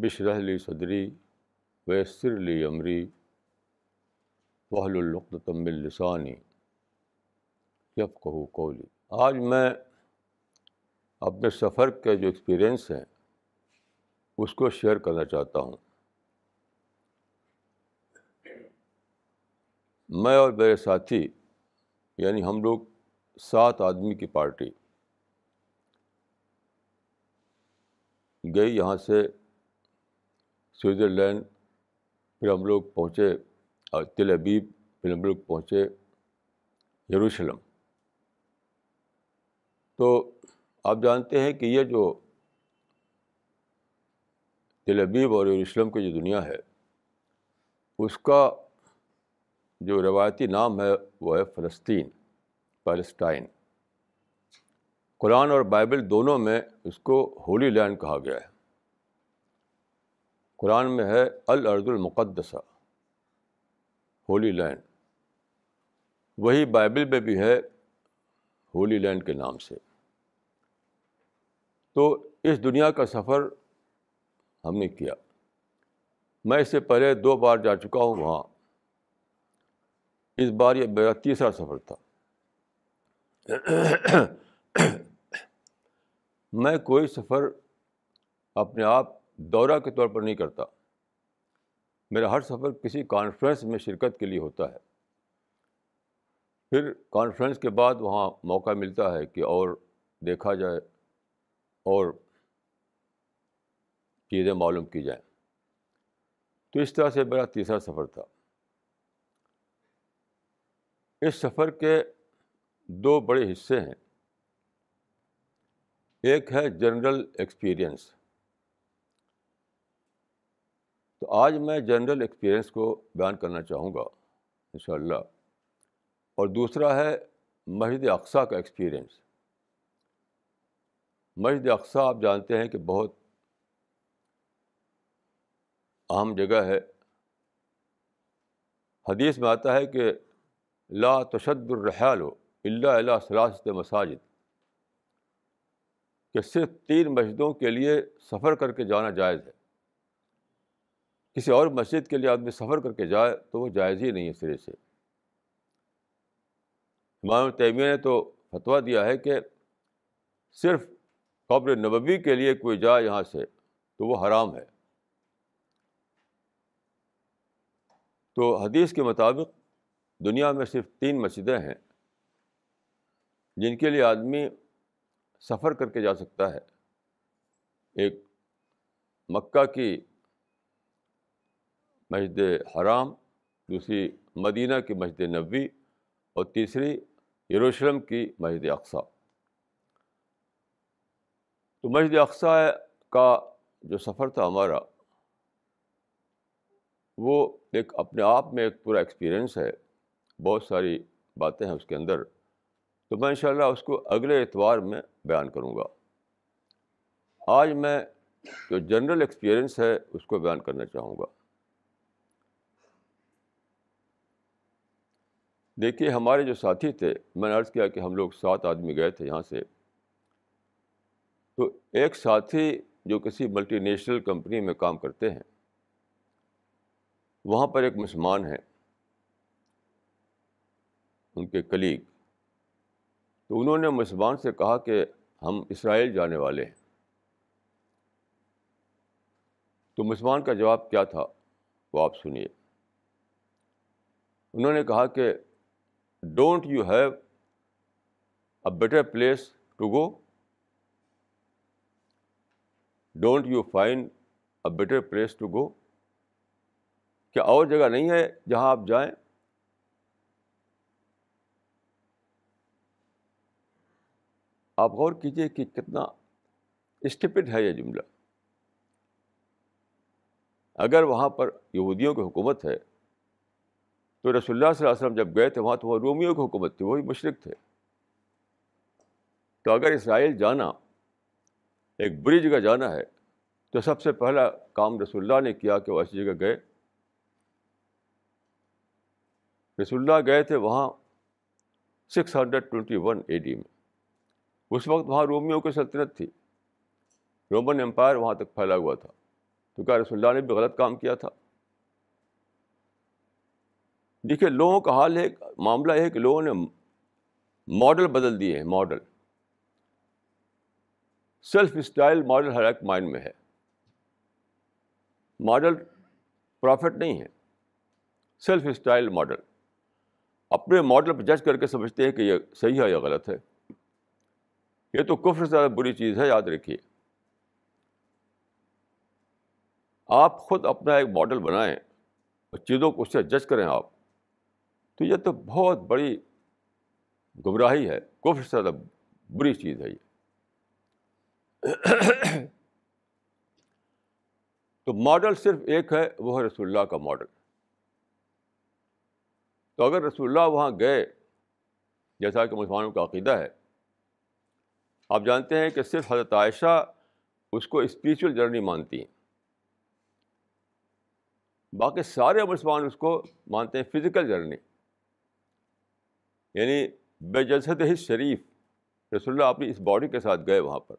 ربش رحلی صدری ویسر لی عمری وحل القتم السانی یب کہو کولی آج میں اپنے سفر کے جو ایکسپیرئنس ہیں، اس کو شیئر کرنا چاہتا ہوں۔ میں اور میرے ساتھی یعنی ہم لوگ سات آدمی کی پارٹی گئی یہاں سے سوئٹزرلینڈ پھر ہم لوگ پہنچے، اور تل ابیب پھر ہم لوگ پہنچے یروشلم۔ تو آپ جانتے ہیں کہ یہ جو تل ابیب اور یروشلم کی جو دنیا ہے، اس کا جو روایتی نام ہے، وہ ہے فلسطین، پیلسٹائن۔ قرآن اور بائبل دونوں میں اس کو ہولی لینڈ کہا گیا ہے۔ قرآن میں ہے، الارض المقدسہ ہولی لینڈ وہی بائبل میں بھی ہے ہولی لینڈ کے نام سے۔ تو اس دنیا کا سفر ہم نے کیا۔ میں اس سے پہلے دو بار جا چکا ہوں وہاں۔ اس بار یہ میرا تیسرا سفر تھا۔ میں کوئی سفر اپنے آپ دورہ کے طور پر نہیں کرتا۔ میرا ہر سفر کسی کانفرنس میں شرکت کے لیے ہوتا ہے۔ پھر کانفرنس کے بعد وہاں موقع ملتا ہے کہ اور دیکھا جائے اور چیزیں معلوم کی جائیں۔ تو اس طرح سے میرا تیسرا سفر تھا۔ اس سفر کے دو بڑے حصے ہیں۔ ایک ہے جنرل ایکسپیرئنس تو آج میں جنرل ایکسپیرئنس کو بیان کرنا چاہوں گا ان شاء اللہ اور دوسرا ہے مسجد اقسا کا ایکسپیرئنس مسجد اقسا آپ جانتے ہیں کہ بہت اہم جگہ ہے۔ حدیث میں آتا ہے کہ لا تشد الرحال ہو اللہ اللہ سلاست مساجد، کہ صرف تین مسجدوں کے لیے سفر کر کے جانا جائز ہے۔ کسی اور مسجد کے لیے آدمی سفر کر کے جائے تو وہ جائز ہی نہیں ہے سرے سے۔ امام تیمیہ نے تو فتویٰ دیا ہے کہ صرف قبر نبوی کے لیے کوئی جائے یہاں سے تو وہ حرام ہے۔ تو حدیث کے مطابق دنیا میں صرف تین مسجدیں ہیں جن کے لیے آدمی سفر کر کے جا سکتا ہے۔ ایک مکہ کی مسجد حرام، دوسری مدینہ کی مسجد نبوی اور تیسری یروشلم کی مسجد اقسا تو مسجد اقسا کا جو سفر تھا ہمارا، وہ ایک اپنے آپ میں ایک پورا ایکسپیرئنس ہے۔ بہت ساری باتیں ہیں اس کے اندر۔ تو میں انشاءاللہ اس کو اگلے اتوار میں بیان کروں گا۔ آج میں جو جنرل ایکسپیرئنس ہے، اس کو بیان کرنا چاہوں گا۔ دیکھیے ہمارے جو ساتھی تھے، میں نے عرض کیا کہ ہم لوگ سات آدمی گئے تھے یہاں سے۔ تو ایک ساتھی جو کسی ملٹی نیشنل کمپنی میں کام کرتے ہیں، وہاں پر ایک مسلمان ہیں، ان کے کلیگ تو انہوں نے مسلمان سے کہا کہ ہم اسرائیل جانے والے ہیں۔ تو مسلمان کا جواب کیا تھا؟ وہ آپ سنیے۔ انہوں نے کہا کہ don't you have a better place to go don't you find a better place to go کیا اور جگہ نہیں ہے جہاں آپ جائیں؟ آپ غور کیجیے کہ کتنا اسٹپڈ ہے یہ جملہ۔ اگر وہاں پر یہودیوں کی حکومت ہے تو رسول اللہ صلی اللہ علیہ وسلم جب گئے تھے، وہاں تو وہ رومیوں کی حکومت تھی وہی مشرق تھے۔ تو اگر اسرائیل جانا، ایک بری جگہ جانا ہے، تو سب سے پہلا کام رسول اللہ نے کیا کہ وہ ایسی جگہ گئے۔ رسول اللہ گئے تھے وہاں six hundred twenty one A D میں۔ اس وقت وہاں رومیوں کی سلطنت تھی۔ رومن امپائر وہاں تک پھیلا ہوا تھا۔ تو کیا رسول اللہ نے بھی غلط کام کیا تھا؟ دیکھیے، لوگوں کا حال ہے، معاملہ یہ ہے کہ لوگوں نے ماڈل بدل دیے ہیں ماڈل سیلف اسٹائل ماڈل ہر ایک مائنڈ میں ہے۔ ماڈل پرافٹ نہیں ہے۔ سیلف اسٹائل ماڈل اپنے ماڈل پہ جج کر کے سمجھتے ہیں کہ یہ صحیح ہے یا غلط ہے۔ یہ تو کفر سے زیادہ بری چیز ہے، یاد رکھیے۔ آپ خود اپنا ایک ماڈل بنائیں اور چیزوں کو اس سے جج کریں آپ۔ تو یہ تو بہت بڑی گمراہی ہے، کفر سے زیادہ بری چیز ہے یہ۔ تو ماڈل صرف ایک ہے، وہ ہے رسول اللہ کا ماڈل۔ تو اگر رسول اللہ وہاں گئے، جیسا کہ مسلمانوں کا عقیدہ ہے، آپ جانتے ہیں کہ صرف حضرت عائشہ اس کو اسپریچول جرنی مانتی ہیں۔ باقی سارے مسلمان اس کو مانتے ہیں فزیکل جرنی یعنی بے جلسد ہی شریف۔ رسول اللہ اپنی اس باڈی کے ساتھ گئے وہاں پر۔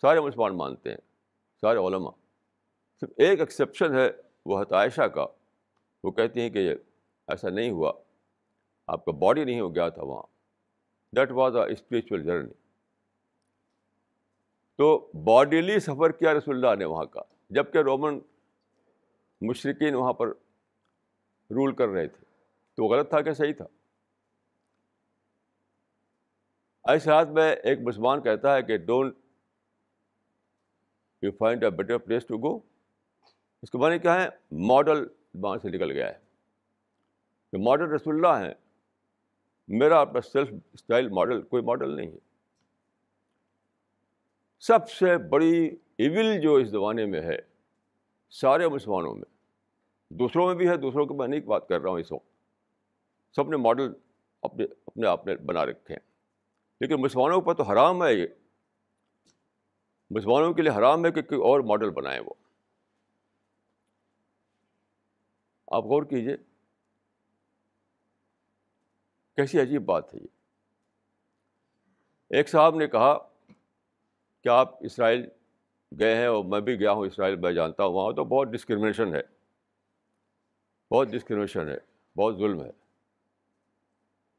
سارے مسلمان مانتے ہیں، سارے علماء۔ صرف ایک ایکسیپشن ہے وہ حضرت عائشہ کا۔ وہ کہتی ہیں کہ یہ ایسا نہیں ہوا۔ آپ کا باڈی نہیں ہو گیا تھا وہاں۔ That was a spiritual journey تو باڈیلی سفر کیا رسول اللہ نے وہاں کا۔ جبکہ رومن مشرقین وہاں پر رول کر رہے تھے۔ تو وہ غلط تھا کہ صحیح تھا؟ ایسے ہاتھ میں ایک مسلمان کہتا ہے کہ don't you find a better place to go اس کے معنی کیا ہے؟ ماڈل وہاں سے نکل گیا ہے۔ جو ماڈل رسول اللہ ہیں، میرا اپنا سیلف اسٹائل ماڈل کوئی ماڈل نہیں ہے۔ سب سے بڑی ایول جو اس زمانے میں ہے، سارے مسلمانوں میں، دوسروں میں بھی ہے، دوسروں کو میں نہیں بات کر رہا ہوں، اس وقت۔ سب نے ماڈل اپنے اپنے آپ نے بنا رکھے ہیں۔ لیکن مسلمانوں پر تو حرام ہے یہ۔ مسلمانوں کے لیے حرام ہے کہ کوئی اور ماڈل بنائیں وہ۔ آپ غور کیجیے کیسی عجیب بات ہے یہ۔ ایک صاحب نے کہا کہ آپ اسرائیل گئے ہیں اور میں بھی گیا ہوں اسرائیل، میں جانتا ہوں۔ وہاں تو بہت ڈسکرمنیشن ہے۔ بہت ڈسکرمنیشن ہے۔ بہت ظلم ہے۔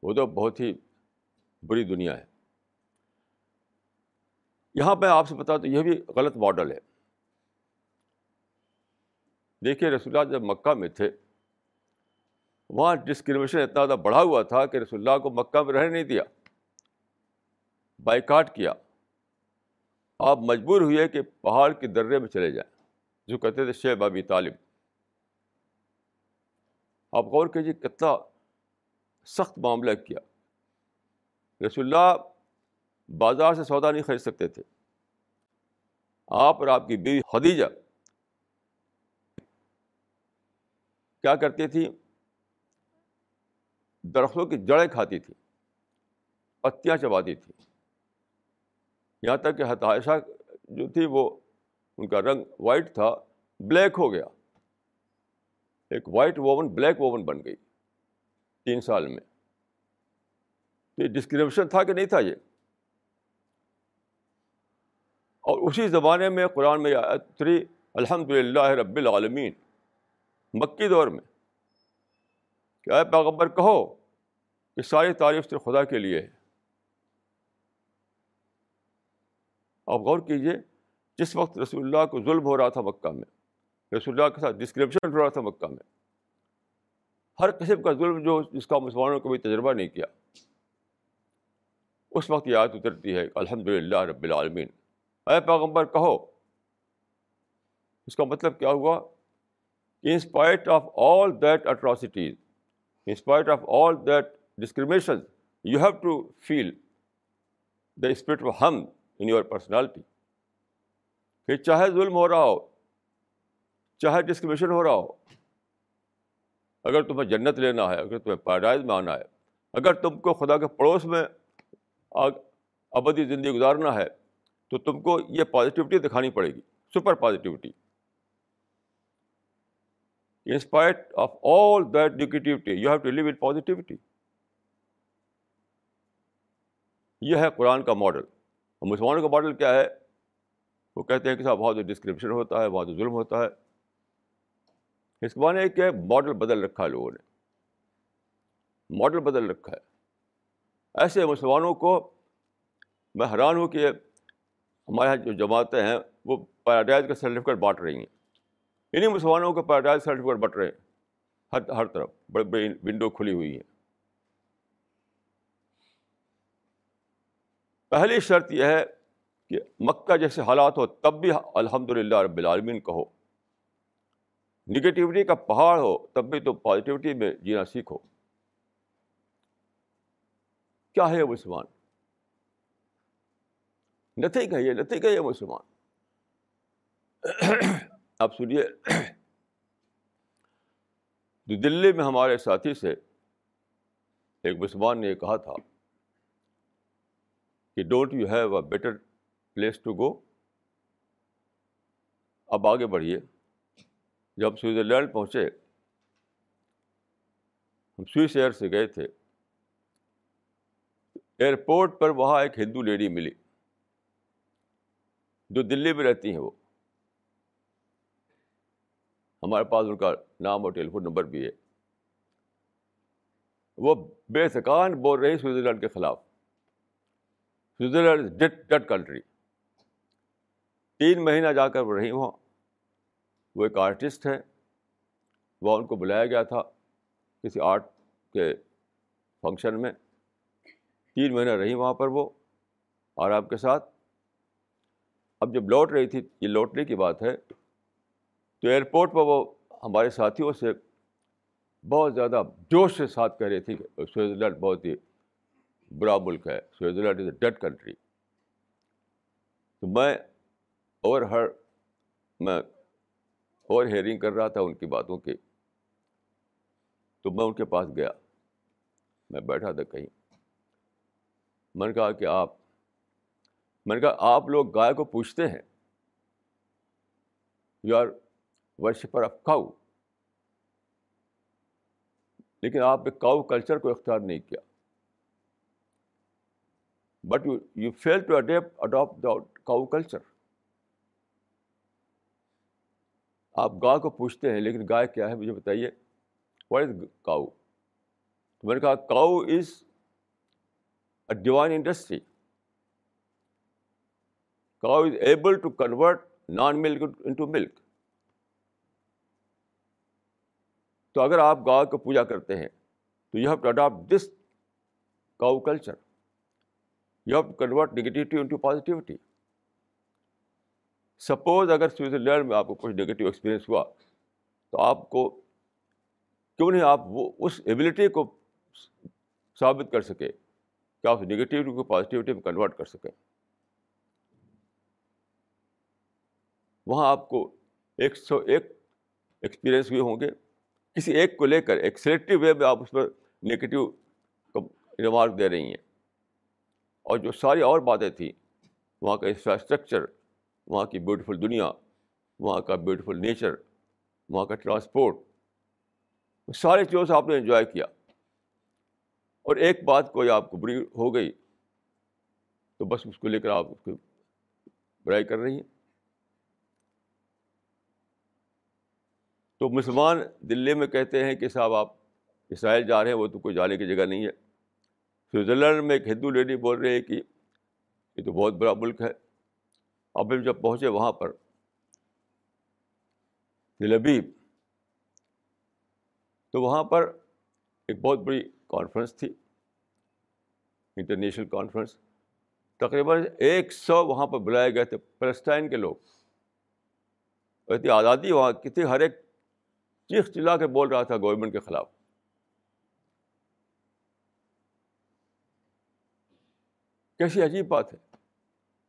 وہ تو بہت ہی بری دنیا ہے۔ یہاں پہ آپ سے بتا تو یہ بھی غلط ماڈل ہے۔ دیکھیے رسول اللہ جب مکہ میں تھے، وہاں ڈسکریمنیشن اتنا زیادہ بڑھا ہوا تھا کہ رسول اللہ کو مکہ میں رہنے نہیں دیا بائیکاٹ کیا۔ آپ مجبور ہوئے کہ پہاڑ کے درے میں چلے جائیں۔ جو کہتے تھے شیب ابی طالب۔ آپ غور کیجیے کتنا سخت معاملہ کیا۔ رسول اللہ بازار سے سودا نہیں خرید سکتے تھے۔ آپ اور آپ کی بیوی خدیجہ کیا کرتی تھی؟ درختوں کی جڑیں کھاتی تھی، پتیاں چباتی تھی۔ یہاں تک کہ ہتائشہ جو تھی وہ ان کا رنگ وائٹ تھا بلیک ہو گیا۔ ایک وائٹ وومن بلیک وومن بن گئی۔ تین سال میں۔ تو یہ ڈسکرپشن تھا کہ نہیں تھا یہ؟ اور اسی زمانے میں قرآن میں تری الحمد للہ رب العالمین۔ مکی دور میں کہ اے پیغمبر کہو کہ ساری تعریف صرف خدا کے لیے ہے۔ آپ غور کیجیے جس وقت رسول اللہ کو ظلم ہو رہا تھا مکہ میں، رسول اللہ کے ساتھ ڈسکرپشن ہو رہا تھا مکہ میں، ہر قسم کا ظلم جو جس کا مسلمانوں کو بھی تجربہ نہیں کیا۔ اس وقت یہ یاد اترتی ہے الحمد للہ رب العالمین۔ اے پیغمبر، کہو۔ اس کا مطلب کیا ہوا؟ In spite of all that atrocities in spite of all that discrimination you have to feel the spirit of ہم ان یور پرسنالٹی کہ چاہے ظلم ہو رہا ہو، چاہے ڈسکریمنیشن ہو رہا ہو، اگر تمہیں جنت لینا ہے، اگر تمہیں پیراڈائز میں آنا ہے، اگر تم کو خدا کے پڑوس میں ابدی زندگی گزارنا ہے، تو تم کو یہ پازیٹیوٹی دکھانی پڑے گی super positivity in spite of all that negativity you have to live in positivity یہ ہے قرآن کا ماڈل اور مسلمانوں کا ماڈل کیا ہے؟ وہ کہتے ہیں کہ صاحب، وہاں جو ڈسکرپشن ہوتا ہے، وہاں ظلم ہوتا ہے۔ اس کے معنی کہ ماڈل بدل رکھا ہے لوگوں نے۔ ماڈل بدل رکھا ہے۔ ایسے مسلمانوں کو میں حیران ہوں کہ ہمارے یہاں جو جماعتیں ہیں، وہ پیراڈائز کا سرٹیفکیٹ بانٹ رہی ہیں۔ انہیں مسلمانوں کو پیراڈائز سرٹیفکیٹ بٹ رہے ہیں۔ ہر ہر طرف بڑے بڑی ونڈو کھلی ہوئی ہیں۔ پہلی شرط یہ ہے کہ مکہ جیسے حالات ہو تب بھی الحمد للہ رب العالمین کہو۔ نگیٹیوٹی کا پہاڑ ہو تب بھی تو پازیٹیوٹی میں جینا سیکھو۔ کیا ہے مسلمان؟ نتھنگ ہے یہ نتھنگ ہے یہ مسلمان۔ آپ سنیے دلی میں ہمارے ساتھی سے ایک مسلمان نے یہ کہا تھا کہ don't you have a better place to go. اب آگے بڑھیے۔ جب سوئٹزرلینڈ پہنچے، ہم سوئس ایئر سے گئے تھے۔ ایئرپورٹ پر وہاں ایک ہندو لیڈی ملی، جو دلی میں رہتی ہیں وہ۔ ہمارے پاس ان کا نام اور ٹیلیفون نمبر بھی ہے۔ وہ بے سکان بول رہی سوئٹزرلینڈ کے خلاف۔ سوئٹزرلینڈ ڈٹ ڈٹ کنٹری۔ تین مہینہ جا کر وہ رہی وہاں۔ وہ ایک آرٹسٹ ہے وہ ان کو بلایا گیا تھا کسی آرٹ کے فنکشن میں۔ تین مہینہ رہی وہاں پر وہ اور آپ کے ساتھ۔ اب جب لوٹ رہی تھی، یہ لوٹنے کی بات ہے، تو ایئرپورٹ پر وہ ہمارے ساتھیوں سے بہت زیادہ جوش سے ساتھ کہہ رہی تھی کہ سوئٹزرلینڈ بہت ہی برا ملک ہے، Switzerland is a dead country تو میں اوور ہر، میں اوور ہیئرنگ کر رہا تھا ان کی باتوں کی۔ تو میں ان کے پاس گیا، میں بیٹھا تھا کہیں۔ میں نے کہا کہ آپ میں نے کہا، آپ لوگ گائے کو پوچھتے ہیں۔ You are worshipper of cow. لیکن آپ نے کاؤ کلچر کو اختیار نہیں کیا۔ But you you fail to adept adapt the cow culture. آپ گائے کو پوچھتے ہیں، لیکن گائے کیا ہے، مجھے بتائیے۔ What is cow? میں نے کہا، cow is a divine industry cow is able to convert non milk into milk تو اگر آپ گاؤ کو پوجا کرتے ہیں، تو you have to adapt this cow culture you have to convert negativity into positivity suppose اگر سوئٹزرلینڈ میں آپ کو کچھ نگیٹیو ایکسپیرئنس ہوا، تو آپ کو کیوں نہیں آپ وہ اس ایبلٹی کو ثابت کر سکے؟ کہ آپ نگیٹیوٹی کو پازیٹیوٹی میں کنورٹ کر سکیں۔ وہاں آپ کو ایک سو ایک ایکسپیرئنس ہوئے ہوں گے۔ کسی ایک کو لے کر ایک سلیکٹو وے میں آپ اس پر نگیٹیو ریمارک دے رہی ہیں۔ اور جو ساری اور باتیں تھیں، وہاں کا انفراسٹرکچر وہاں کی بیوٹیفل دنیا، وہاں کا بیوٹیفل نیچر وہاں کا ٹرانسپورٹ ساری چیزوں سے آپ نے انجوائے کیا۔ اور ایک بات کوئی آپ کو بری ہو گئی تو بس اس کو لے کر آپ اس کی برائی کر رہی ہیں۔ تو مسلمان دلی میں کہتے ہیں کہ صاحب آپ اسرائیل جا رہے ہیں، وہ تو کوئی جانے کی جگہ نہیں ہے۔ سوئٹزرلینڈ میں ایک ہندو لیڈی بول رہی ہے کہ یہ تو بہت بڑا ملک ہے۔ اب ہم جب پہنچے وہاں پر دلبیب تو وہاں پر ایک بہت بڑی کانفرنس تھی انٹرنیشنل کانفرنس تقریباً ایک سو وہاں پر بلائے گئے تھے فلسطین کے لوگ۔ اتنی آزادی وہاں کی تھی ہر ایک چیخ چلا کے بول رہا تھا گورنمنٹ کے خلاف۔ کیسی عجیب بات ہے۔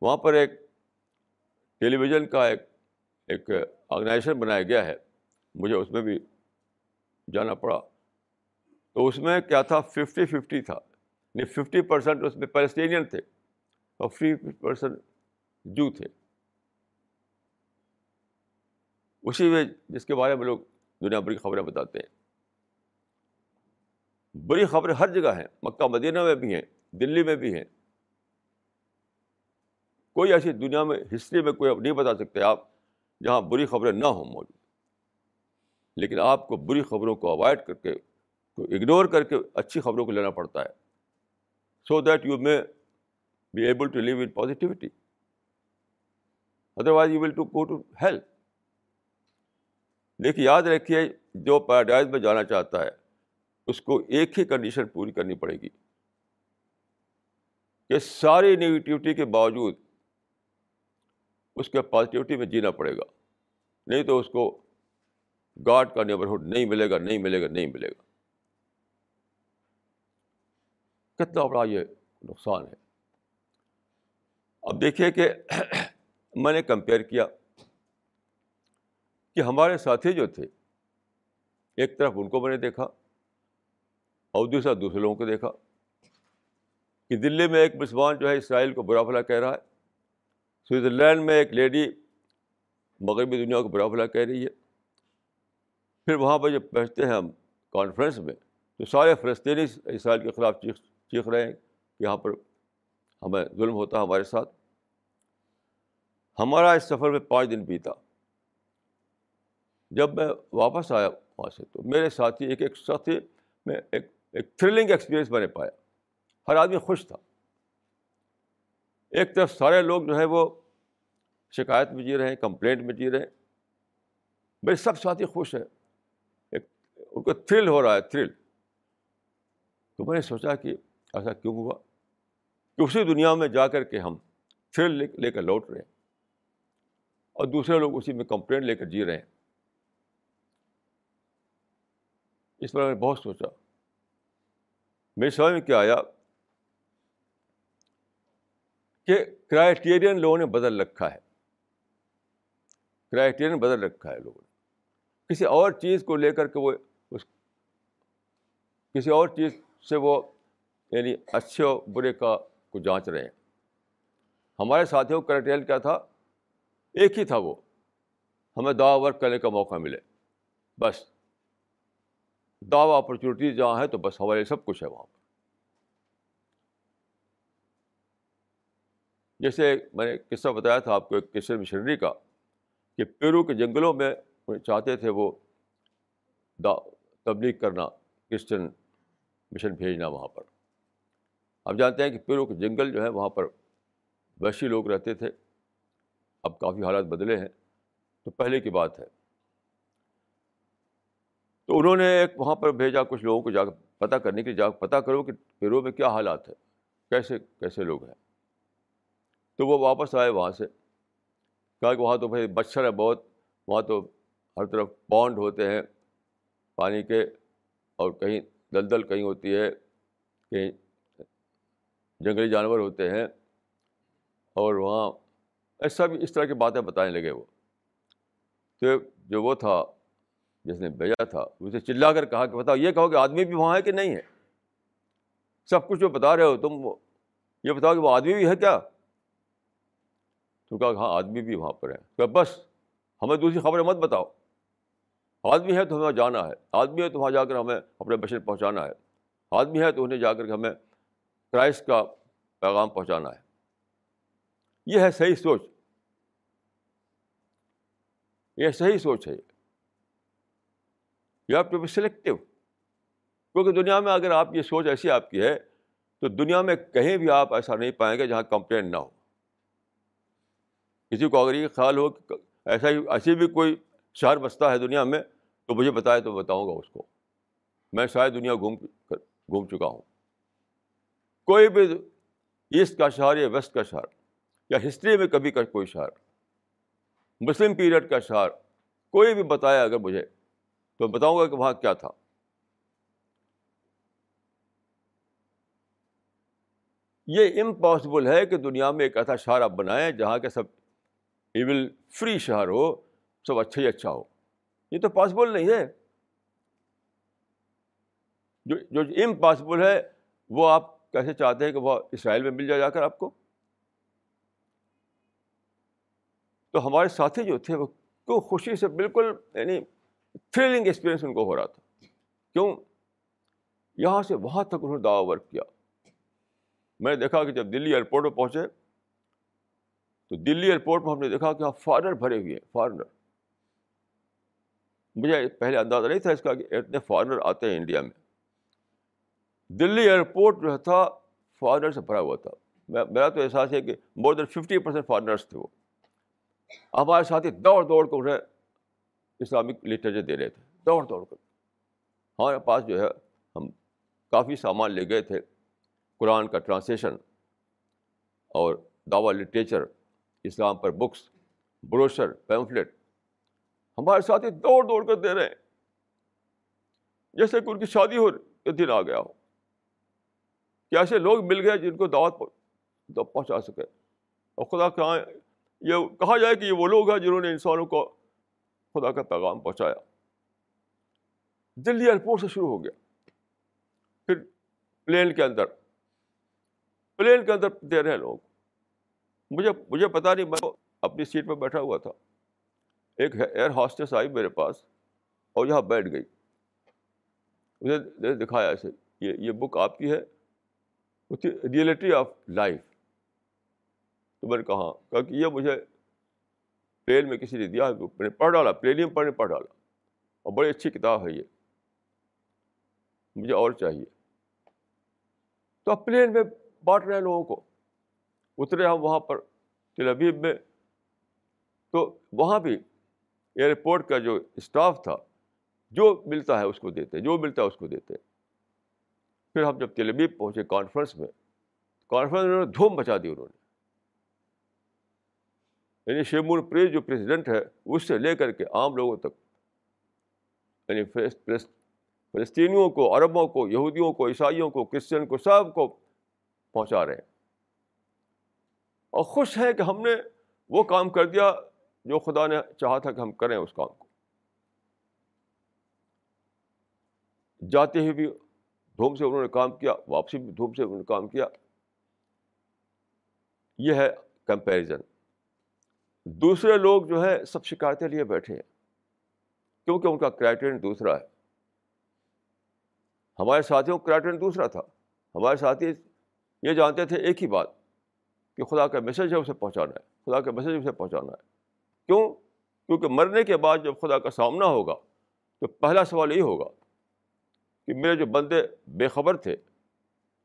وہاں پر ایک ٹیلی ویژن کا ایک ایک آرگنائزیشن بنایا گیا ہے۔ مجھے اس میں بھی جانا پڑا۔ تو اس میں کیا تھا؟ ففٹی ففٹی تھا۔ نہیں ففٹی پرسینٹ اس میں پیلسٹینین تھے اور ففٹی پرسینٹ جو تھے۔ اسی میں جس کے بارے میں لوگ دنیا بھر کی خبریں بتاتے ہیں۔ بڑی خبریں ہر جگہ ہیں۔ مکہ، مدینہ میں بھی ہیں، دلی میں بھی ہیں۔ کوئی ایسی دنیا میں ہسٹری میں کوئی نہیں بتا سکتے آپ جہاں بری خبریں نہ ہوں موجود۔ لیکن آپ کو بری خبروں کو اوائڈ کر کے کو اگنور کر کے اچھی خبروں کو لینا پڑتا ہے۔ So that you may be able to live in positivity otherwise you will to go to health دیکھیے، یاد رکھیے، جو پیراڈائز میں جانا چاہتا ہے، اس کو ایک ہی کنڈیشن پوری کرنی پڑے گی۔ کہ ساری نگیٹیوٹی کے باوجود اس کے پازیٹیوٹی میں جینا پڑے گا۔ نہیں تو اس کو گاڈ کا نیبرہڈ نہیں ملے گا، نہیں ملے گا، نہیں ملے گا۔ کتنا بڑا یہ نقصان ہے۔ اب دیکھیے کہ میں نے کمپیئر کیا کہ ہمارے ساتھی جو تھے، ایک طرف ان کو میں نے دیکھا اور دوسرا دوسرے لوگوں کو دیکھا کہ دلی میں ایک مسلمان جو ہے اسرائیل کو برا بھلا کہہ رہا ہے، سوئٹزرلینڈ میں ایک لیڈی مغربی دنیا کو برا بھلا کہہ رہی ہے۔ پھر وہاں پہ جب پہنچتے ہیں ہم کانفرنس میں تو سارے فلسطینی اسرائیل کے خلاف چیخ چیخ رہے ہیں کہ یہاں پر ہمیں ظلم ہوتا ہے ہمارے ساتھ۔ ہمارا اس سفر میں پانچ دن بیتا۔ جب میں واپس آیا وہاں سے تو میرے ساتھی ایک ایک ساتھی میں ایک ایک تھرلنگ ایکسپیرئنس میں نے پایا۔ ہر آدمی خوش تھا۔ ایک طرف سارے لوگ جو ہے وہ شکایت میں جی رہے ہیں کمپلینٹ میں جی رہے ہیں۔ میرے سب ساتھی خوش ہیں۔ ایک ان کو تھرل ہو رہا ہے تھرل تو میں نے سوچا کہ ایسا کیوں ہوا کہ اسی دنیا میں جا کر کے ہم تھرل لے لے کر لوٹ رہے ہیں اور دوسرے لوگ اسی میں کمپلینٹ لے کر جی رہے ہیں۔ اس پر میں نے بہت سوچا۔ میری سمجھ میں کیا آیا کہ کرائٹیرین لوگوں نے بدل رکھا ہے۔ کرائٹیرین بدل رکھا ہے لوگوں نے۔ کسی اور چیز کو لے کر کے وہ اس کسی اور چیز سے وہ یعنی اچھے اور برے کا کو جانچ رہے ہیں۔ ہمارے ساتھیوں کا کرائٹیرین کیا تھا؟ ایک ہی تھا وہ۔ ہمیں دعا ورک کرنے کا موقع ملے۔ بس۔ دعوی اپرچونیٹیز جہاں ہے تو بس ہمارے سب کچھ ہے وہاں پر۔ جیسے میں نے قصہ بتایا تھا آپ کو ایک کرسچن مشنری کا کہ پیرو کے جنگلوں میں چاہتے تھے وہ دا تبلیغ کرنا، کرسچن مشن بھیجنا وہاں پر۔ آپ جانتے ہیں کہ پیرو کے جنگل جو ہے وہاں پر ویشی لوگ رہتے تھے، اب کافی حالات بدلے ہیں، تو پہلے کی بات ہے۔ تو انہوں نے ایک وہاں پر بھیجا کچھ لوگوں کو جا کر پتہ کرنے کے لیے، جا پتہ کرو کہ پیرو میں کیا حالات ہے کیسے کیسے لوگ ہیں۔ تو وہ واپس آئے وہاں سے، کہا کہ وہاں تو بھائی مچھر ہے بہت، وہاں تو ہر طرف پونڈ ہوتے ہیں، پانی کے اور کہیں دلدل کہیں ہوتی ہے، کہیں جنگلی جانور ہوتے ہیں اور وہاں ایسا بھی اس طرح کی باتیں بتانے لگے وہ تو جو وہ تھا، جس نے بھیجا تھا اسے چلا کر کہا کہ بتاؤ، یہ کہو کہ آدمی بھی وہاں ہے کہ نہیں ہے؟ سب کچھ جو بتا رہے ہو تم یہ بتاؤ کہ وہ آدمی بھی ہے کیا؟ تو کہا کہ ہاں آدمی بھی وہاں پر ہے۔ کہ بس، ہمیں دوسری خبریں مت بتاؤ۔ آدمی ہے تو ہمیں جانا ہے۔ آدمی ہے تو وہاں جا کر ہمیں اپنے بشر پہنچانا ہے۔ آدمی ہے تو انہیں جا کر کے ہمیں کرائسٹ کا پیغام پہنچانا ہے یہ ہے صحیح سوچ یہ صحیح سوچ ہے you have to be selective کیونکہ دنیا میں اگر آپ یہ سوچ ایسی آپ کی ہے تو دنیا میں کہیں بھی آپ ایسا نہیں پائیں گے جہاں کمپلین نہ ہو کسی کو اگر یہ خیال ہو کہ ایسا ہی ایسی بھی کوئی شہر بستا ہے دنیا میں تو مجھے بتائے تو بتاؤں گا اس کو میں شاید دنیا گھوم گھوم چکا ہوں کوئی بھی ایسٹ کا شہر یا ویسٹ کا شہر یا ہسٹری میں کبھی کا کوئی شہر، مسلم پیریڈ کا شہر، کوئی بھی بتایا اگر مجھے تو بتاؤں گا کہ وہاں کیا تھا۔ یہ امپاسبل ہے کہ دنیا میں ایک ایسا شہر آپ بنائیں جہاں کے سب ایول فری شہر ہو، سب اچھا ہی اچھا ہو۔ یہ تو پاسبل نہیں ہے۔ جو جو امپاسبل ہے، وہ آپ کیسے چاہتے ہیں کہ وہ اسرائیل میں مل جائے جا کر آپ کو؟ تو ہمارے ساتھی جو تھے وہ خوشی سے بالکل یعنی تھرلنگ ایکسپیرئنس ان کو ہو رہا تھا۔ کیوں؟ یہاں سے وہاں تک انہوں نے دعوی ورک کیا۔ میں نے دیکھا کہ جب دلی ایئرپورٹ پہ پہنچے، تو دلی ایئرپورٹ پہ ہم نے دیکھا کہ ہاں فارنر بھرے ہوئے ہیں فارنر مجھے پہلے اندازہ نہیں تھا اس کا کہ اتنے فارنر آتے ہیں انڈیا میں۔ دلی ایئرپورٹ جو تھا فارنر سے بھرا ہوا تھا۔ میرا تو احساس ہے کہ more than fifty percent foreigners تھے وہ۔ ہمارے ساتھی دوڑ دوڑ کر انہیں اسلامک لٹریچر دے رہے تھے۔ دوڑ دوڑ کر۔ ہمارے پاس جو ہے، ہم کافی سامان لے گئے تھے۔ قرآن کا ٹرانسلیشن اور دعوی لٹریچر اسلام پر بکس بروشر پیمفلیٹ ہمارے ساتھی دوڑ دوڑ کر دے رہے ہیں۔ جیسے کہ ان کی شادی ہو دن آ گیا ہو۔ کہ ایسے لوگ مل گئے جن کو دعوت پہنچا سکے؟ اور خدا کہاں یہ کہا جائے کہ یہ وہ لوگ ہیں جنہوں نے انسانوں کو خدا کا پیغام پہنچایا۔ دلی ایئرپورٹ سے شروع ہو گیا۔ پھر پلین کے اندر پلین کے اندر دے رہے ہیں لوگ۔ مجھے مجھے پتا نہیں، میں اپنی سیٹ پہ بیٹھا ہوا تھا۔ ایک ایئر ہاسٹس آئی میرے پاس اور یہاں بیٹھ گئی۔ مجھے دکھایا ایسے یہ یہ بک آپ کی ہے؟ ریئلٹی آف لائف تو میں نے کہا کہ یہ مجھے پلین میں کسی نے دیا، میں نے پڑھ ڈالا پلین میں پڑھنے پڑھ ڈالا۔ اور بڑی اچھی کتاب ہے یہ۔ مجھے اور چاہیے۔ تو اب پلین میں بانٹ رہے ہیں لوگوں کو۔ اترے ہم وہاں پر تلبیب میں۔ تو وہاں بھی ایئرپورٹ کا جو اسٹاف تھا، جو ملتا ہے اس کو دیتے، جو ملتا ہے اس کو دیتے۔ پھر ہم جب تلبیب پہنچے کانفرنس میں کانفرنس میں انہوں نے دھوم بچا دی انہوں نے۔ یعنی شیمور پریس جو پریزیڈنٹ ہے، اس سے لے کر کے عام لوگوں تک۔ یعنی فلسطینیوں کو، عربوں کو، یہودیوں کو، عیسائیوں کو، کرسچن کو، سب کو پہنچا رہے ہیں۔ اور خوش ہیں کہ ہم نے وہ کام کر دیا جو خدا نے چاہا تھا کہ ہم کریں اس کام کو۔ جاتے ہی بھی دھوم سے انہوں نے کام کیا، واپسی بھی دھوم سے انہوں نے کام کیا۔ یہ ہے کمپیریزن۔ دوسرے لوگ جو ہے سب شکایتیں لیے بیٹھے ہیں۔ کیونکہ ان کا کرائٹرین دوسرا ہے۔ ہمارے ساتھیوں کا کرائٹرین دوسرا تھا۔ ہمارے ساتھی یہ جانتے تھے ایک ہی بات، کہ خدا کا میسج ہے، اسے پہنچانا ہے۔ خدا کا میسج اسے پہنچانا ہے۔ کیوں؟ کیونکہ مرنے کے بعد جب خدا کا سامنا ہوگا، تو پہلا سوال یہی ہوگا کہ میرے جو بندے بے خبر تھے،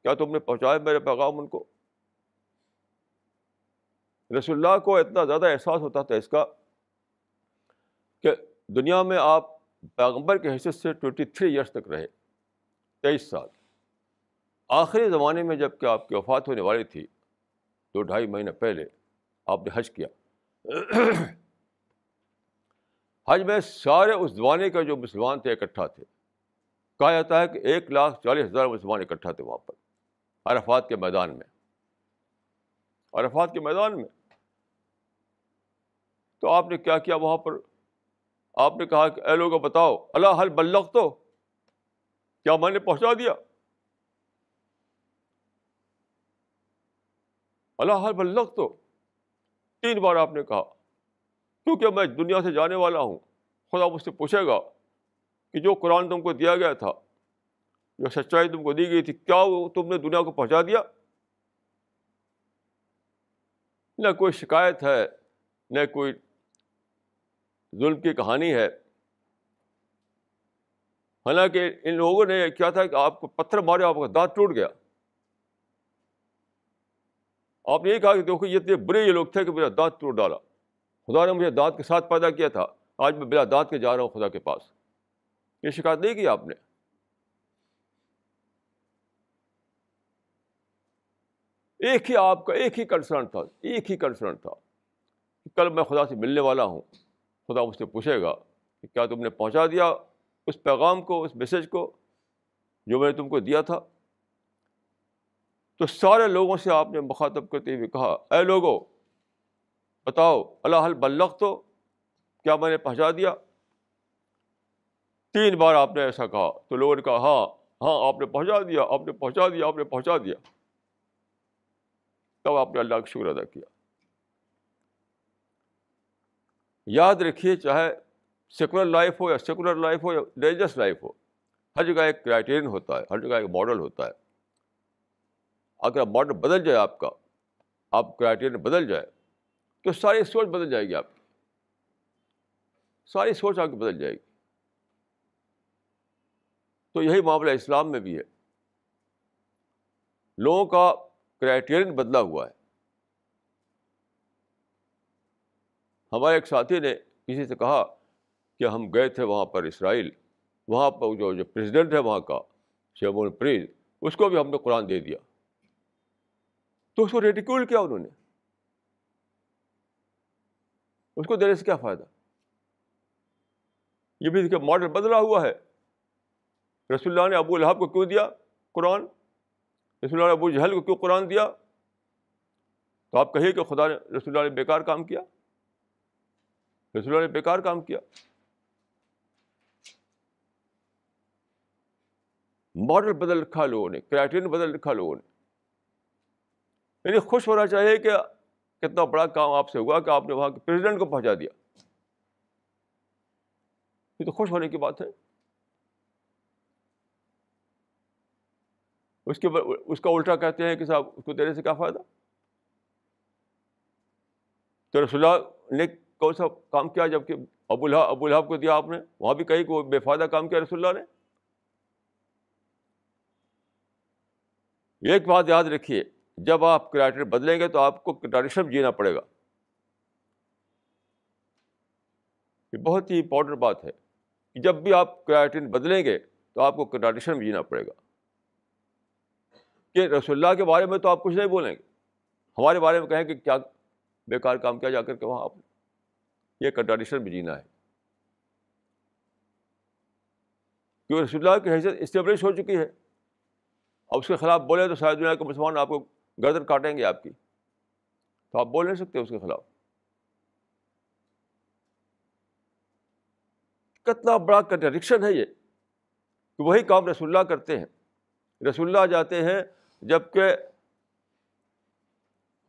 کیا تم نے پہنچایا میرے پیغام ان کو؟ رسول اللہ کو اتنا زیادہ احساس ہوتا تھا اس کا کہ دنیا میں آپ پیغمبر کے حیثیت سے ٹوینٹی تھری ایئرس تک رہے، تیئیس سال۔ آخری زمانے میں جبکہ آپ کی وفات ہونے والی تھی، دو ڈھائی مہینے پہلے آپ نے حج کیا۔ حج میں سارے اس زمانے کے جو مسلمان تھے، اکٹھا تھے۔ کہا جاتا ہے کہ ایک لاکھ چالیس ہزار مسلمان اکٹھا تھے وہاں پر، عرفات کے میدان میں۔ عرفات کے میدان میں۔ تو آپ نے کیا کیا وہاں پر؟ آپ نے کہا کہ اے لوگوں بتاؤ، اللہ حل بلغ تو۔ کیا میں نے پہنچا دیا؟ اللہ حل بلغ تو۔ تین بار آپ نے کہا۔ کیونکہ میں دنیا سے جانے والا ہوں، خدا مجھ سے پوچھے گا۔ کہ جو قرآن تم کو دیا گیا تھا جو سچائی تم کو دی گئی تھی کیا وہ تم نے دنیا کو پہنچا دیا نہ کوئی شکایت ہے نہ کوئی ظلم کی کہانی ہے حالانکہ ان لوگوں نے کیا تھا کہ آپ کو پتھر مارے آپ کا دانت ٹوٹ گیا آپ نے یہ کہا کہ دیکھو یہ اتنے برے یہ لوگ تھے کہ میرا دانت ٹوٹ ڈالا خدا نے مجھے دانت کے ساتھ پیدا کیا تھا آج میں بلا دانت کے جا رہا ہوں خدا کے پاس یہ شکایت نہیں کی آپ نے؟ ایک ہی آپ کا ایک ہی کنسرن تھا، ایک ہی کنسرن تھا کل میں خدا سے ملنے والا ہوں۔ خدا مجھ سے پوچھے گا کہ کیا تم نے پہنچا دیا اس پیغام کو، اس میسج کو جو میں نے تم کو دیا تھا؟ تو سارے لوگوں سے آپ نے مخاطب کرتے ہوئے کہا، اے لوگو بتاؤ، اللہ بلغ تو کیا میں نے پہنچا دیا؟ تین بار آپ نے ایسا کہا، تو لوگوں نے کہا ہاں ہاں آپ نے پہنچا دیا، آپ نے پہنچا دیا، آپ نے پہنچا دیا۔ تب آپ نے اللہ کا شکر ادا کیا۔ یاد رکھیے، چاہے سیکولر لائف ہو یا سیکولر لائف ہو یا ریلیجس لائف ہو، ہر جگہ ایک کرائٹیرین ہوتا ہے، ہر جگہ ایک ماڈل ہوتا ہے۔ اگر ماڈل بدل جائے آپ کا، آپ کرائٹیرین بدل جائے، تو ساری سوچ بدل جائے گی آپ کی۔ ساری سوچ آپ کی بدل جائے گی۔ تو یہی معاملہ اسلام میں بھی ہے۔ لوگوں کا کرائٹیرین بدلا ہوا ہے۔ ہمارے ایک ساتھی نے کسی سے کہا کہ ہم گئے تھے وہاں پر اسرائیل، وہاں پر جو جو پریزیڈنٹ ہے وہاں کا شیمون پریز اس کو بھی ہم نے قرآن دے دیا۔ تو اس کو ریڈیکول کیا انہوں نے؟ اس کو دینے سے کیا فائدہ؟ یہ بھی دیکھیے ماڈل بدلا ہوا ہے۔ رسول اللہ نے ابو الحاب کو کیوں دیا قرآن؟ رسول اللہ نے ابو جہل کو کیوں قرآن دیا؟ تو آپ کہیے کہ خدا نے رسول اللہ نے بیکار کام کیا؟ رسول اللہ نے بیکار کام کیا؟ ماڈل بدل رکھا لوگوں نے کرائٹیرین بدل رکھا لوگوں نے۔ یعنی خوش ہونا چاہیے کہ کتنا بڑا کام آپ سے ہوا کہ آپ نے وہاں کے پریزیڈنٹ کو پہنچا دیا۔ یہ تو خوش ہونے کی بات ہے۔ اس کے اس کا الٹا کہتے ہیں کہ صاحب، اس کو دینے سے کیا فائدہ؟ تو رسول اللہ نے کون سا کام کیا جبکہ ابو الحاب ابو الحاب کو دیا آپ نے، وہاں بھی کہیں کہ وہ بے فائدہ کام کیا رسول اللہ نے۔ ایک بات یاد رکھیے، جب آپ کرائٹر بدلیں گے تو آپ کو ٹریڈیشن جینا پڑے گا۔ یہ بہت ہی امپورٹنٹ بات ہے کہ جب بھی آپ کرائٹر بدلیں گے تو آپ کو ٹریڈیشن جینا پڑے گا۔ کہ رسول اللہ کے بارے میں تو آپ کچھ نہیں بولیں گے۔ ہمارے بارے میں کہیں کہ کیا بیکار کام کیا جا کر کے وہاں آپ یہ کنٹراڈیشن بھی جینا ہے۔ کیونکہ رسول اللہ کی حیثیت اسٹیبلش ہو چکی ہے۔ اب اس کے خلاف بولے تو شاید دنیا کے مسلمان آپ کو گردر کاٹیں گے آپ کی۔ تو آپ بول نہیں سکتے اس کے خلاف۔ کتنا بڑا کنٹرڈکشن ہے یہ کہ وہی کام رسول اللہ کرتے ہیں۔ رسول اللہ جاتے ہیں جبکہ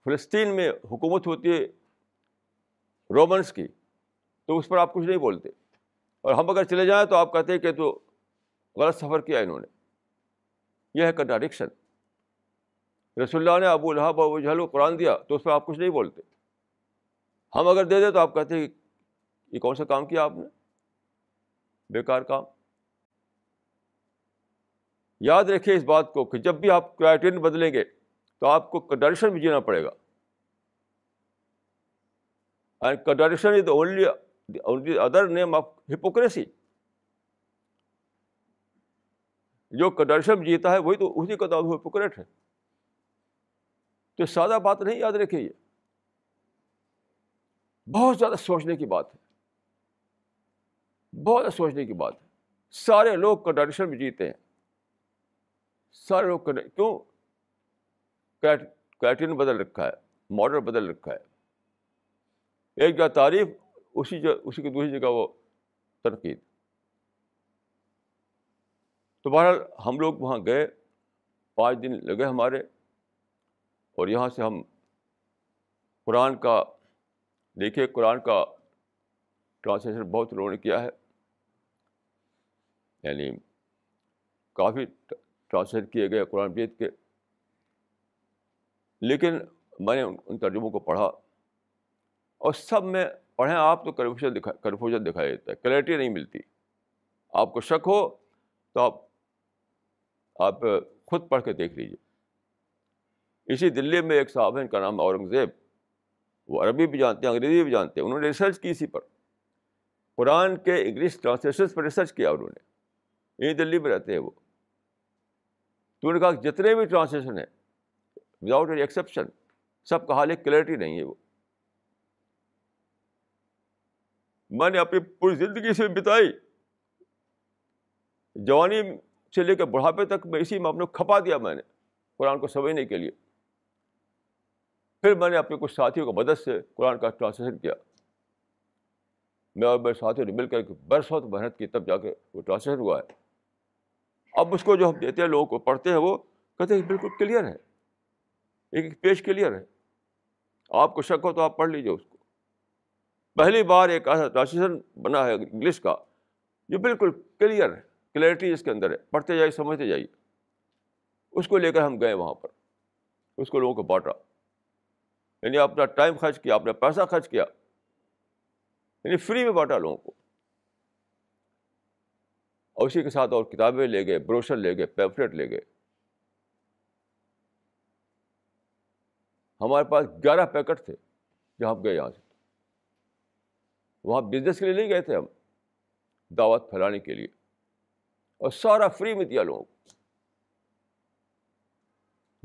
فلسطین میں حکومت ہوتی ہے رومنس کی، تو اس پر آپ کچھ نہیں بولتے۔ اور ہم اگر چلے جائیں تو آپ کہتے ہیں کہ تو غلط سفر کیا انہوں نے۔ یہ ہے کنٹراڈکشن رسول اللہ نے ابو الحاب ابو جہل کو قرآن دیا تو اس پہ آپ کچھ نہیں بولتے۔ ہم اگر دے دیں تو آپ کہتے ہیں یہ کون سا کام کیا آپ نے؟ بیکار کام۔ یاد رکھیے اس بات کو کہ جب بھی آپ کرائٹیرین بدلیں گے تو آپ کو کنٹراڈکشن بھی جینا پڑے گا۔ And contradiction is the only other name of hypocrisy جو کنڈرشن جیتا ہے وہی تو اسی کا نام ہپوکریٹ ہے۔ تو سادہ بات نہیں یاد رکھے یہ۔ بہت زیادہ سوچنے کی بات ہے۔ بہت زیادہ سوچنے کی بات ہے۔ سارے لوگ کنٹراڈکشن میں جیتے ہیں۔ سارے لوگ کیوں؟ کرائٹرین بدل رکھا ہے ماڈل بدل رکھا ہے۔ ایک جگہ تعریف، اسی جگہ اسی کی دوسری جگہ وہ تنقید۔ تو بہرحال ہم لوگ وہاں گئے، پانچ دن لگے ہمارے، اور یہاں سے ہم قرآن کا دیکھیے قرآن کا ٹرانسلیشن بہت لوگوں نے کیا ہے۔ یعنی کافی ٹرانسلیٹ کیے گئے قرآن بیت کے۔ لیکن میں نے ان ترجموں کو پڑھا اور سب میں پڑھیں آپ تو کنفیوژن دکھا، کنفیوژن دکھائی دیتا ہے، کلیئرٹی نہیں ملتی۔ آپ کو شک ہو تو آپ آپ خود پڑھ کے دیکھ لیجیے اسی دلی میں ایک صاحب ہیں، ان کا نام اورنگزیب۔ وہ عربی بھی جانتے ہیں، انگریزی بھی جانتے ہیں۔ انہوں نے ریسرچ کی اسی پر۔ قرآن کے انگلش ٹرانسلیشن پر ریسرچ کیا انہوں نے۔ یہیں دلی میں رہتے ہیں وہ۔ تو انہوں نے کہا جتنے بھی ٹرانسلیشن ہیں وداؤٹ اینی ایکسیپشن سب کا حال ایک کلیئرٹی نہیں ہے وہ۔ میں نے اپنی پوری زندگی سے بتائی۔ جوانی سے لے کے بڑھاپے تک میں اسی میں اپنے کھپا دیا میں نے، قرآن کو سمجھنے کے لیے۔ پھر میں نے اپنے کچھ ساتھیوں کو مدد سے قرآن کا ٹرانسلیشن کیا۔ میں اور میرے ساتھیوں نے مل کر برسوں محنت کی، تب جا کے وہ ٹرانسلیشن ہوا ہے۔ اب اس کو جو ہم دیتے ہیں، لوگوں کو پڑھتے ہیں، وہ کہتے ہیں بالکل کلیئر ہے۔ ایک پیج کلیئر ہے۔ آپ کو شک ہو تو آپ پڑھ لیجیے اس کو۔ پہلی بار ایک ایسا ٹرانسلیشن بنا ہے انگلش کا، جو بالکل کلیئر ہے کلیئرٹی اس کے اندر ہے۔ پڑھتے جائیے، سمجھتے جائیے۔ اس کو لے کر ہم گئے وہاں پر۔ اس کو لوگوں کو بانٹا یعنی اپنا ٹائم خرچ کیا اپنا پیسہ خرچ کیا۔ یعنی فری میں بانٹا لوگوں کو۔ اور اسی کے ساتھ اور کتابیں لے گئے، بروشر لے گئے پیمفلیٹ لے گئے۔ ہمارے پاس گیارہ پیکٹ تھے جب ہم گئے یہاں سے۔ وہاں بزنس کے لیے نہیں گئے تھے ہم، دعوت پھیلانے کے لیے۔ اور سارا فری میں دیا لوگوں کو۔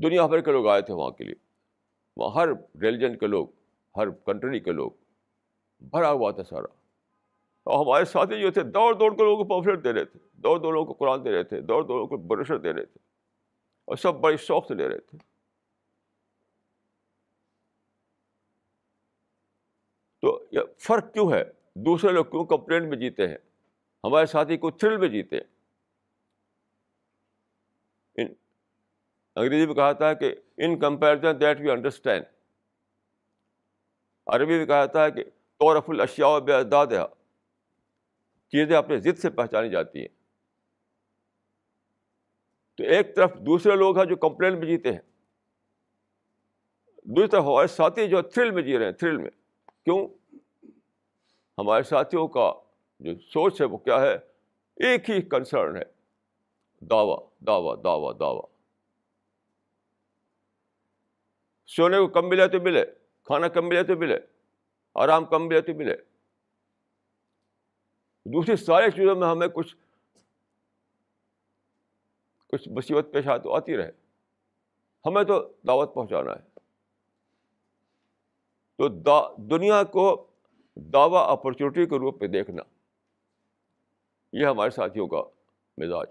دنیا بھر کے لوگ آئے تھے وہاں کے لیے۔ وہاں ہر ریلیجن کے لوگ، ہر کنٹری کے لوگ، بھرا ہوا تھا سارا۔ اور ہمارے ساتھی جو تھے، دوڑ دوڑ کے لوگوں کو پوفلیٹ دے رہے تھے۔ دوڑ دوڑ لوگوں کو قرآن دے رہے تھے۔ دوڑ دوڑ کو بروشر دے رہے تھے۔ اور سب بڑی شوق سے دے رہے تھے۔ تو یہ فرق کیوں ہے؟ دوسرے لوگ کیوں کمپلینٹ میں جیتے ہیں؟ ہمارے ساتھی کو تھرل میں جیتے ہیں۔ انگریزی میں کہا تھا کہ in comparison that we understand Arabi میں کہا تھا کہ طورف الاشیاء بے اداد چیزیں اپنے ضد سے پہچانی جاتی ہیں۔ تو ایک طرف دوسرے لوگ ہیں جو کمپلین میں جیتے ہیں۔ دوسری طرف ہمارے ساتھی جو تھرل میں جی رہے ہیں، تھرل میں۔ کیوں؟ ہمارے ساتھیوں کا جو سوچ ہے وہ کیا ہے؟ ایک ہی کنسرن ہے۔ دعویٰ دعویٰ دعویٰ دعویٰ۔ سونے کو کم ملے تو ملے، کھانا کم ملے تو ملے، آرام کم ملے تو ملے۔ دوسری ساری چیزوں میں ہمیں کچھ کچھ مصیبت پیش تو آتی رہے۔ ہمیں تو دعوت پہنچانا ہے۔ تو دا دنیا کو دعوی اپرچونیٹی کے روپ میں دیکھنا۔ یہ ہمارے ساتھیوں کا مزاج۔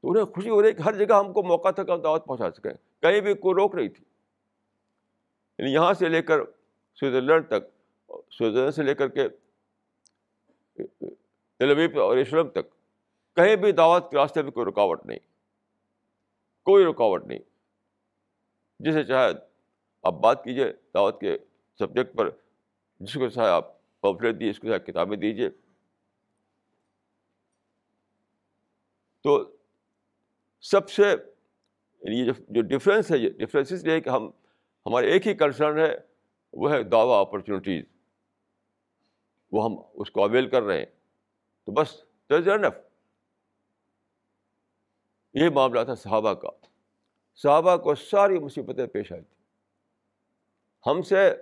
تو انہیں خوشی ہو رہی کہ ہر جگہ ہم کو موقع تک ہم دعوت پہنچا سکیں۔ کہیں بھی کوئی روک رہی تھی۔ یعنی یہاں سے لے کر سوئٹزرلینڈ تک، سوئٹزرلینڈ سے لے کر کے تلویب اور اسلم تک۔ کہیں بھی دعوت کے راستے میں کوئی رکاوٹ نہیں۔ کوئی رکاوٹ نہیں۔ جسے چاہے آپ بات کیجیے دعوت کے سبجیکٹ پر جس کو چاہے آپ پمفلیٹ دیجیے اس کو چاہے کتابیں دیجیے تو سب سے یعنی یہ جو ڈفرینس ہے، یہ ڈفرینس اس لیے کہ ہم ہمارے ایک ہی کنسرن ہے، وہ ہے دعویٰ اپرچونیٹیز وہ ہم اس کو اویل کر رہے ہیں۔ تو بس انف یہ معاملہ تھا صحابہ کا۔ صحابہ کو ساری مصیبتیں پیش آئی تھیں۔ ہم سے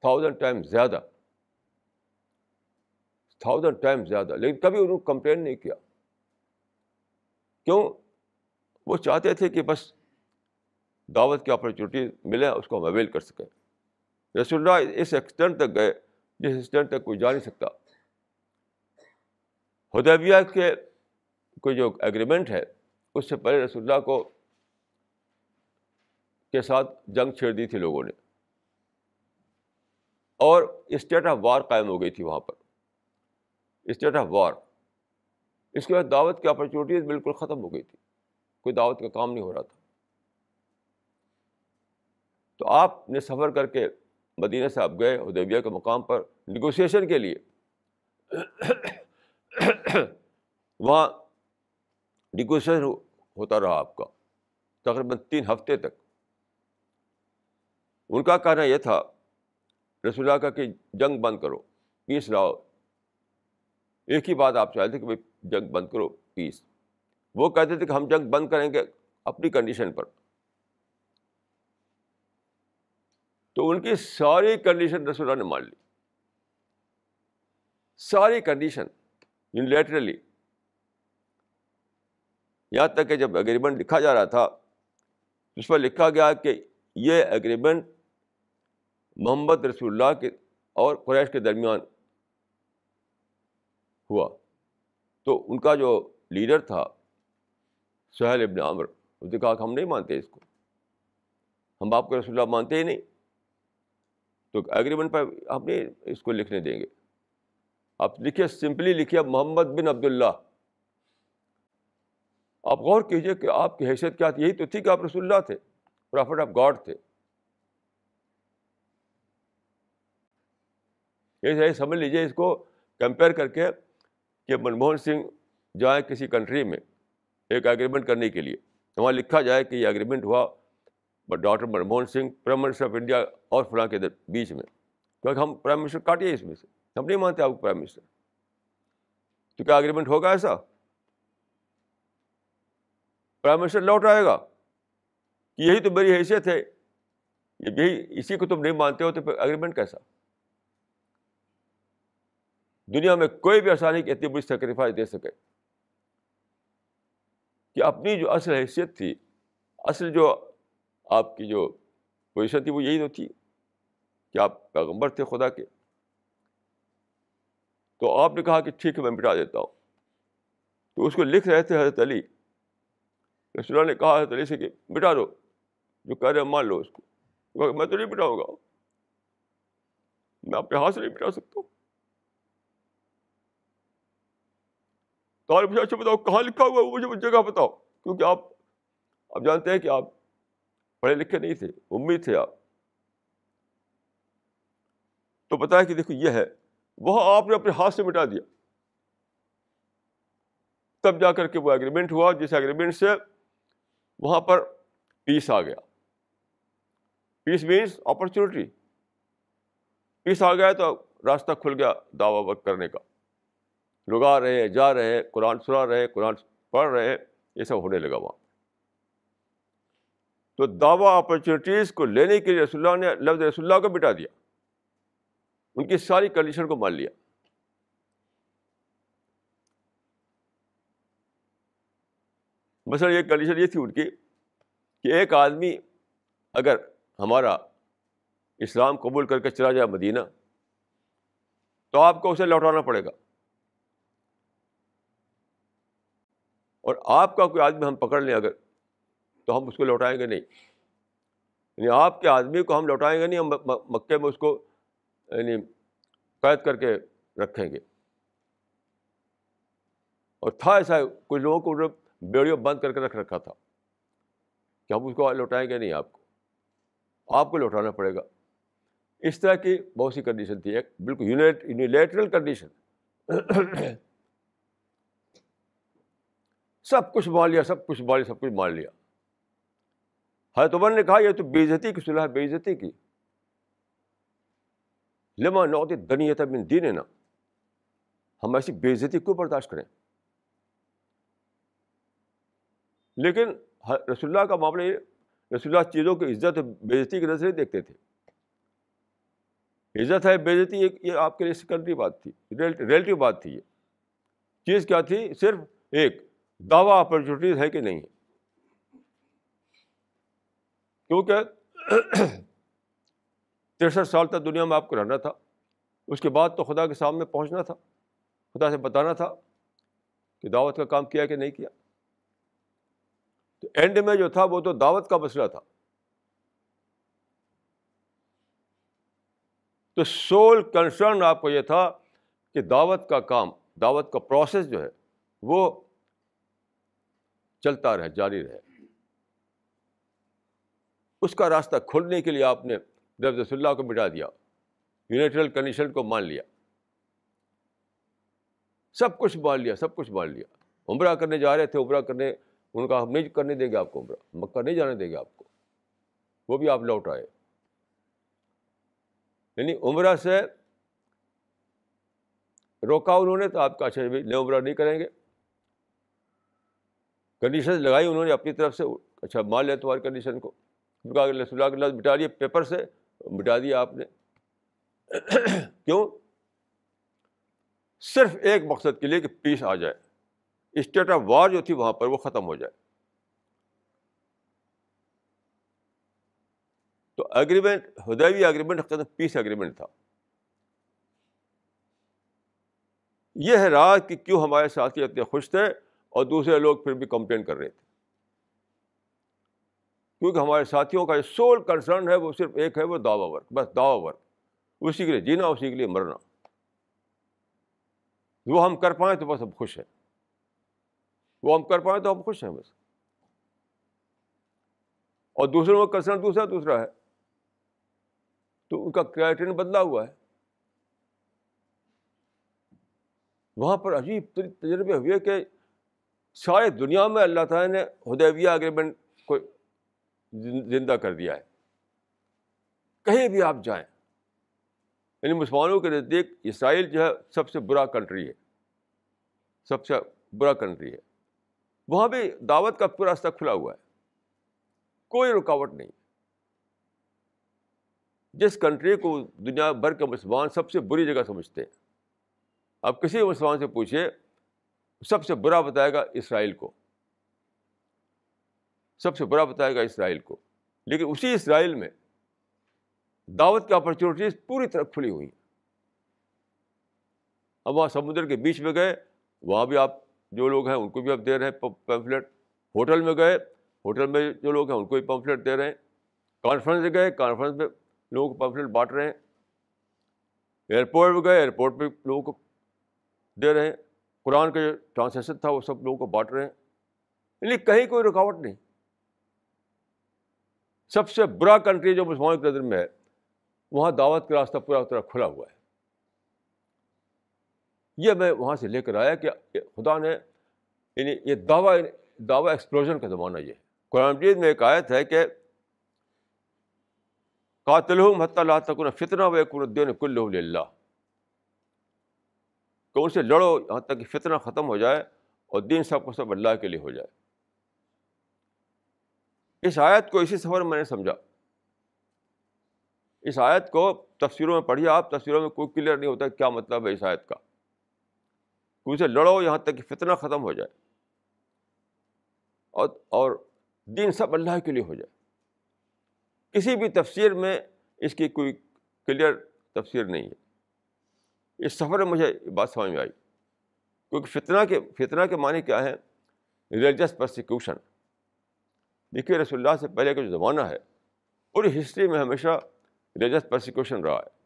تھاؤزینڈ ٹائم زیادہ۔ تھاؤزینڈ ٹائم زیادہ۔ لیکن کبھی انہوں نے کمپلین نہیں کیا۔ کیوں؟ وہ چاہتے تھے کہ بس دعوت کی اپرچونیٹی ملے، اس کو ہم اویل کر سکیں۔ رسول اللہ اس ایکسٹینٹ تک گئے۔ جس ایکسٹینٹ تک کوئی جا نہیں سکتا۔ ہدیبیہ کے کوئی جو ایگریمنٹ ہے، اس سے پہلے رسول اللہ کو کے ساتھ جنگ چھیڑ دی تھی لوگوں نے۔ اور اسٹیٹ آف وار قائم ہو گئی تھی وہاں پر۔ اسٹیٹ آف وار اس کے بعد دعوت کی اپرچونیٹیز بالکل ختم ہو گئی تھی۔ کوئی دعوت کا کام نہیں ہو رہا تھا۔ تو آپ نے سفر کر کے مدینہ سے آپ گئے ادیبیہ کے مقام پر نیگوسیشن کے لیے۔ وہاں نیگوسیشن ہوتا رہا آپ کا، تقریباً تین ہفتے تک۔ ان کا کہنا یہ تھا، رسول اللہ کا کہ جنگ بند کرو پیس لاؤ۔ ایک ہی بات آپ چاہتے تھے کہ بھائی جنگ بند کرو پیس وہ کہتے تھے کہ ہم جنگ بند کریں گے اپنی کنڈیشن پر۔ تو ان کی ساری کنڈیشن رسول اللہ نے مان لی۔ ساری کنڈیشن یونیلیٹرلی یہاں تک کہ جب اگریمنٹ لکھا جا رہا تھا، اس پر لکھا گیا کہ یہ اگریمنٹ محمد رسول اللہ کے اور قریش کے درمیان ہوا۔ تو ان کا جو لیڈر تھا، سہیل ابن عامر اس نے کہا کہ ہم نہیں مانتے اس کو۔ ہم آپ کو رسول اللہ مانتے ہی نہیں۔ تو ایگریمنٹ پر آپ نہیں اس کو لکھنے دیں گے۔ آپ لکھیے سمپلی لکھیے، محمد بن عبداللہ۔ آپ غور کیجیے کہ آپ کی حیثیت کیا تھی؟ یہی تو تھی کہ آپ رسول اللہ تھے پرافٹ آف گاڈ تھے۔ یہ سمجھ لیجیے اس کو، کمپیئر کر کے کہ منموہن سنگھ جائیں کسی کنٹری میں ایک ایگریمنٹ کرنے کے لیے۔ وہاں لکھا جائے کہ یہ ایگریمنٹ ہوا doctor Manmohan Singh prime minister of India اور فلاں کے بیچ میں۔ کیونکہ ہم پرائم منسٹر کاٹیے اس میں سے۔ ہم نہیں مانتے آپ کو پرائم منسٹر تو کیا اگریمنٹ ہوگا ایسا؟ پرائم منسٹر لوٹ آئے گا۔ کہ یہی تو میری حیثیت ہے۔ یہی، اسی کو تم نہیں مانتے ہو تو پھر اگریمنٹ کیسا؟ دنیا میں کوئی بھی آسانی کی اتنی بڑی سیکریفائز دے سکے۔ کہ اپنی جو اصل حیثیت تھی، اصل جو آپ کی جو پوزیشن تھی وہ یہی تو تھی کہ آپ پیغمبر تھے خدا کے۔ تو آپ نے کہا کہ ٹھیک ہے، میں مٹا دیتا ہوں۔ تو اس کو لکھ رہے تھے حضرت علی۔ رسول اللہ نے کہا حضرت علی سے کہ مٹا دو، جو کہہ رہے مان لو اس کو۔ میں تو نہیں مٹاؤں گا۔ میں اپنے ہاتھ سے نہیں مٹا سکتا۔ ہوں تو اچھا بتاؤ، کہاں لکھا ہوا مجھے جگہ بتاؤ، کیونکہ آپ آپ جانتے ہیں کہ آپ پڑھے لکھے نہیں تھے، امید تھے آپ۔ تو بتایا کہ دیکھو یہ ہے، وہاں آپ نے اپنے ہاتھ سے مٹا دیا۔ تب جا کر کے وہ اگریمنٹ ہوا، جس اگریمنٹ سے وہاں پر پیس آ گیا۔ پیس مینس اپرچونیٹی پیس آ گیا تو راستہ کھل گیا دعوی ورک کرنے کا۔ لوگ آ رہے ہیں، جا رہے ہیں، قرآن سنا رہے قرآن پڑھ رہے ہیں، یہ سب ہونے لگا وہاں۔ تو دعویٰ اپرچونیٹیز کو لینے کے لیے رسول اللہ نے لفظ رسول اللہ کو بٹا دیا۔ ان کی ساری کنڈیشن کو مان لیا۔ مثلاً یہ کنڈیشن یہ تھی ان کی کہ ایک آدمی اگر ہمارا اسلام قبول کر کے چلا جائے مدینہ، تو آپ کو اسے لوٹانا پڑے گا۔ اور آپ کا کوئی آدمی ہم پکڑ لیں اگر تو ہم اس کو لوٹائیں گے نہیں۔ یعنی آپ کے آدمی کو ہم لوٹائیں گے نہیں، ہم مکے میں اس کو یعنی قید کر کے رکھیں گے۔ اور تھا ایسا کچھ لوگوں کو بیڑیوں بند کر کے رکھ رکھا تھا کہ ہم اس کو لوٹائیں گے نہیں آپ کو۔ آپ کو لوٹانا پڑے گا۔ اس طرح کی بہت سی کنڈیشن تھی، ایک بالکل یونیلیٹرل کنڈیشن سب کچھ مان لیا، سب کچھ مان لیا، سب کچھ مان لیا۔ حضرت عمر نے کہا، یہ تو بے عزتی کی صلاح بے عزتی کی۔ لما نوت دنیت من دین نا ہم ایسی بے عزتی کیوں برداشت کریں؟ لیکن رسول اللہ کا معاملہ یہ، رسول اللہ چیزوں کی عزت بے عزتی کی نظر دیکھتے تھے۔ عزت ہے بے عزتی یہ آپ کے لیے سیکنڈری بات تھی ریلیٹو بات تھی یہ۔ چیز کیا تھی؟ صرف ایک، دعویٰ اپرچونیٹیز ہے کہ نہیں ہے۔ کیونکہ تریسٹھ سال تک دنیا میں آپ کو رہنا تھا، اس کے بعد تو خدا کے سامنے پہنچنا تھا، خدا سے بتانا تھا کہ دعوت کا کام کیا کہ نہیں کیا۔ تو اینڈ میں جو تھا وہ تو دعوت کا مسئلہ تھا۔ تو سول کنسرن آپ کو یہ تھا کہ دعوت کا کام، دعوت کا پروسیس جو ہے وہ چلتا رہے، جاری رہے۔ اس کا راستہ کھولنے کے لیے آپ نے رفظ اللہ کو مٹا دیا، یونیٹرل کنڈیشن کو مان لیا۔ سب کچھ مان لیا، سب کچھ مان لیا۔ عمرہ کرنے جا رہے تھے، عمرہ کرنے، ان کا ہم نہیں کرنے دیں گے آپ کو عمرہ۔ مکہ نہیں جانے دیں گے آپ کو۔ وہ بھی آپ لوٹ آئے۔ یعنی عمرہ سے روکا انہوں نے تو آپ کا اچھا نہیں عمرہ نہیں کریں گے۔ کنڈیشن لگائی انہوں نے اپنی طرف سے۔ اچھا مان لیا تمہاری کنڈیشن کو۔ اللہ کے لفظ مٹا دیے پیپر سے، مٹا دیا آپ نے۔ کیوں؟ صرف ایک مقصد کے لیے کہ پیس آ جائے۔ اسٹیٹ آف وار جو تھی وہاں پر وہ ختم ہو جائے۔ تو agreement Hudaybiyyah agreement peace agreement تھا۔ یہ ہے راز کہ کیوں ہمارے ساتھی اتنے خوش تھے اور دوسرے لوگ پھر بھی کمپلین کر رہے تھے۔ کیونکہ ہمارے ساتھیوں کا جو سول کنسرن ہے وہ صرف ایک ہے، وہ دعوی ورک بس دعوی ورک اسی کے لیے جینا، اسی کے لیے مرنا۔ وہ ہم کر پائیں تو بس ہم خوش ہیں۔ وہ ہم کر پائیں تو ہم خوش ہیں بس۔ اور دوسروں کا کنسرن دوسرا دوسرا ہے۔ تو ان کا کرائٹرین بدلا ہوا ہے۔ وہاں پر عجیب تجربے ہوئے کہ سارے دنیا میں اللہ تعالیٰ نے ہدیویہ اگریمنٹ کو زندہ کر دیا ہے۔ کہیں بھی آپ جائیں یعنی مسلمانوں کے نزدیک اسرائیل جو ہے سب سے برا کنٹری ہے۔ سب سے برا کنٹری ہے۔ وہاں بھی دعوت کا پورا راستہ کھلا ہوا ہے۔ کوئی رکاوٹ نہیں۔ جس کنٹری کو دنیا بھر کے مسلمان سب سے بری جگہ سمجھتے ہیں۔ آپ کسی مسلمان سے پوچھیے سب سے برا بتائے گا اسرائیل کو۔ سب سے برا بتائے گا اسرائیل کو۔ لیکن اسی اسرائیل میں دعوت کی اپرچونیٹیز پوری طرح کھلی ہوئی ہیں۔ اب وہاں سمندر کے بیچ میں گئے، وہاں بھی آپ جو لوگ ہیں ان کو بھی آپ دے رہے ہیں پمفلیٹ ہوٹل میں گئے، ہوٹل میں جو لوگ ہیں ان کو بھی پمفلیٹ دے رہے ہیں۔ کانفرنس میں گئے کانفرنس میں لوگوں کو پمفلیٹ بانٹ رہے ہیں۔ ایئرپورٹ میں گئے ایئرپورٹ پہ لوگوں کو دے رہے ہیں۔ قرآن کا جو ٹرانسلیشن تھا وہ سب لوگوں کو بانٹ رہے ہیں۔ یعنی کہیں کوئی رکاوٹ نہیں۔ سب سے برا کنٹری جو مسلمان کی نظر میں ہے، وہاں دعوت کا راستہ پورا طرح کھلا ہوا ہے۔ یہ میں وہاں سے لے کر آیا کہ خدا نے یعنی یہ دعویٰ دعویٰ ایکسپلوژن کا زمانہ یہ ہے۔ قرآن مجید میں ایک آیت ہے کہ قاتل مت اللہ تک فتنہ و الدین کل اللہ کہ ان سے لڑو یہاں تک کہ فتنہ ختم ہو جائے اور دین سب کو سب اللہ کے لیے ہو جائے۔ اس آیت کو اسی سفر میں نے سمجھا۔ اس آیت کو تفسیروں میں پڑھیے، آپ تفسیروں میں کوئی کلیئر نہیں ہوتا کیا مطلب ہے اس آیت کا۔ کہ اسے لڑو یہاں تک کہ فتنہ ختم ہو جائے۔ اور اور دین سب اللہ کے لیے ہو جائے۔ کسی بھی تفسیر میں اس کی کوئی کلیئر تفسیر نہیں ہے۔ اس سفر میں مجھے بات سمجھ میں آئی۔ کیونکہ فتنہ کے فتنہ کے معنی کیا ہے ریلیجس پرسیکیوشن دیکھیے رسول اللہ سے پہلے کا جو زمانہ ہے پوری ہسٹری میں ہمیشہ ریلیجس پرسیکیوشن رہا ہے۔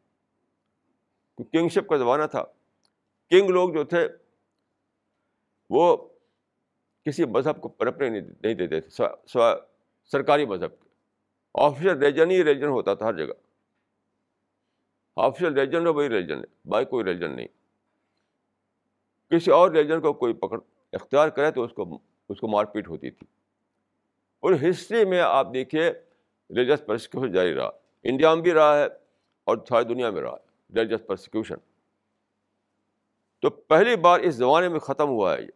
کنگ شپ کا زمانہ تھا۔ کنگ لوگ جو تھے، وہ کسی مذہب کو پرپنے نہیں دیتے تھے سرکاری مذہب کے۔ آفیشیل ریلیجن ہی ریلیجن ہوتا تھا ہر جگہ۔ آفیشیل ریلیجن ہو وہی ریلیجن ہے بائی کوئی ریلیجن نہیں۔ کسی اور ریلیجن کو کوئی پکڑ، اختیار کرے تو اس کو اس کو مار پیٹ ہوتی تھی۔ اور ہسٹری میں آپ دیکھیے ریلیجس پرسیکیوشن جاری رہا۔ انڈیا میں بھی رہا ہے اور ساری دنیا میں رہا ہے۔ ریلیجس پرسیکیوشن تو پہلی بار اس زمانے میں ختم ہوا ہے یہ۔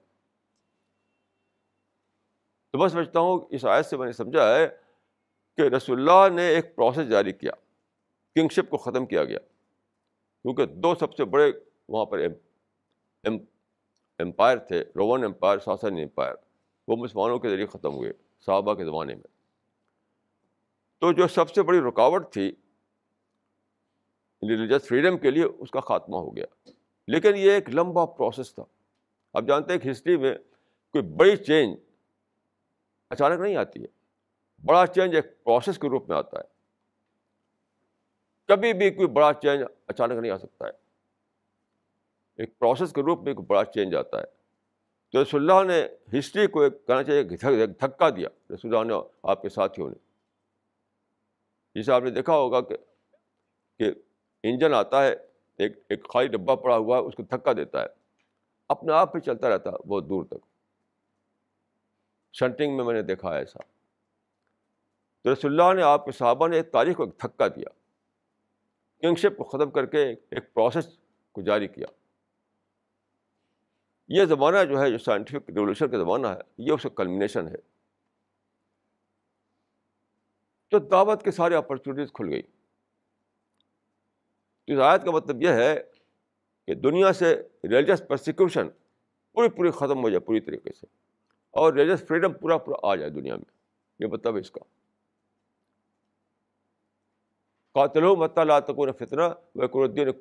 تو میں سمجھتا ہوں اس آیت سے میں نے سمجھا ہے کہ رسول اللہ نے ایک پروسیس جاری کیا۔ کنگشپ کو ختم کیا گیا۔ کیونکہ دو سب سے بڑے وہاں پر امپائر تھے۔ رومن امپائر ساسن امپائر وہ مسلمانوں کے ذریعے ختم ہوئے۔ صحابہ کے زمانے میں۔ تو جو سب سے بڑی رکاوٹ تھی ریلیجس فریڈم کے لیے اس کا خاتمہ ہو گیا۔ لیکن یہ ایک لمبا پروسیس تھا۔ آپ جانتے ہیں کہ ہسٹری میں کوئی بڑی چینج اچانک نہیں آتی ہے۔ بڑا چینج ایک پروسیس کے روپ میں آتا ہے۔ کبھی بھی کوئی بڑا چینج اچانک نہیں آ سکتا ہے۔ ایک پروسیس کے روپ میں کوئی بڑا چینج آتا ہے۔ تو رسول اللہ نے ہسٹری کو ایک کہنا چاہیے دھکا دیا رسول اللہ نے آپ کے ساتھیوں نے جسے آپ نے دیکھا ہوگا کہ کہ انجن آتا ہے ایک ایک خالی ڈبہ پڑا ہوا ہے اس کو دھکا دیتا ہے اپنے آپ پہ چلتا رہتا ہے بہت دور تک شنٹنگ میں میں نے دیکھا ہے ایسا تو رسول اللہ نے آپ کے صحابہ نے ایک تاریخ کو ایک دھکا دیا کنگشپ کو ختم کر کے ایک پروسیس کو جاری کیا یہ زمانہ جو ہے، جو سائنٹیفک ریولیوشن کا زمانہ ہے، یہ اس کا کلمنیشن ہے۔ تو دعوت کے سارے اپرچونیٹیز کھل گئی۔ تو اس آیت کا مطلب یہ ہے کہ دنیا سے ریلیجس پرسیکیوشن پوری پوری ختم ہو جائے، پوری طریقے سے۔ اور ریلیجس فریڈم پورا پورا آ جائے دنیا میں۔ یہ مطلب ہے اس کا۔ قاتل و مت اللہ تکون فتنہ و قردین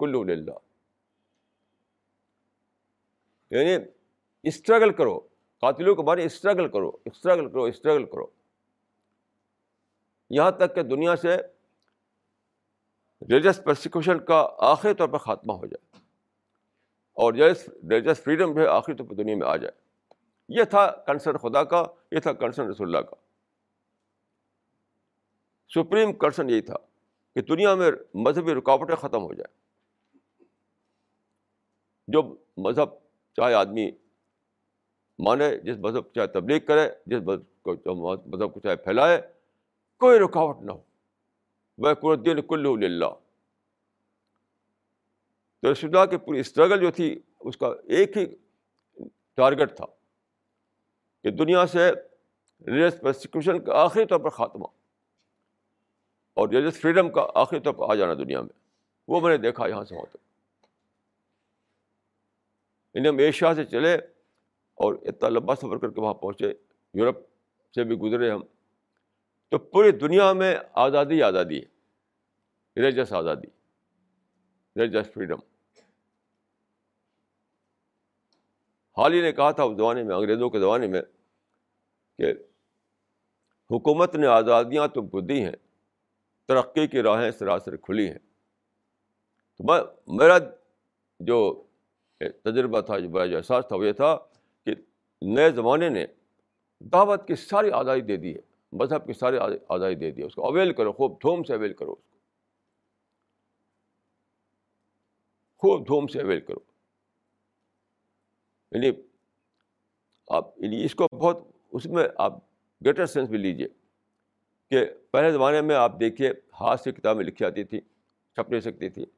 یعنی اسٹرگل کرو۔ قاتلوں کے بارے اسٹرگل کرو۔ اسٹرگل کرو اسٹرگل کرو۔ یہاں تک کہ دنیا سے ریلیجس پرسیکوشن کا آخری طور پر خاتمہ ہو جائے۔ اور ریلیجس فریڈم جو ہے آخری طور پر دنیا میں آ جائے۔ یہ تھا کنسرن خدا کا، یہ تھا کنسرن رسول اللہ کا۔ سپریم کنسرن یہی تھا کہ دنیا میں مذہبی رکاوٹیں ختم ہو جائیں۔ جو مذہب چاہے آدمی مانے، جس مذہب چاہے تبلیغ کرے، جس مذہب کو چاہے پھیلائے، کوئی رکاوٹ نہ ہو۔ وہ قردین کل اللہ تو رسول اللہ کی پوری اسٹرگل جو تھی، اس کا ایک ہی ٹارگیٹ تھا کہ دنیا سے ریلیجس پرسیکیوشن کا آخری طور پر خاتمہ اور ریلیجس فریڈم کا آخری طور پر آ جانا دنیا میں۔ وہ میں نے دیکھا یہاں سے وہاں تک۔ یعنی ہم ایشیا سے چلے اور اتنا لمبا سفر کر کے وہاں پہنچے، یورپ سے بھی گزرے ہم۔ تو پوری دنیا میں آزادی آزادی ہے۔ ریلیجس آزادی۔ ریلیجس فریڈم حال ہی نے کہا تھا اس زمانے میں، انگریزوں کے زمانے میں، کہ حکومت نے آزادیاں تو بدھی ہیں، ترقی کی راہیں سراسر کھلی ہیں۔ تو میں، میرا جو تجربہ تھا جو جو احساس تھا وہ یہ تھا کہ نئے زمانے نے دعوت کی ساری آزادی دے دی ہے، مذہب کی ساری آزادی دے دی ہے، اس کو اویل کرو، خوب دھوم سے اویل کرو اس کو۔ خوب دھوم سے اویل کرو۔ یعنی آپ یعنی اس کو بہت اس میں آپ گریٹر سینس بھی لیجیے کہ پہلے زمانے میں آپ دیکھیے، ہاتھ سے کتابیں لکھی آتی تھیں چھپ نہیں سکتی تھیں۔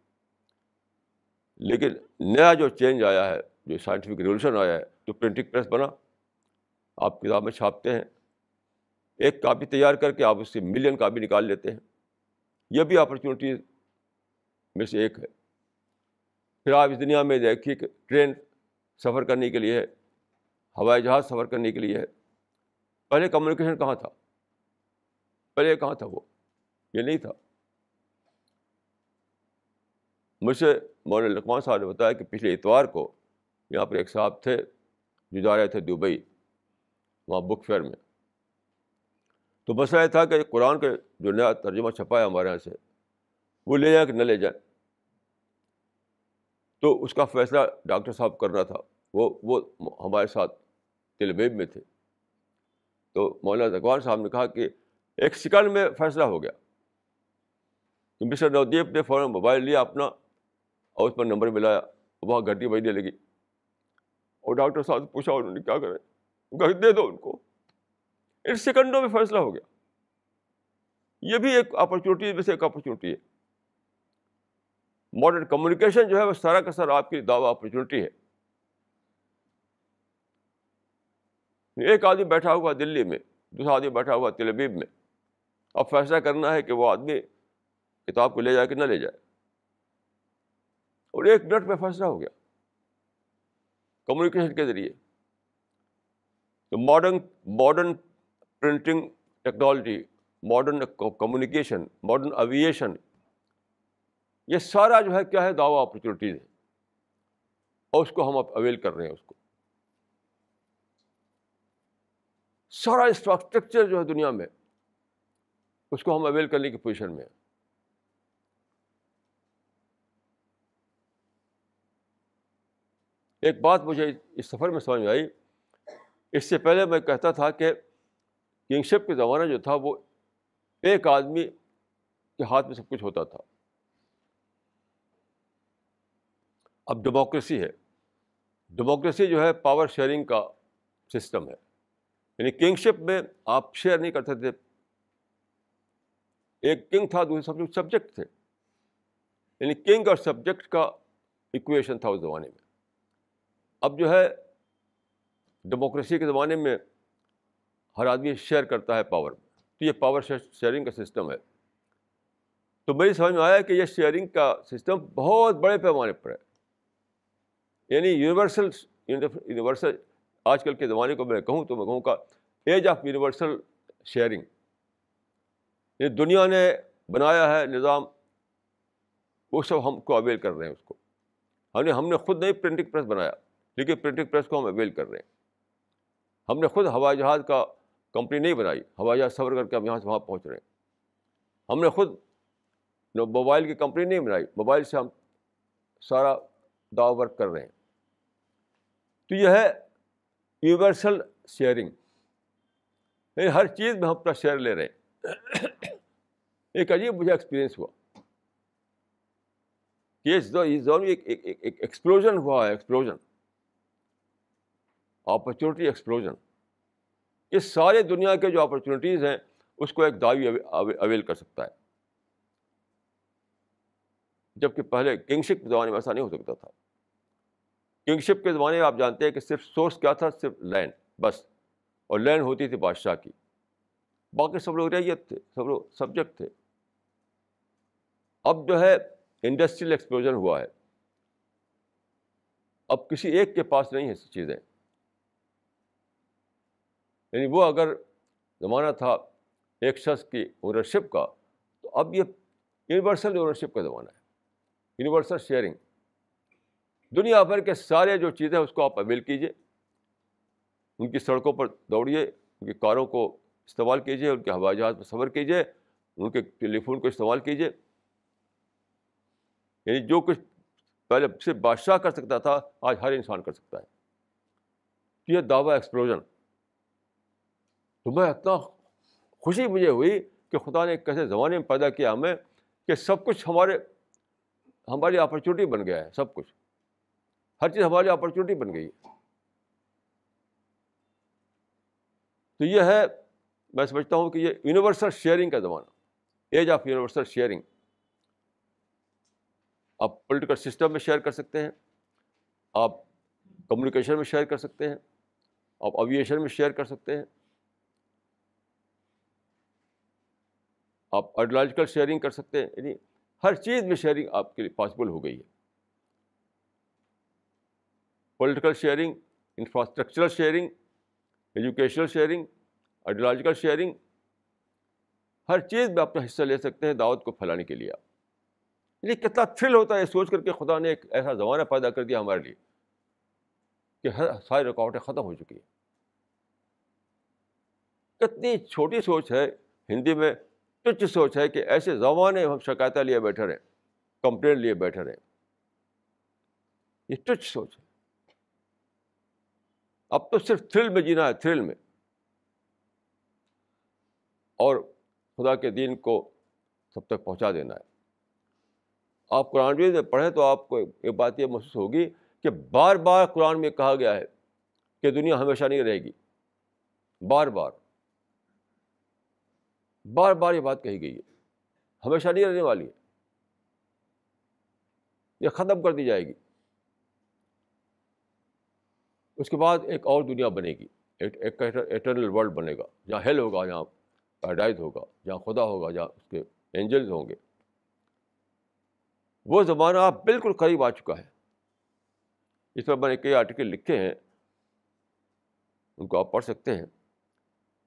لیکن نیا جو چینج آیا ہے، جو سائنٹیفک ریولیوشن آیا ہے تو پرنٹنگ پریس بنا، آپ کتابیں چھاپتے ہیں۔ ایک کاپی تیار کر کے آپ اس سے ملین کاپی نکال لیتے ہیں۔ یہ بھی اپرچونیٹیز میں سے ایک ہے۔ پھر آپ اس دنیا میں دیکھیے کہ ٹرین سفر کرنے کے لیے ہے، ہوائی جہاز سفر کرنے کے لیے ہے۔ پہلے کمیونیکیشن کہاں تھا؟ پہلے کہاں تھا وہ؟ یہ نہیں تھا۔ مجھ سے مولانا لقمان صاحب نے بتایا کہ پچھلے اتوار کو یہاں پر ایک صاحب تھے، جو جا رہے تھے دبئی، وہاں بک فیئر میں۔ تو مسئلہ یہ تھا کہ قرآن کا جو نیا ترجمہ چھپا ہے ہمارے یہاں سے، وہ لے جائیں کہ نہ لے جائیں۔ تو اس کا فیصلہ ڈاکٹر صاحب کرنا تھا۔ وہ وہ ہمارے ساتھ تلبیب میں تھے۔ تو مولانا زکوان صاحب نے کہا کہ ایک سیکنڈ میں فیصلہ ہو گیا۔ تو مسٹر نودیپ نے فوراً موبائل لیا اپنا۔ اور اس پر نمبر ملایا وہاں گھنٹی بجنے لگی۔ اور ڈاکٹر صاحب سے پوچھا، انہوں نے کیا کریں؟ دے دو ان کو۔ ان سیکنڈوں میں فیصلہ ہو گیا۔ یہ بھی ایک اپرچونیٹی میں سے ایک اپرچونیٹی ہے۔ ماڈرن کمیونیکیشن جو ہے، وہ سارا کا سارا آپ کی دعوی اپرچونیٹی ہے۔ ایک آدمی بیٹھا ہوا دلی میں، دوسرا آدمی بیٹھا ہوا تلبیب میں۔ اب فیصلہ کرنا ہے کہ وہ آدمی کتاب کو لے جائے کہ نہ لے جائے۔ اور ایک منٹ میں فیصلہ ہو گیا۔ کمیونیکیشن کے ذریعے۔ تو modern modern printing technology modern communication modern aviation یہ سارا جو ہے کیا ہے؟ دعوی اپرچونیٹیز ہے اور اس کو ہم اویل کر رہے ہیں اس کو۔ سارا انفراسٹرکچر جو ہے دنیا میں، اس کو ہم اویل کرنے کی پوزیشن میں ہیں۔ ایک بات مجھے اس سفر میں سمجھ میں آئی۔ اس سے پہلے میں کہتا تھا کہ کنگشپ کے زمانہ جو تھا وہ ایک آدمی کے ہاتھ میں سب کچھ ہوتا تھا۔ اب ڈیموکریسی ہے۔ ڈیموکریسی جو ہے پاور شیئرنگ کا سسٹم ہے۔ یعنی کنگشپ میں آپ شیئر نہیں کرتے تھے ایک کنگ تھا، دوسرے سب سبجیکٹ تھے۔ یعنی کنگ اور سبجیکٹ کا اکویشن تھا اس زمانے میں۔ اب جو ہے ڈیموکریسی کے زمانے میں ہر آدمی شیئر کرتا ہے پاور تو یہ پاور شیئرنگ کا سسٹم ہے۔ تو میری سمجھ میں آیا کہ یہ شیئرنگ کا سسٹم بہت بڑے پیمانے پر ہے۔ یعنی یونیورسل یونیورسل آج کل کے زمانے کو میں کہوں تو میں کہوں کا ایج آف یونیورسل شیئرنگ یعنی دنیا نے بنایا ہے نظام، وہ سب ہم کو اویل کر رہے ہیں اس کو۔ ہم نے ہم نے خود نہیں پرنٹنگ پریس بنایا۔ لیکن پرنٹنگ پریس کو ہم اویل کر رہے ہیں۔ ہم نے خود ہوائی جہاز کا کمپنی نہیں بنائی، ہوائی جہاز سفر کر کے ہم یہاں سے وہاں پہنچ رہے ہیں۔ ہم نے خود موبائل کی کمپنی نہیں بنائی موبائل سے ہم سارا دعو ورک کر رہے ہیں۔ تو یہ ہے یونیورسل شیئرنگ یعنی ہر چیز میں ہم اپنا شیئر لے رہے ہیں۔ ایک عجیب مجھے ایکسپیرئنس ہوا۔ کہ ایک ایکسپلوژن ہوا ہے ایکسپلوژن اپرچونیٹی ایکسپلوژن یہ سارے دنیا کے جو اپرچونیٹیز ہیں، اس کو ایک دعوی اویل کر سکتا ہے۔ جبکہ پہلے کنگشپ کے زمانے میں ایسا نہیں ہو سکتا تھا۔ کنگشپ کے زمانے میں آپ جانتے ہیں کہ صرف سورس کیا تھا؟ صرف لینڈ بس۔ اور لین ہوتی تھی بادشاہ کی۔ باقی سب لوگ ریت تھے، سب لوگ سبجیکٹ تھے۔ اب جو ہے انڈسٹریل ایکسپلوژن ہوا ہے۔ اب کسی ایک کے پاس نہیں ہے چیزیں۔ یعنی وہ اگر زمانہ تھا ایک شخص کی اونرشپ کا، تو اب یہ یونیورسل اونرشپ کا زمانہ ہے۔ یونیورسل شیئرنگ دنیا بھر کے سارے جو چیزیں اس کو آپ اویل کیجیے ان کی سڑکوں پر دوڑیے، ان کی کاروں کو استعمال کیجیے ان کے ہوائی جہاز پر سفر کیجیے ان کے ٹیلی فون کو استعمال کیجیے یعنی جو کچھ پہلے صرف بادشاہ کر سکتا تھا، آج ہر انسان کر سکتا ہے۔ یہ دعویٰ ایکسپلوژن تو میں اتنا خوشی مجھے ہوئی کہ خدا نے کیسے زمانے میں پیدا کیا ہمیں کہ سب کچھ ہمارے ہماری اپرچونیٹی بن گیا ہے سب کچھ ہر چیز ہماری اپرچونیٹی بن گئی ہے تو یہ ہے میں سمجھتا ہوں کہ یہ یونیورسل شیئرنگ کا زمانہ ایج آف یونیورسل شیئرنگ آپ پولیٹیکل سسٹم میں شیئر کر سکتے ہیں آپ کمیونیکیشن میں شیئر کر سکتے ہیں آپ اویشن میں شیئر کر سکتے ہیں آپ آئیڈیولوجیکل شیئرنگ کر سکتے ہیں یعنی ہر چیز میں شیئرنگ آپ کے لیے پاسبل ہو گئی ہے۔ Political sharing infrastructural sharing educational sharing ideological sharing ہر چیز میں اپنا حصہ لے سکتے ہیں دعوت کو پھیلانے کے لیے آپ۔ یعنی کتنا تھرل ہوتا ہے سوچ کر کے خدا نے ایک ایسا زمانہ پیدا کر دیا ہمارے لیے کہ ہر ساری رکاوٹیں ختم ہو چکی ہیں۔ کتنی چھوٹی سوچ ہے، ہندی میں تچ سوچ ہے کہ ایسے زمانے ہم شکایتیں لیے بیٹھے رہیں، کمپلین لیے بیٹھے رہیں۔ یہ ٹچ سوچ ہے۔ اب تو صرف تھرل میں جینا ہے، تھرل میں۔ اور خدا کے دین کو سب تک پہنچا دینا ہے۔ آپ قرآن مجید میں پڑھیں تو آپ کو ایک بات یہ محسوس ہوگی کہ بار بار قرآن میں کہا گیا ہے کہ دنیا ہمیشہ نہیں رہے گی۔ بار بار۔ بار بار یہ بات کہی گئی ہے۔ ہمیشہ نہیں رہنے والی ہے۔ یہ ختم کر دی جائے گی۔ اس کے بعد ایک اور دنیا بنے گی۔ ایک ایٹرنل ورلڈ بنے گا۔ جہاں ہیل ہوگا، جہاں پیراڈائز ہوگا، جہاں خدا ہوگا، جہاں اس کے اینجلز ہوں گے۔ وہ زمانہ آپ بالکل قریب آ چکا ہے۔ اس پر میں نے کئی آرٹیکل لکھے ہیں۔ ان کو آپ پڑھ سکتے ہیں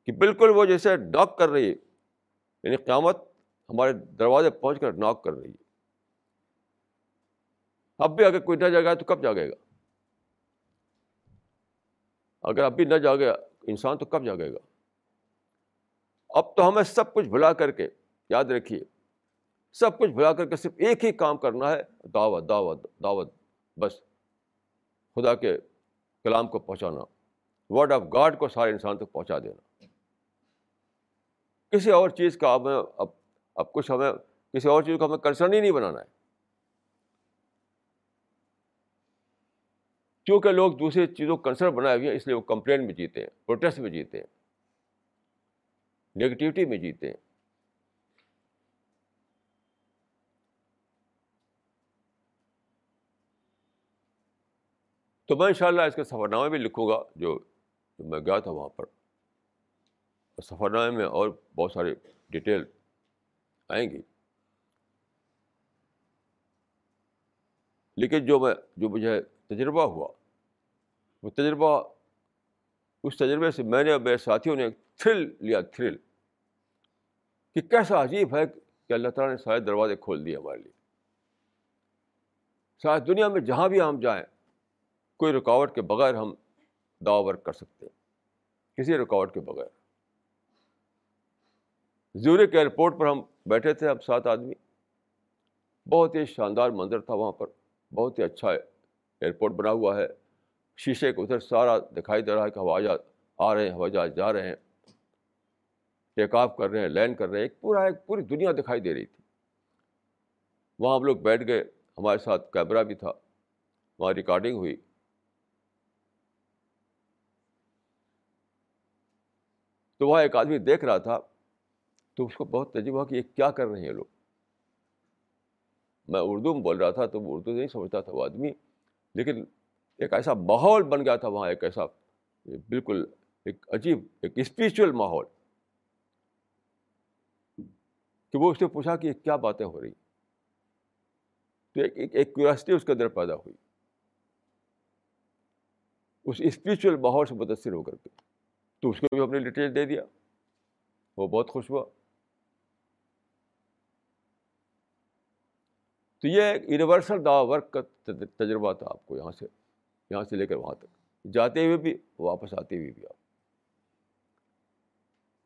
کہ بالکل وہ جیسے ڈاک کر رہی ہے۔ یعنی قیامت ہمارے دروازے پہنچ کر ناک کر رہی ہے۔ اب بھی اگر کوئی نہ جاگا تو کب جاگے گا؟ اگر اب بھی نہ جاگے انسان تو کب جاگے گا؟ اب تو ہمیں سب کچھ بھلا کر کے، یاد رکھیے، سب کچھ بھلا کر کے صرف ایک ہی کام کرنا ہے، دعوت دعوت دعوت، بس خدا کے کلام کو پہنچانا ورڈ آف گاڈ کو سارے انسان تک پہنچا دینا۔ کسی اور چیز کا ہمیں اب اب کچھ ہمیں کسی اور چیز کو ہمیں کنسرن ہی نہیں بنانا ہے۔ کیونکہ لوگ دوسری چیزوں کو کنسرن بنائے ہوئے ہیں، اس لیے وہ کمپلین میں جیتے ہیں پروٹیسٹ میں جیتے ہیں نگیٹیوٹی میں جیتے ہیں۔ تو میں ان شاء اللہ اس کے سفر نامے بھی لکھوں گا جو میں گیا تھا وہاں پر۔ سفر نامے میں اور بہت سارے ڈیٹیل آئیں گی۔ لیکن جو میں جو مجھے تجربہ ہوا، وہ تجربہ اس تجربے سے میں نے اور میرے ساتھیوں نے تھرل لیا، تھرل۔ کہ کیسا عجیب ہے کہ اللہ تعالیٰ نے سارے دروازے کھول دیے ہمارے لیے۔ شاید دنیا میں جہاں بھی ہم جائیں، کوئی رکاوٹ کے بغیر ہم دعا کر سکتے ہیں۔ کسی رکاوٹ کے بغیر۔ زیورے کے ایئرپورٹ پر ہم بیٹھے تھے، ہم سات آدمی۔ بہت ہی شاندار منظر تھا وہاں پر۔ بہت ہی اچھا ایئرپورٹ بنا ہوا ہے۔ شیشے کو ادھر سارا دکھائی دے رہا ہے کہ ہوائی جہاز آ رہے ہیں ہوائی جہاز جا رہے ہیں۔ ٹیک آف کر رہے ہیں، لینڈ کر رہے ہیں۔ ایک پورا، ایک پوری دنیا دکھائی دے رہی تھی۔ وہاں ہم لوگ بیٹھ گئے۔ ہمارے ساتھ کیمرہ بھی تھا۔ وہاں ریکارڈنگ ہوئی۔ تو وہاں ایک آدمی دیکھ رہا تھا۔ تو اس کو بہت تجربہ کہ یہ کیا کر رہے ہیں لوگ۔ میں اردو میں بول رہا تھا تو وہ اردو نہیں سمجھتا تھا وہ آدمی، لیکن ایک ایسا ماحول بن گیا تھا وہاں، ایک ایسا بالکل ایک عجیب، ایک اسپریچل ماحول۔ کہ وہ اس سے پوچھا کہ کیا باتیں ہو رہی تو ایک کیورسٹی اس کے اندر پیدا ہوئی۔ اس اسپریچل ماحول سے متاثر ہو کر کے۔ تو اس کو بھی اپنے ڈیٹیل دے دیا۔ وہ بہت خوش ہوا۔ تو یہ ایک یونیورسل دا ورک کا تجربہ تھا آپ کو یہاں سے یہاں سے لے کر وہاں تک۔ جاتے ہوئے بھی، واپس آتے ہوئے بھی آپ۔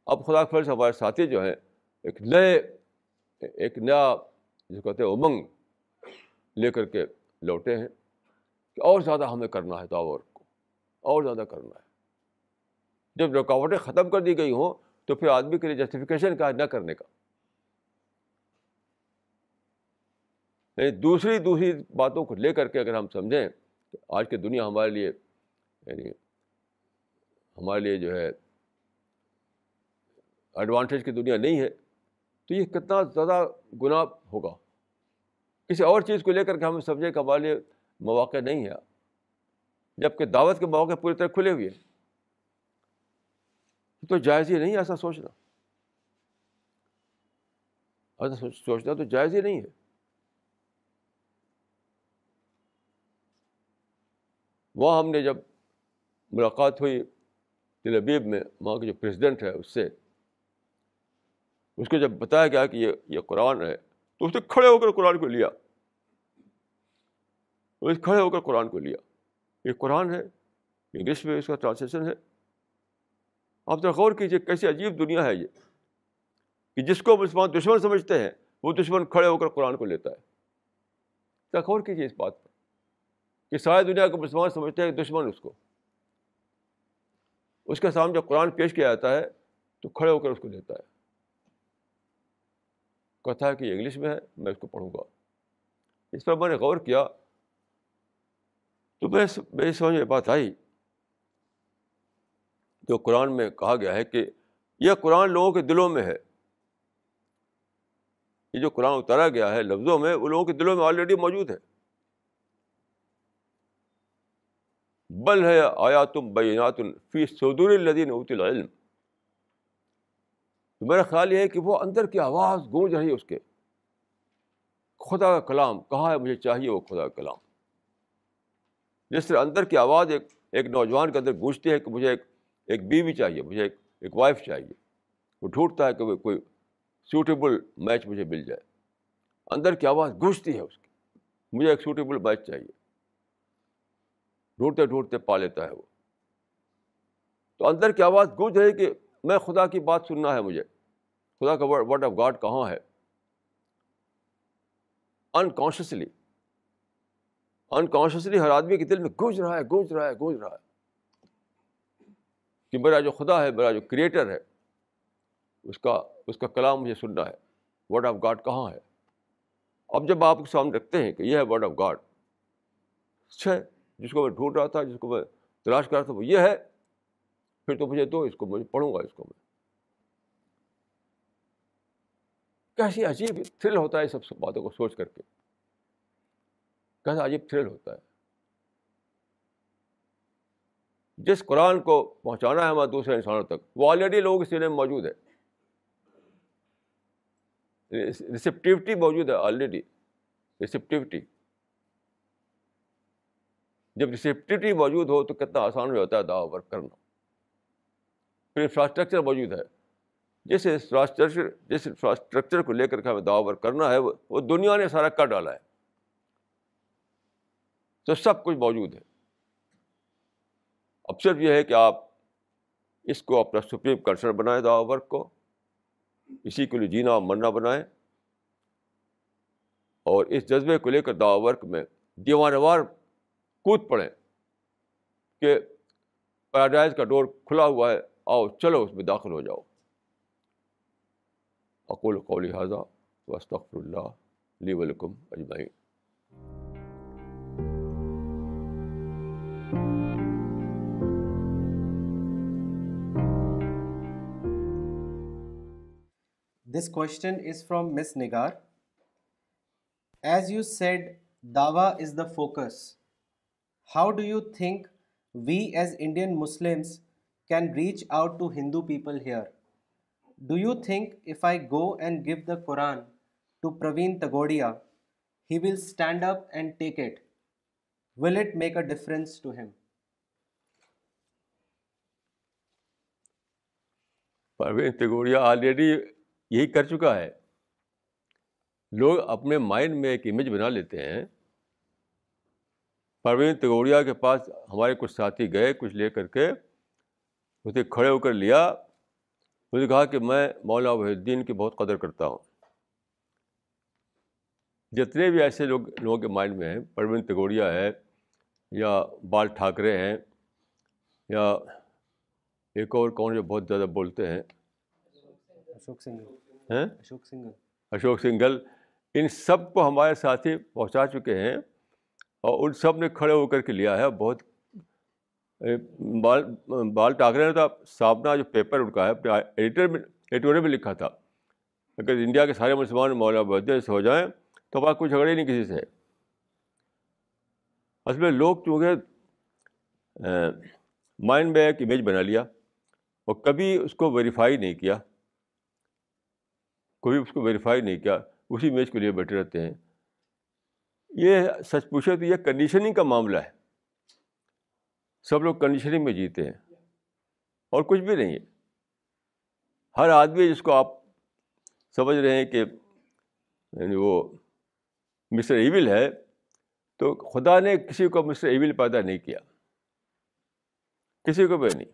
اب خدا سے ہمارے ساتھی جو ہیں، ایک نئے، ایک نیا جس کو کہتے ہیں، امنگ لے کر کے لوٹے ہیں کہ اور زیادہ ہمیں کرنا ہے دعوت کو، اور زیادہ کرنا ہے۔ جب رکاوٹیں ختم کر دی گئی ہوں تو پھر آدمی کے لیے جسٹیفیکیشن کا ہے نہ کرنے کا؟ یعنی دوسری دوسری باتوں کو لے کر کے اگر ہم سمجھیں کہ آج کی دنیا ہمارے لیے یعنی ہمارے لیے جو ہے ایڈوانٹیج کی دنیا نہیں ہے، تو یہ کتنا زیادہ گناہ ہوگا۔ کسی اور چیز کو لے کر کے ہم سمجھیں کہ ہمارے لیے مواقع نہیں ہے جبکہ دعوت کے مواقع پوری طرح کھلے ہوئے ہیں۔ تو جائز ہی نہیں ایسا سوچنا۔ ایسا سوچنا تو جائز ہی نہیں ہے۔ وہاں ہم نے جب ملاقات ہوئی تل ابیب میں، وہاں کے جو پریزیڈنٹ ہے، اس سے، اس کو جب بتایا گیا کہ یہ یہ قرآن ہے، تو اس نے کھڑے ہو کر قرآن کو لیا۔ کھڑے ہو کر قرآن کو لیا۔ یہ قرآن ہے انگلش میں اس کا ٹرانسلیشن ہے۔ آپ ذرا غور کیجیے کیسی عجیب دنیا ہے یہ، کہ جس کو مسلمان دشمن سمجھتے ہیں، وہ دشمن کھڑے ہو کر قرآن کو لیتا ہے۔ ذرا غور کیجیے اس بات پر۔ کہ ساری دنیا کو مسلمان سمجھتے ہیں، دشمن اس کو۔ اس کے سامنے جب قرآن پیش کیا جاتا ہے، تو کھڑے ہو کر اس کو لیتا ہے۔ کہتا ہے کہ یہ انگلش میں ہے، میں اس کو پڑھوں گا۔ اس پر میں نے غور کیا۔ تو میں میری سمجھ میں بات آئی۔ جو قرآن میں کہا گیا ہے کہ یہ قرآن لوگوں کے دلوں میں ہے۔ یہ جو قرآن اتارا گیا ہے لفظوں میں، وہ لوگوں کے دلوں میں آلریڈی موجود ہے۔ بل ہے آیا تم بینات فی سعودر الدین ات العلم. تو میرا خیال یہ ہے کہ وہ اندر کی آواز گونج رہی ہے اس کے۔ خدا کا کلام، کہاں ہے مجھے چاہیے وہ خدا کا کلام؟ جس طرح اندر کی آواز ایک ایک نوجوان کے اندر گونجتی ہے کہ مجھے ایک ایک بیوی چاہیے، مجھے ایک ایک وائف چاہیے۔ وہ ڈھونڈتا ہے کہ کوئی سوٹیبل میچ مجھے مل جائے۔ اندر کی آواز گونجتی ہے اس کی۔ مجھے ایک سوٹیبل میچ چاہیے۔ ڈھونڈتے ڈھونڈتے پا لیتا ہے وہ۔ تو اندر کی آواز گونج رہی کہ میں خدا کی بات سننا ہے مجھے۔ خدا کا ورڈ آف گاڈ کہاں ہے؟ انکانشیسلی انکانشیسلی ہر آدمی کے دل میں گونج رہا ہے، گونج رہا ہے، گونج رہا ہے۔ کہ میرا جو خدا ہے، میرا جو کریٹر ہے، اس کا اس کا کلام مجھے سننا ہے۔ ورڈ آف گاڈ کہاں ہے؟ اب جب آپ کے سامنے رکھتے ہیں کہ یہ ہے ورڈ آف گاڈ اچھا۔ جس کو میں ڈھونڈ رہا تھا، جس کو میں تلاش کر رہا تھا، وہ یہ ہے۔ پھر تو مجھے دو، اس کو مجھے پڑھوں گا، اس کو میں۔ کیسی عجیب تھرل ہوتا ہے سب سب باتوں کو سوچ کر کے۔ کیسا عجیب تھرل ہوتا ہے۔ جس قرآن کو پہنچانا ہے ہمارے دوسرے انسانوں تک، وہ آلریڈی لوگوں کے سینے میں موجود ہے ریسیپٹیوٹی موجود ہے آلریڈی ریسیپٹیوٹی جب ریسیپٹیوٹی موجود ہو تو کتنا آسان ہو جاتا ہے دعوی ورک کرنا۔ پھر انفراسٹرکچر موجود ہے۔ جس انفراسٹرکچر جس انفراسٹرکچر کو لے کر کے ہمیں دعوت کرنا ہے، وہ دنیا نے سارا کر ڈالا ہے۔ تو سب کچھ موجود ہے۔ اب صرف یہ ہے کہ آپ اس کو اپنا سپریم کنسرن بنائیں دعا ورک کو۔ اسی کے لیے جینا مرنا بنائیں۔ اور اس جذبے کو لے کر دعا ورک میں دیوان وار کود پڑیں کہ پیراڈائز کا ڈور کھلا ہوا ہے، آؤ، چلو، اس میں داخل ہو جاؤ۔ اقول قول حاضہ وسطر اللہ لی ولکم اجمعین۔ This question is from miss Nigar as you said dawah is the focus how do you think we as Indian Muslims can reach out to Hindu people here do you think if I go and go the Quran to Praveen Togadia he will stand up and take it will it make a difference to him Praveen Togadia already یہی کر چکا ہے لوگ اپنے mind میں ایک image بنا لیتے ہیں پروین تگوڑیا کے پاس ہمارے کچھ ساتھی گئے کچھ لے کر کے۔ اسے کھڑے ہو کر لیا۔ مجھے کہا کہ میں مولانا وحید الدین کی بہت قدر کرتا ہوں۔ جتنے بھی ایسے لوگ لوگوں کے مائنڈ میں ہیں پروین تگوڑیا ہے یا بال ٹھاکرے ہیں یا ایک اور کون جو بہت زیادہ بولتے ہیں. ہیں Ashok Singhal. اشوک سنگل۔ ان سب کو ہمارے ساتھی پہنچا چکے ہیں۔ اور ان سب نے کھڑے ہو کر کے لیا ہے۔ بہت بال بال ٹاکرے نے تو سامنا جو پیپر ان کا ہے، اپنے ایڈیٹر میں ایڈیٹور میں لکھا تھا۔ اگر انڈیا کے سارے مسلمان مولانا بدے سے ہو جائیں تو ہمارا کوئی جھگڑے نہیں کسی سے۔ اصل میں لوگ چونکہ مائنڈ میں ایک امیج بنا لیا اور کبھی اس کو ویریفائی نہیں کیا۔ کوئی اس کو ویریفائی نہیں کیا۔ اسی میچ کے لیے بیٹھے رہتے ہیں۔ یہ سچ پوچھے تو یہ کنڈیشننگ کا معاملہ ہے۔ سب لوگ کنڈیشننگ میں جیتے ہیں۔ اور کچھ بھی نہیں ہے۔ ہر آدمی جس کو آپ سمجھ رہے ہیں کہ یعنی وہ مسٹر ایول ہے، تو خدا نے کسی کو مسٹر ایول پیدا نہیں کیا۔ کسی کو بھی نہیں۔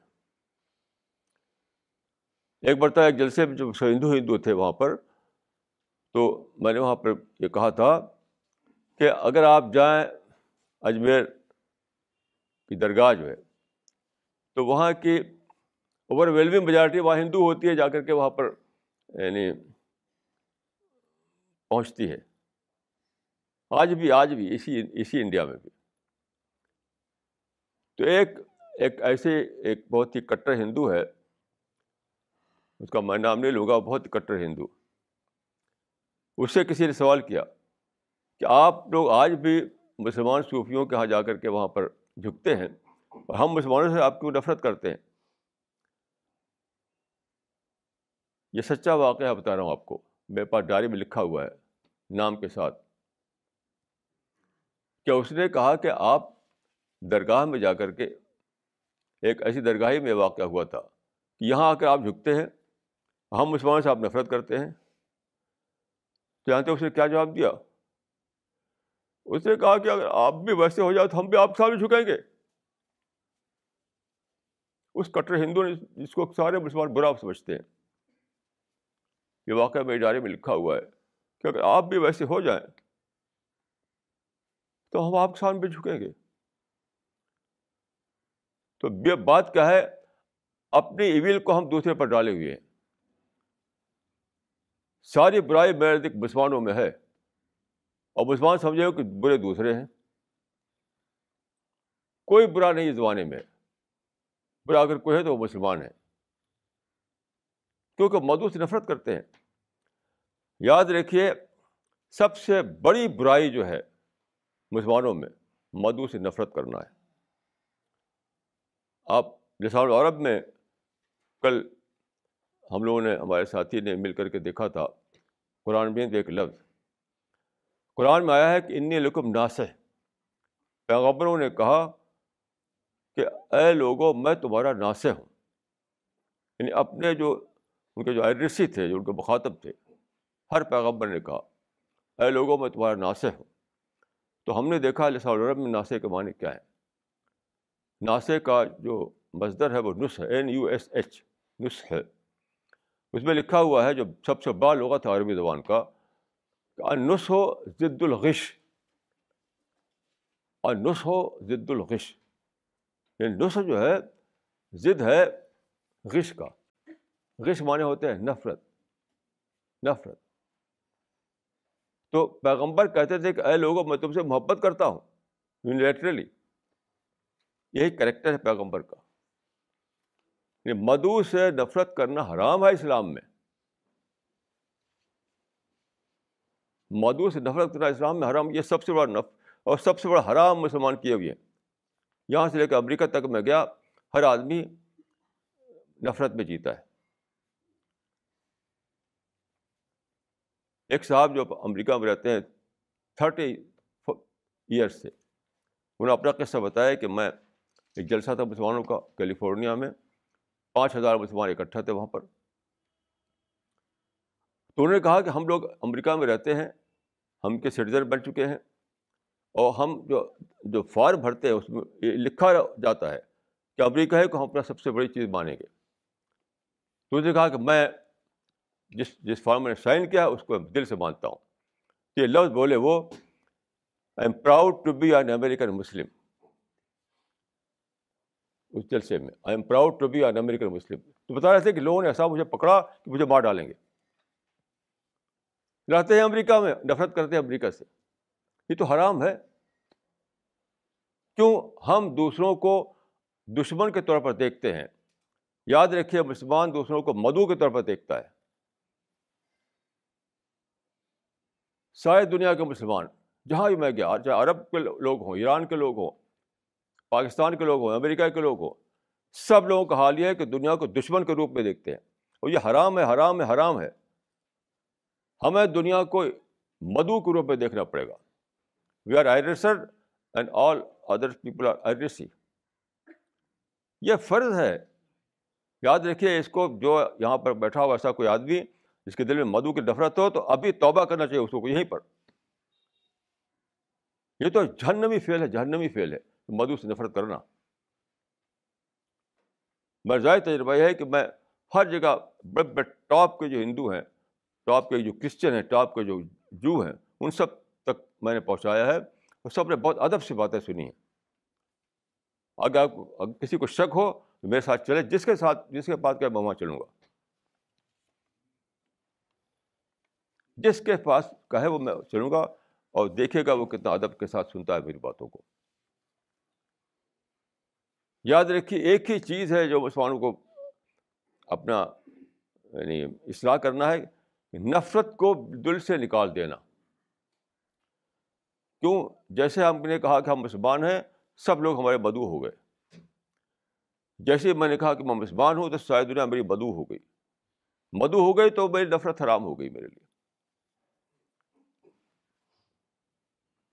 ایک مرتبہ ایک جلسے میں جو ہندو ہندو تھے وہاں پر، تو میں نے وہاں پر یہ کہا تھا کہ اگر آپ جائیں اجمیر کی درگاہ جو ہے، تو وہاں کی اوور ویلمنگ میجارٹی وہاں ہندو ہوتی ہے، جا کر کے وہاں پر یعنی پہنچتی ہے۔ آج بھی آج بھی، اسی اسی انڈیا میں بھی۔ تو ایک ایک ایسے ایک بہت ہی کٹر ہندو ہے۔ اس کا میں نام نہیں لوں گا، بہت کٹر ہندو۔ اس سے کسی نے سوال کیا کہ آپ لوگ آج بھی مسلمان صوفیوں کے یہاں جا کر کے وہاں پر جھکتے ہیں اور ہم مسلمانوں سے آپ کی نفرت کرتے ہیں؟ یہ سچا واقعہ بتا رہا ہوں آپ کو۔ میرے پاس ڈائری میں لکھا ہوا ہے نام کے ساتھ۔ کیا اس نے کہا کہ آپ درگاہ میں جا کر کے ایک ایسی درگاہی میں واقعہ ہوا تھا کہ یہاں آ کر آپ جھکتے ہیں ہم مسلمانوں سے آپ نفرت کرتے ہیں؟ تو جانتے اس نے کیا جواب دیا؟ اس نے کہا کہ اگر آپ بھی ویسے ہو جاؤ تو ہم بھی آپ کے سامنے جھکیں گے۔ اس کٹر ہندو نے جس کو سارے مسلمان برا سمجھتے ہیں۔ یہ واقعہ میرے ادارے میں لکھا ہوا ہے کہ اگر آپ بھی ویسے ہو جائیں تو ہم آپ کے سامنے بھی جھکیں گے۔ تو یہ بات کیا ہے؟ اپنی ایویل کو ہم دوسرے پر ڈالے ہوئے ہیں۔ ساری برائی میرے مسلمانوں میں ہے۔ اور مسلمان سمجھے کہ برے دوسرے ہیں۔ کوئی برا نہیں اس زمانے میں۔ برا اگر کوئی ہے تو وہ مسلمان ہے۔ کیونکہ مدو سے نفرت کرتے ہیں۔ یاد رکھیے، سب سے بڑی برائی جو ہے مسلمانوں میں مدو سے نفرت کرنا ہے۔ آپ لسان العرب میں کل ہم لوگوں نے، ہمارے ساتھی نے مل کر کے دیکھا تھا، قرآن میں ایک لفظ قرآن میں آیا ہے کہ انی لکم ناسح۔ پیغبروں نے کہا کہ اے لوگوں میں تمہارا ناسح ہوں۔ یعنی اپنے جو، ان کے جو ایڈریسی تھے، جو ان کے مخاطب تھے، ہر پیغبر نے کہا، اے لوگوں میں تمہارا ناسح ہوں۔ تو ہم نے دیکھا لسان العرب میں ناسے کے معنی کیا ہے ناسے کا جو مزدر ہے وہ نس ہے این یو ایس ایچ نس ہے اس میں لکھا ہوا ہے، جو سب سے بڑا لغت ہے عربی زبان کا نس ہو ضد الغش. اور نس ہو ضد الغش. یعنی نس جو ہے، ضد ہے غش کا. غش معنی ہوتے ہیں نفرت. نفرت. تو پیغمبر کہتے تھے کہ اے لوگوں میں تم سے محبت کرتا ہوں. یونیلیٹرلی یہی کریکٹر ہے پیغمبر کا. یعنی مدو سے نفرت کرنا حرام ہے اسلام میں. مدو سے نفرت کرنا اسلام میں حرام، یہ سب سے بڑا نف، اور سب سے بڑا حرام مسلمان کیے ہوئے ہیں۔ یہاں سے لے کے امریکہ تک میں گیا، ہر آدمی نفرت میں جیتا ہے۔ ایک صاحب جو امریکہ میں رہتے ہیں، تھرٹی ایئرس سے، انہوں نے اپنا قصہ بتایا کہ میں ایک جلسہ تھا مسلمانوں کا کیلیفورنیا میں، پانچ ہزار مسلمان اکٹھا تھے وہاں پر۔ تو انہوں نے کہا کہ ہم لوگ امریکہ میں رہتے ہیں ہم کے سٹیزن بن چکے ہیں اور ہم جو جو فارم بھرتے ہیں اس میں یہ لکھا جاتا ہے کہ امریکہ ہے کہ ہم اپنا سب سے بڑی چیز مانیں گے۔ تو نے کہا کہ میں جس جس فارم میں نے سائن کیا اس کو دل سے مانتا ہوں۔ یہ لفظ بولے وہ I am proud to be an American Muslim اس جلسے میں I am proud to be an American Muslim تو بتا رہے تھے کہ لوگوں نے ایسا مجھے پکڑا کہ مجھے مار ڈالیں گے۔ رہتے ہیں امریکہ میں، نفرت کرتے ہیں امریکہ سے۔ یہ تو حرام ہے۔ کیوں؟ ہم دوسروں کو دشمن کے طور پر دیکھتے ہیں۔ یاد رکھیے، مسلمان دوسروں کو مدو کے طور پر دیکھتا ہے۔ ساری دنیا کے مسلمان، جہاں بھی میں گیا، چاہے عرب کے لوگ ہوں، ایران کے لوگ ہوں، پاکستان کے لوگ ہوں، امریکہ کے لوگ ہوں، سب لوگوں کا حال یہ ہے کہ دنیا کو دشمن کے روپ میں دیکھتے ہیں۔ اور یہ حرام ہے حرام ہے حرام ہے۔ ہمیں دنیا کو مدو کے روپ میں دیکھنا پڑے گا۔ We are آئرسر and all other people are آئرسی یہ فرض ہے۔ یاد رکھیے اس کو جو یہاں پر بیٹھا ہوا ایسا کوئی آدمی جس کے دل میں مدو کی نفرت ہو تو ابھی توبہ کرنا چاہیے اس کو یہیں پر۔ یہ تو جہنمی فیل ہے، جہنمی فیل ہے۔ مدو سے نفرت کرنا۔ مرزائی تجربہ یہ ہے کہ میں ہر جگہ بڑے بڑے ٹاپ کے جو ہندو ہیں ٹاپ کے جو کرسچن ہیں ٹاپ کے جو جو ہیں، ان سب تک میں نے پہنچایا ہے اور سب نے بہت ادب سے باتیں سنی ہیں۔ اگر آپ کسی کو شک ہو، تو میرے ساتھ چلے جس کے ساتھ، جس کے پاس کہ میں وہاں چلوں گا۔ جس کے پاس کہے وہ میں چلوں گا اور دیکھے گا وہ کتنا ادب کے ساتھ سنتا ہے میری باتوں کو۔ یاد رکھیے، ایک ہی چیز ہے جو مسلمانوں کو اپنا یعنی اصلاح کرنا ہے۔ نفرت کو دل سے نکال دینا۔ کیوں؟ جیسے ہم نے کہا کہ ہم مسلمان ہیں، سب لوگ ہمارے بدو ہو گئے۔ جیسے میں نے کہا کہ میں مسلمان ہوں تو شاید دنیا میری بدو ہو گئی۔ مدو ہو گئی تو میری نفرت حرام ہو گئی میرے لیے۔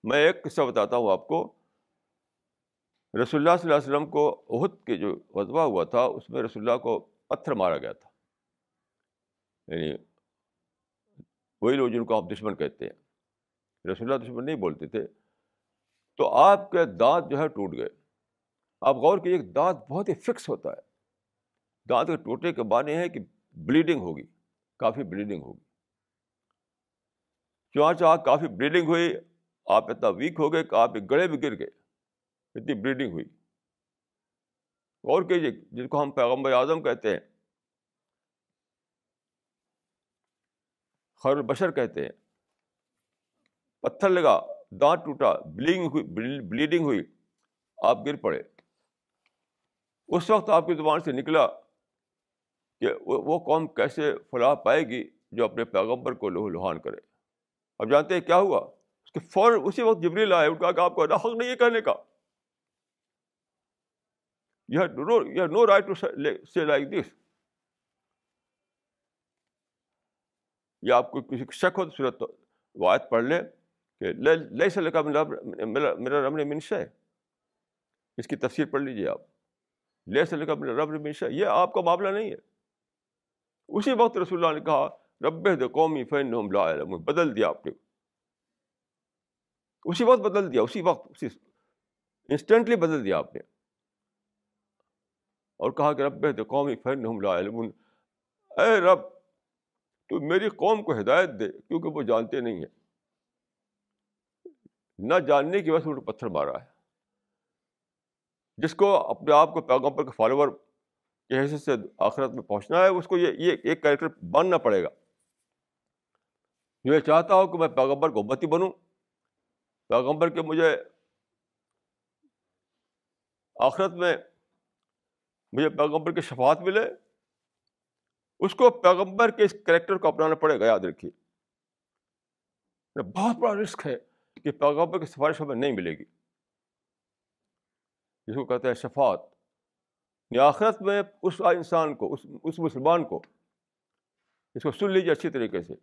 میں ایک قصہ بتاتا ہوں آپ کو۔ رسول اللہ صلی اللہ علیہ وسلم کو عہد کے جو وضبہ ہوا تھا، اس میں رسول اللہ کو پتھر مارا گیا تھا۔ یعنی وہی لوگ جن کو آپ دشمن کہتے ہیں۔ رسول اللہ دشمن نہیں بولتے تھے۔ تو آپ کے دانت جو ہے ٹوٹ گئے۔ آپ غور کیجیے دانت بہت ہی فکس ہوتا ہے۔ دانت کے ٹوٹنے کے معنی ہے کہ بلیڈنگ ہوگی، کافی بلیڈنگ ہوگی۔ چونچہ کافی بلیڈنگ ہوئی، آپ اتنا ویک ہو گئے کہ آپ ایک گڑے میں گر گئے۔ اتنی بلیڈنگ ہوئی۔ غور کیجیے جس کو ہم پیغمبر اعظم کہتے ہیں خیر البشر کہتے ہیں۔ پتھر لگا، دانت ٹوٹا بلیڈنگ ہوئی بلیڈنگ ہوئی، آپ گر پڑے۔ اس وقت آپ کی زبان سے نکلا کہ وہ قوم کیسے فلاح پائے گی جو اپنے پیغمبر کو لوہ لوہان کرے۔ اب جانتے ہیں کیا ہوا؟ اس کے فوراً اسی وقت جبریل آئے کہا کہ آپ کو حق نہیں ہے کہنے کا۔ You know right to say like this یا آپ کو کسی شک ہو تو صورت وایت پڑھ لیں کہ لئی سے کا میرا رب نے منشا ہے اس کی تفسیر پڑھ لیجیے آپ۔ لے سے کا میرا رب نے منشا یہ آپ کا معاملہ نہیں ہے۔ اسی وقت رسول اللہ نے کہا، رب دے قومی فین لا بدل دیا آپ نے۔ اسی وقت بدل دیا، اسی وقت، اسی انسٹنٹلی بدل دیا آپ نے۔ اور کہا کہ رب دے قومی فین لا اے رب تو میری قوم کو ہدایت دے، کیونکہ وہ جانتے نہیں ہیں۔ نہ جاننے کی وجہ سے پتھر مارا ہے۔ جس کو اپنے آپ کو پیغمبر کے فالوور کی حیثیت سے آخرت میں پہنچنا ہے، اس کو یہ ایک کریکٹر بننا پڑے گا۔ جو یہ چاہتا ہوں کہ میں پیغمبر کو امتی بنوں۔ پیغمبر کے مجھے آخرت میں مجھے پیغمبر کی شفاعت ملے۔ اس کو پیغمبر کے اس کریکٹر کو اپنانا پڑے گا، یاد رکھیے۔ بہت بڑا رسک ہے کہ پیغمبر کی سفارش ہمیں نہیں ملے گی۔ جس کو کہتے ہیں شفات آخرت میں اس انسان کو، اس اس مسلمان کو، اس کو سن لیجیے اچھی طریقے سے۔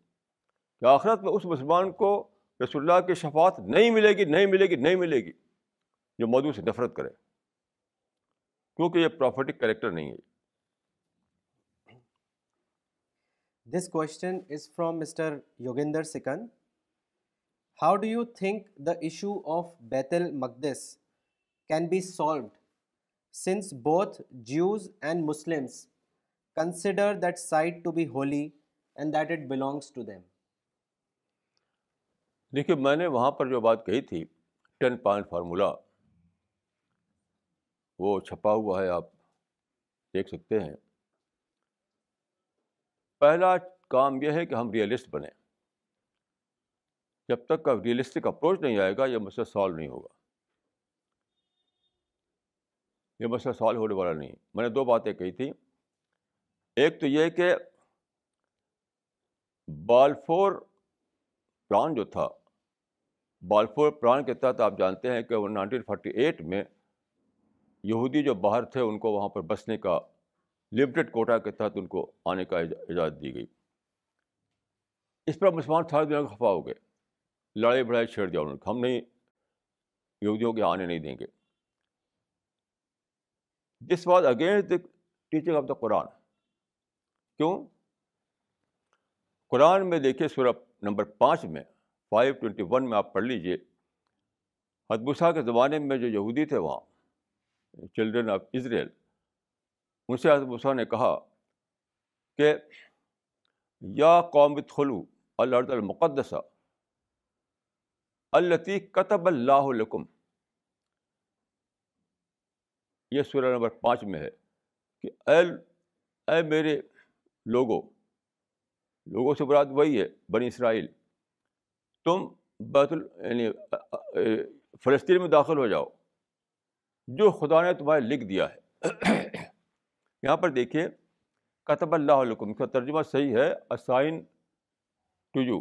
کہ آخرت میں اس مسلمان کو رسول اللہ کی شفاعت نہیں ملے گی، نہیں ملے گی، نہیں ملے گی۔ جو مودو سے نفرت کرے۔ کیونکہ یہ پروفیٹک کریکٹر نہیں ہے۔ This question is from mister Yogendra Sikand how do you think the issue of Baitul Muqaddas can be solved since both Jews and Muslims consider that site to be holy and that it belongs to them دیکھیے، میں نے وہاں پر جو بات کہی تھی ten point formula وہ چھپا ہوا ہے، آپ دیکھ سکتے ہیں۔ پہلا کام یہ ہے کہ ہم ریئلسٹ بنیں۔ جب تک کا ریئلسٹک اپروچ نہیں آئے گا، یہ مسئلہ سالو نہیں ہوگا۔ یہ مسئلہ سالو ہونے والا نہیں۔ میں نے دو باتیں کہی تھیں۔ ایک تو یہ کہ بالفور پلان جو تھا، بالفور پلان کے تحت آپ جانتے ہیں کہ وہ نائنٹین فورٹی ایٹ میں یہودی جو باہر تھے، ان کو وہاں پر بسنے کا لمیٹڈ کوٹا کے تحت ان کو آنے کا اجازت دی گئی۔ اس پر مسلمان سارے دنوں خفا ہو گئے۔ لڑائی بڑھائی چھیڑ دیا انہوں نے۔ ہم نہیں، یہودیوں کے آنے نہیں دیں گے۔ This was against the teaching of the Quran کیوں؟ قرآن میں دیکھیے سورپ نمبر پانچ میں فائیو ٹوینٹی ون میں آپ پڑھ لیجیے حدبسا کے زمانے میں جو یہودی تھے وہاں چلڈرن آف اسریل ان سے نے کہا کہ یا قوم خلو اللہ المقدسہ التی کتب اللہ علکم یہ سورہ نمبر پانچ میں ہے کہ اے اے میرے لوگوں لوگوں سے براد وہی ہے، بنی اسرائیل، تم بیت ال یعنی فلسطین میں داخل ہو جاؤ، جو خدا نے تمہارے لکھ دیا ہے۔ یہاں پر دیکھیے، کتب اللہ علکم کا ترجمہ صحیح ہے assign to you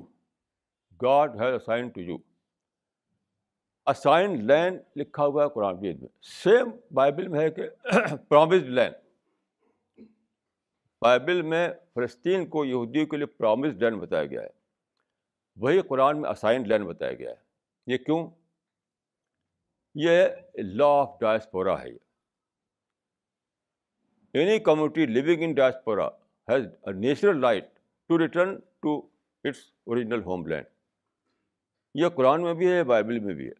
God has assign to you assign land لکھا ہوا ہے قرآن مجید میں۔ سیم بائبل میں ہے کہ پرامسڈ لینڈ بائبل میں فلسطین کو یہودیوں کے لیے پرامسڈ لینڈ بتایا گیا ہے۔ وہی قرآن میں اسائن لینڈ بتایا گیا ہے۔ یہ کیوں؟ یہ لا آف ڈائسپورا ہے یہ۔ Any community living in diaspora has a natural right to return to its original homeland یہ قرآن میں بھی ہے بائبل میں بھی ہے۔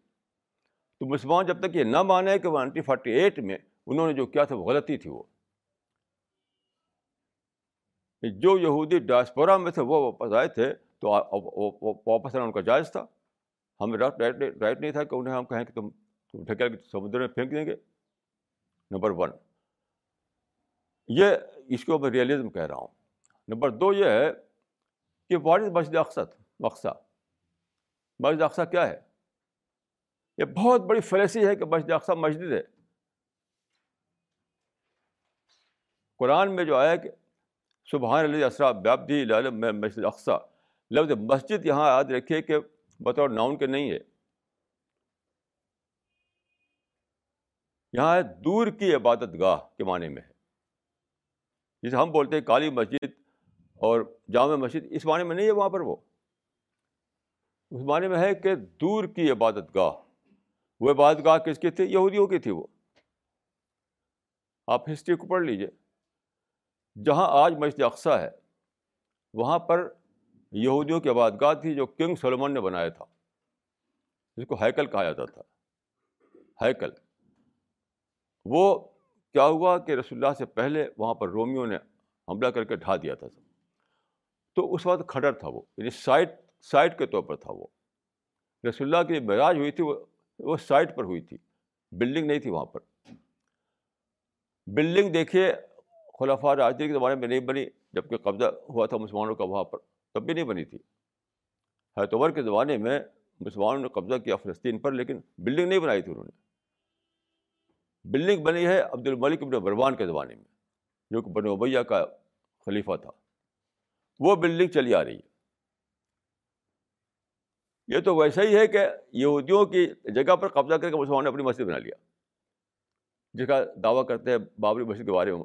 تو مسلمان جب تک یہ نہ مانے کہ وہ نائنٹین فورٹی ایٹ میں انہوں نے جو کیا تھا، وہ غلطی تھی وہ۔ جو یہودی ڈاسپورا میں تھے، وہ واپس آئے تھے تو واپس آنا ان کا جائز تھا۔ ہمیں رائٹ نہیں تھا کہ انہیں ہم کہیں کہ تم تم ڈھکیل کے سمندر میں پھینک دیں گے۔ Number one. یہ اس کو میں ریئلزم کہہ رہا ہوں۔ نمبر دو یہ ہے کہ واٹ از مسجد اقسط مقصد مسجد اقسا کیا ہے؟ یہ بہت بڑی فلیسی ہے کہ مسجد اقسا مسجد ہے۔ قرآن میں جو آیا کہ سبحان علیہ اسرا بیابدی میں مسجد اقسا لفظ مسجد یہاں یاد رکھیے کہ بطور ناؤن کے نہیں ہے۔ یہاں دور کی عبادت گاہ کے معنی میں ہے۔ جسے ہم بولتے ہیں کالی مسجد اور جامع مسجد، اس معنی میں نہیں ہے وہاں پر وہ۔ اس معنی میں ہے کہ دور کی عبادت گاہ۔ وہ عبادت گاہ کس کی تھی؟ یہودیوں کی تھی وہ۔ آپ ہسٹری کو پڑھ لیجیے جہاں آج مسجد اقسا ہے، وہاں پر یہودیوں کی عبادت گاہ تھی جو کنگ سلمان نے بنایا تھا۔ جس کو ہیکل کہا جاتا تھا۔ ہیکل۔ وہ کیا ہوا کہ رسول اللہ سے پہلے وہاں پر رومیو نے حملہ کر کے ڈھا دیا تھا تو اس وقت کھڈر تھا وہ یعنی سائٹ سائٹ کے طور پر تھا وہ۔ رسول اللہ کی معراج ہوئی تھی، وہ وہ سائٹ پر ہوئی تھی۔ بلڈنگ نہیں تھی وہاں پر۔ بلڈنگ دیکھیے خلافہ راجر کے زمانے میں نہیں بنی جبکہ قبضہ ہوا تھا مسلمانوں کا وہاں پر، تب بھی نہیں بنی تھی۔ حیرتور کے زمانے میں مسلمانوں نے قبضہ کیا فلسطین پر، لیکن بلڈنگ نہیں بنائی تھی انہوں نے۔ بلڈنگ بنی ہے عبد الملک ابن بربان کے زمانے میں، جو کہ بن ابیا کا خلیفہ تھا۔ وہ بلڈنگ چلی آ رہی ہے۔ یہ تو ویسا ہی ہے کہ یہودیوں کی جگہ پر قبضہ کر کے مسلمانوں نے اپنی مسجد بنا لیا۔ جس کا دعویٰ کرتے ہیں بابری مسجد کے بارے میں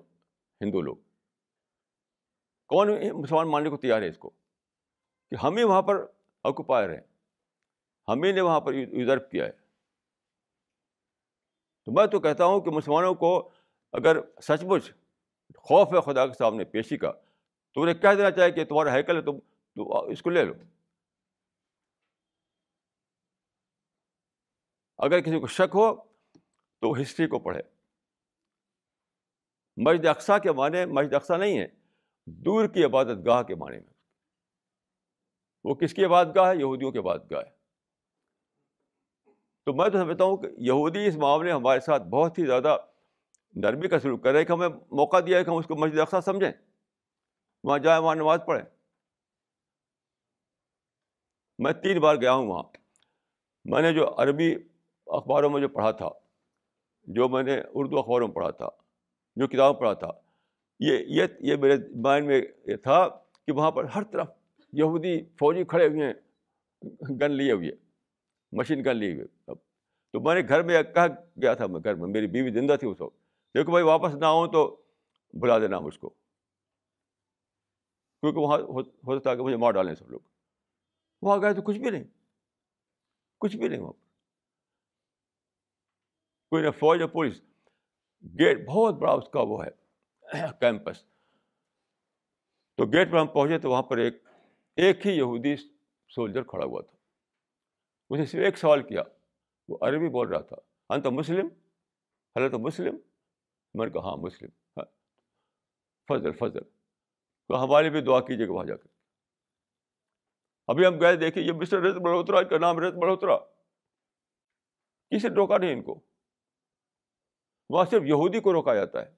ہندو لوگ۔ کون مسلمان ماننے کو تیار ہے اس کو؟ کہ ہم ہی وہاں پر آکوپائر ہیں ہم ہی نے وہاں پر یوزرو کیا ہے۔ تو میں تو کہتا ہوں کہ مسلمانوں کو اگر سچ مچ خوف ہے خدا کے سامنے، پیشی کا، تو انہیں کہہ دینا چاہیے کہ تمہارا ہیکل ہے، تم، تو اس کو لے لو۔ اگر کسی کو شک ہو تو ہسٹری کو پڑھے۔ مسجد اقسا کے معنی، مسجد اقسا نہیں ہے، دور کی عبادت گاہ کے معنی میں۔ وہ کس کی عبادت گاہ ہے؟ یہودیوں کی عبادت گاہ ہے۔ تو میں تو سمجھتا ہوں کہ یہودی اس معاملے ہمارے ساتھ بہت ہی زیادہ نرمی کا سلوک کر رہے کہ ہمیں موقع دیا ہے کہ ہم اس کو مسجد اقسا سمجھیں۔ وہاں جائیں، وہاں نماز پڑھیں۔ میں تین بار گیا ہوں وہاں۔ میں نے جو عربی اخباروں میں جو پڑھا تھا، جو میں نے اردو اخباروں میں پڑھا تھا، جو کتاب پڑھا تھا، یہ یہ یہ میرے مائنڈ میں یہ تھا کہ وہاں پر ہر طرف یہودی فوجی کھڑے ہوئے ہیں، گن لیے ہوئے مشین گن لیے ہوئے تو میں نے گھر میں کہا گیا تھا میں گھر میں میری بیوی زندہ تھی اس وقت۔ دیکھو بھائی، واپس نہ آؤں تو بلا دینا مجھ کو۔ کیونکہ وہاں ہوتا تھا کہ مجھے مار ڈالیں سب لوگ۔ وہاں گئے تو کچھ بھی نہیں۔ کچھ بھی نہیں وہاں پر۔ کوئی نہ فوج یا پولیس۔ گیٹ بہت بڑا اس کا وہ ہے، کیمپس۔ تو گیٹ پر ہم پہنچے تو وہاں پر ایک ایک ہی یہودی سولجر کھڑا ہوا تھا۔ اسے صرف ایک سوال کیا، وہ عربی بول رہا تھا، انت مسلم؟ حضرت مسلم؟ میں نے کہا ہاں مسلم۔ ہاں۔ فضل فضل۔ تو ہمارے بھی دعا کیجیے گا وہاں جا کر۔ ابھی ہم گئے، دیکھیں، یہ مسٹر رت ملہوترا ان کا نام رت ملہوترا کسی نے روکا نہیں ان کو۔ وہاں صرف یہودی کو روکا جاتا ہے۔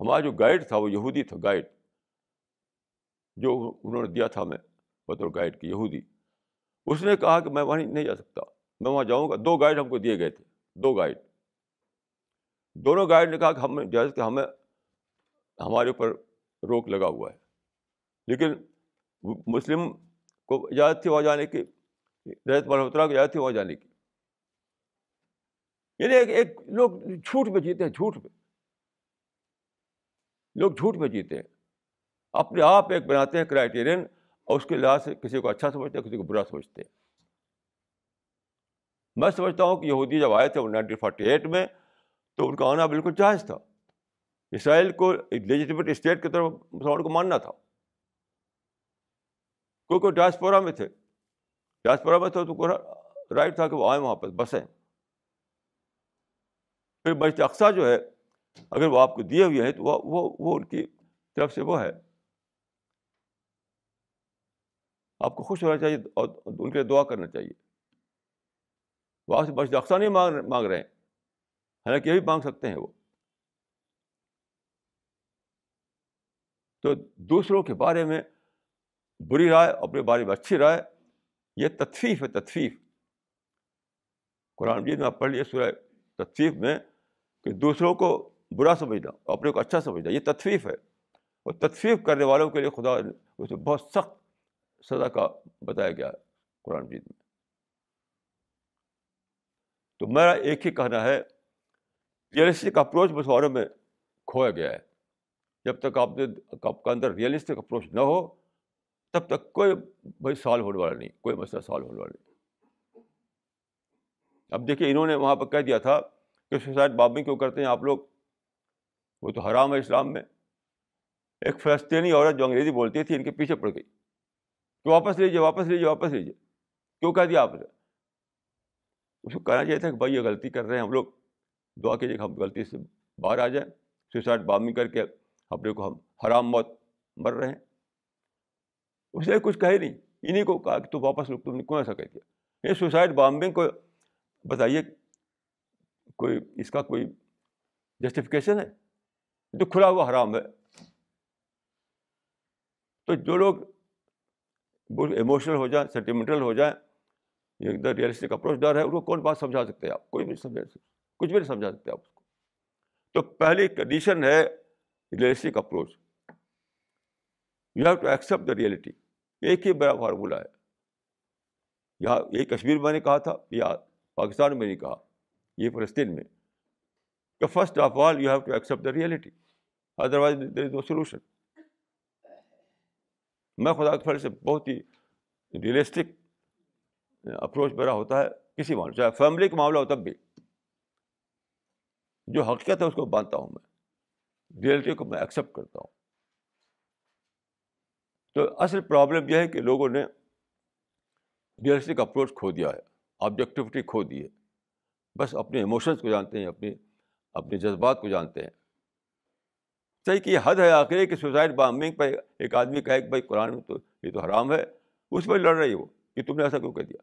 ہمارا جو گائیڈ تھا، وہ یہودی تھا، گائیڈ۔ جو انہوں نے دیا تھا ہمیں بطور گائیڈ کی، یہودی۔ اس نے کہا کہ میں وہیں نہیں جا سکتا۔ میں وہاں جاؤں گا۔ دو گائیڈ ہم کو دیے گئے تھے۔ دو گائیڈ دونوں گائیڈ نے کہا کہ ہم جیسے کہ ہمیں ہمارے اوپر روک لگا ہوا ہے۔ لیکن مسلم کو اجازت تھی وہاں جانے کی۔ رحت ملہوترا کو اجازت تھی وہاں جانے کی۔ یعنی ایک ایک لوگ جھوٹ میں جیتے ہیں، جھوٹ میں۔ لوگ جھوٹ میں جیتے ہیں۔ اپنے آپ ایک بناتے ہیں کرائٹیرین اور اس کے لحاظ سے کسی کو اچھا سمجھتے ہیں، کسی کو برا سمجھتے ہیں۔ میں سمجھتا ہوں کہ یہودی جب آئے تھے نائنٹین فورٹی ایٹ میں، تو ان کا آنا بالکل جائز تھا۔ اسرائیل کو ایک لیجیٹمیٹ اسٹیٹ کی طرف مسلمان کو ماننا تھا۔ کوئی کوئی ڈاسپورا میں تھے۔ ڈاسپورا میں تھے تو رائٹ تھا کہ وہ آئیں وہاں پہ بسیں۔ پھر مسجد اقسا جو ہے، اگر وہ آپ کو دیے ہوئے ہیں تو وہ وہ وہ ان کی طرف سے وہ ہے۔ آپ کو خوش ہونا چاہیے اور ان کے لیے دعا کرنا چاہیے۔ وہ آپ سے مسجد اقسا نہیں مانگ مانگ رہے ہیں۔ حالانکہ یہ بھی مانگ سکتے ہیں وہ۔ تو دوسروں کے بارے میں بری رائے، اپنے بارے میں اچھی رائے، یہ تطفیف ہے، تطفیف۔ قرآن مجید میں آپ پڑھ لیے سورہ تطفیف میں کہ دوسروں کو برا سمجھنا، اپنے کو اچھا سمجھنا، یہ تطفیف ہے۔ اور تطفیف کرنے والوں کے لیے خدا اسے بہت سخت سزا کا بتایا گیا ہے قرآن مجید میں۔ تو میرا ایک ہی کہنا ہے ریئلسٹک اپروچ مسوروں میں کھویا گیا ہے۔ جب تک آپ نے، آپ کا اندر ریئلسٹک اپروچ نہ ہو، تب تک کوئی بھائی سالو ہونے والا نہیں، کوئی مسئلہ سالو ہونے والا نہیں۔ اب دیکھیے، انہوں نے وہاں پہ کہہ دیا تھا کہ سوسائڈ بابنگ کیوں کرتے ہیں آپ لوگ؟ وہ تو حرام ہے اسلام میں۔ ایک فلسطینی عورت جو انگریزی بولتی تھی، ان کے پیچھے پڑ گئی۔ کہ واپس لیجیے واپس لیجیے واپس لیجیے کیوں کہہ دیا آپ نے؟ اس کو کہنا چاہیے تھا کہ بھائی یہ غلطی کر رہے ہیں ہم لوگ۔ دعا کیجیے کہ ہم غلطی سے باہر آ جائیں۔ سوسائڈ بامنگ کر کے اپنے کو ہم حرام موت مر رہے ہیں۔ اس نے کچھ کہے نہیں۔ انہیں کو کہا کہ تو واپس لوگ تم نے کون ایسا کہہ دیا؟ یہ سوسائڈ بامبنگ کو بتائیے، کوئی اس کا کوئی جسٹیفکیشن ہے؟ جو کھلا ہوا حرام ہے۔ تو جو لوگ ایموشنل ہو جائیں سینٹیمنٹل ہو جائیں ایک دم ریئلسٹک اپروچ ڈر ہے، ان کو کون بات سمجھا سکتے ہیں آپ؟ کوئی بھی سمجھا سکتے، کچھ بھی نہیں سمجھا سکتے آپ اس کو۔ تو پہلی کنڈیشن ہے realistic approach you have to accept the reality ایک ہی بڑا فارمولہ ہے۔ یہاں یہ کشمیر میں نے کہا تھا، یا پاکستان میں نہیں کہا، یہ فلسطین میں۔ کہ first of all you have to accept the reality otherwise there is no solution میں خدا کے فل سے بہت ہی ریئلسٹک اپروچ میرا ہوتا ہے کسی معاملے چاہے فیملی کا معاملہ ہو تب بھی۔ جو حقیقت ہے اس کو مانتا ہوں میں۔ ریئلٹی کو میں ایکسیپٹ کرتا ہوں۔ تو اصل پرابلم یہ ہے کہ لوگوں نے ریئلسٹک اپروچ کھو دیا ہے۔ آبجیکٹیوٹی کھو دی ہے۔ بس اپنے ایموشنس کو جانتے ہیں، اپنی اپنے جذبات کو جانتے ہیں۔ صحیح کہ یہ حد ہے آخر کہ سوسائڈ بامبنگ پہ ایک آدمی کہے کہ بھائی قرآن میں تو یہ تو حرام ہے، اس پہ لڑ رہی ہے وہ کہ تم نے ایسا کیوں کہہ دیا؟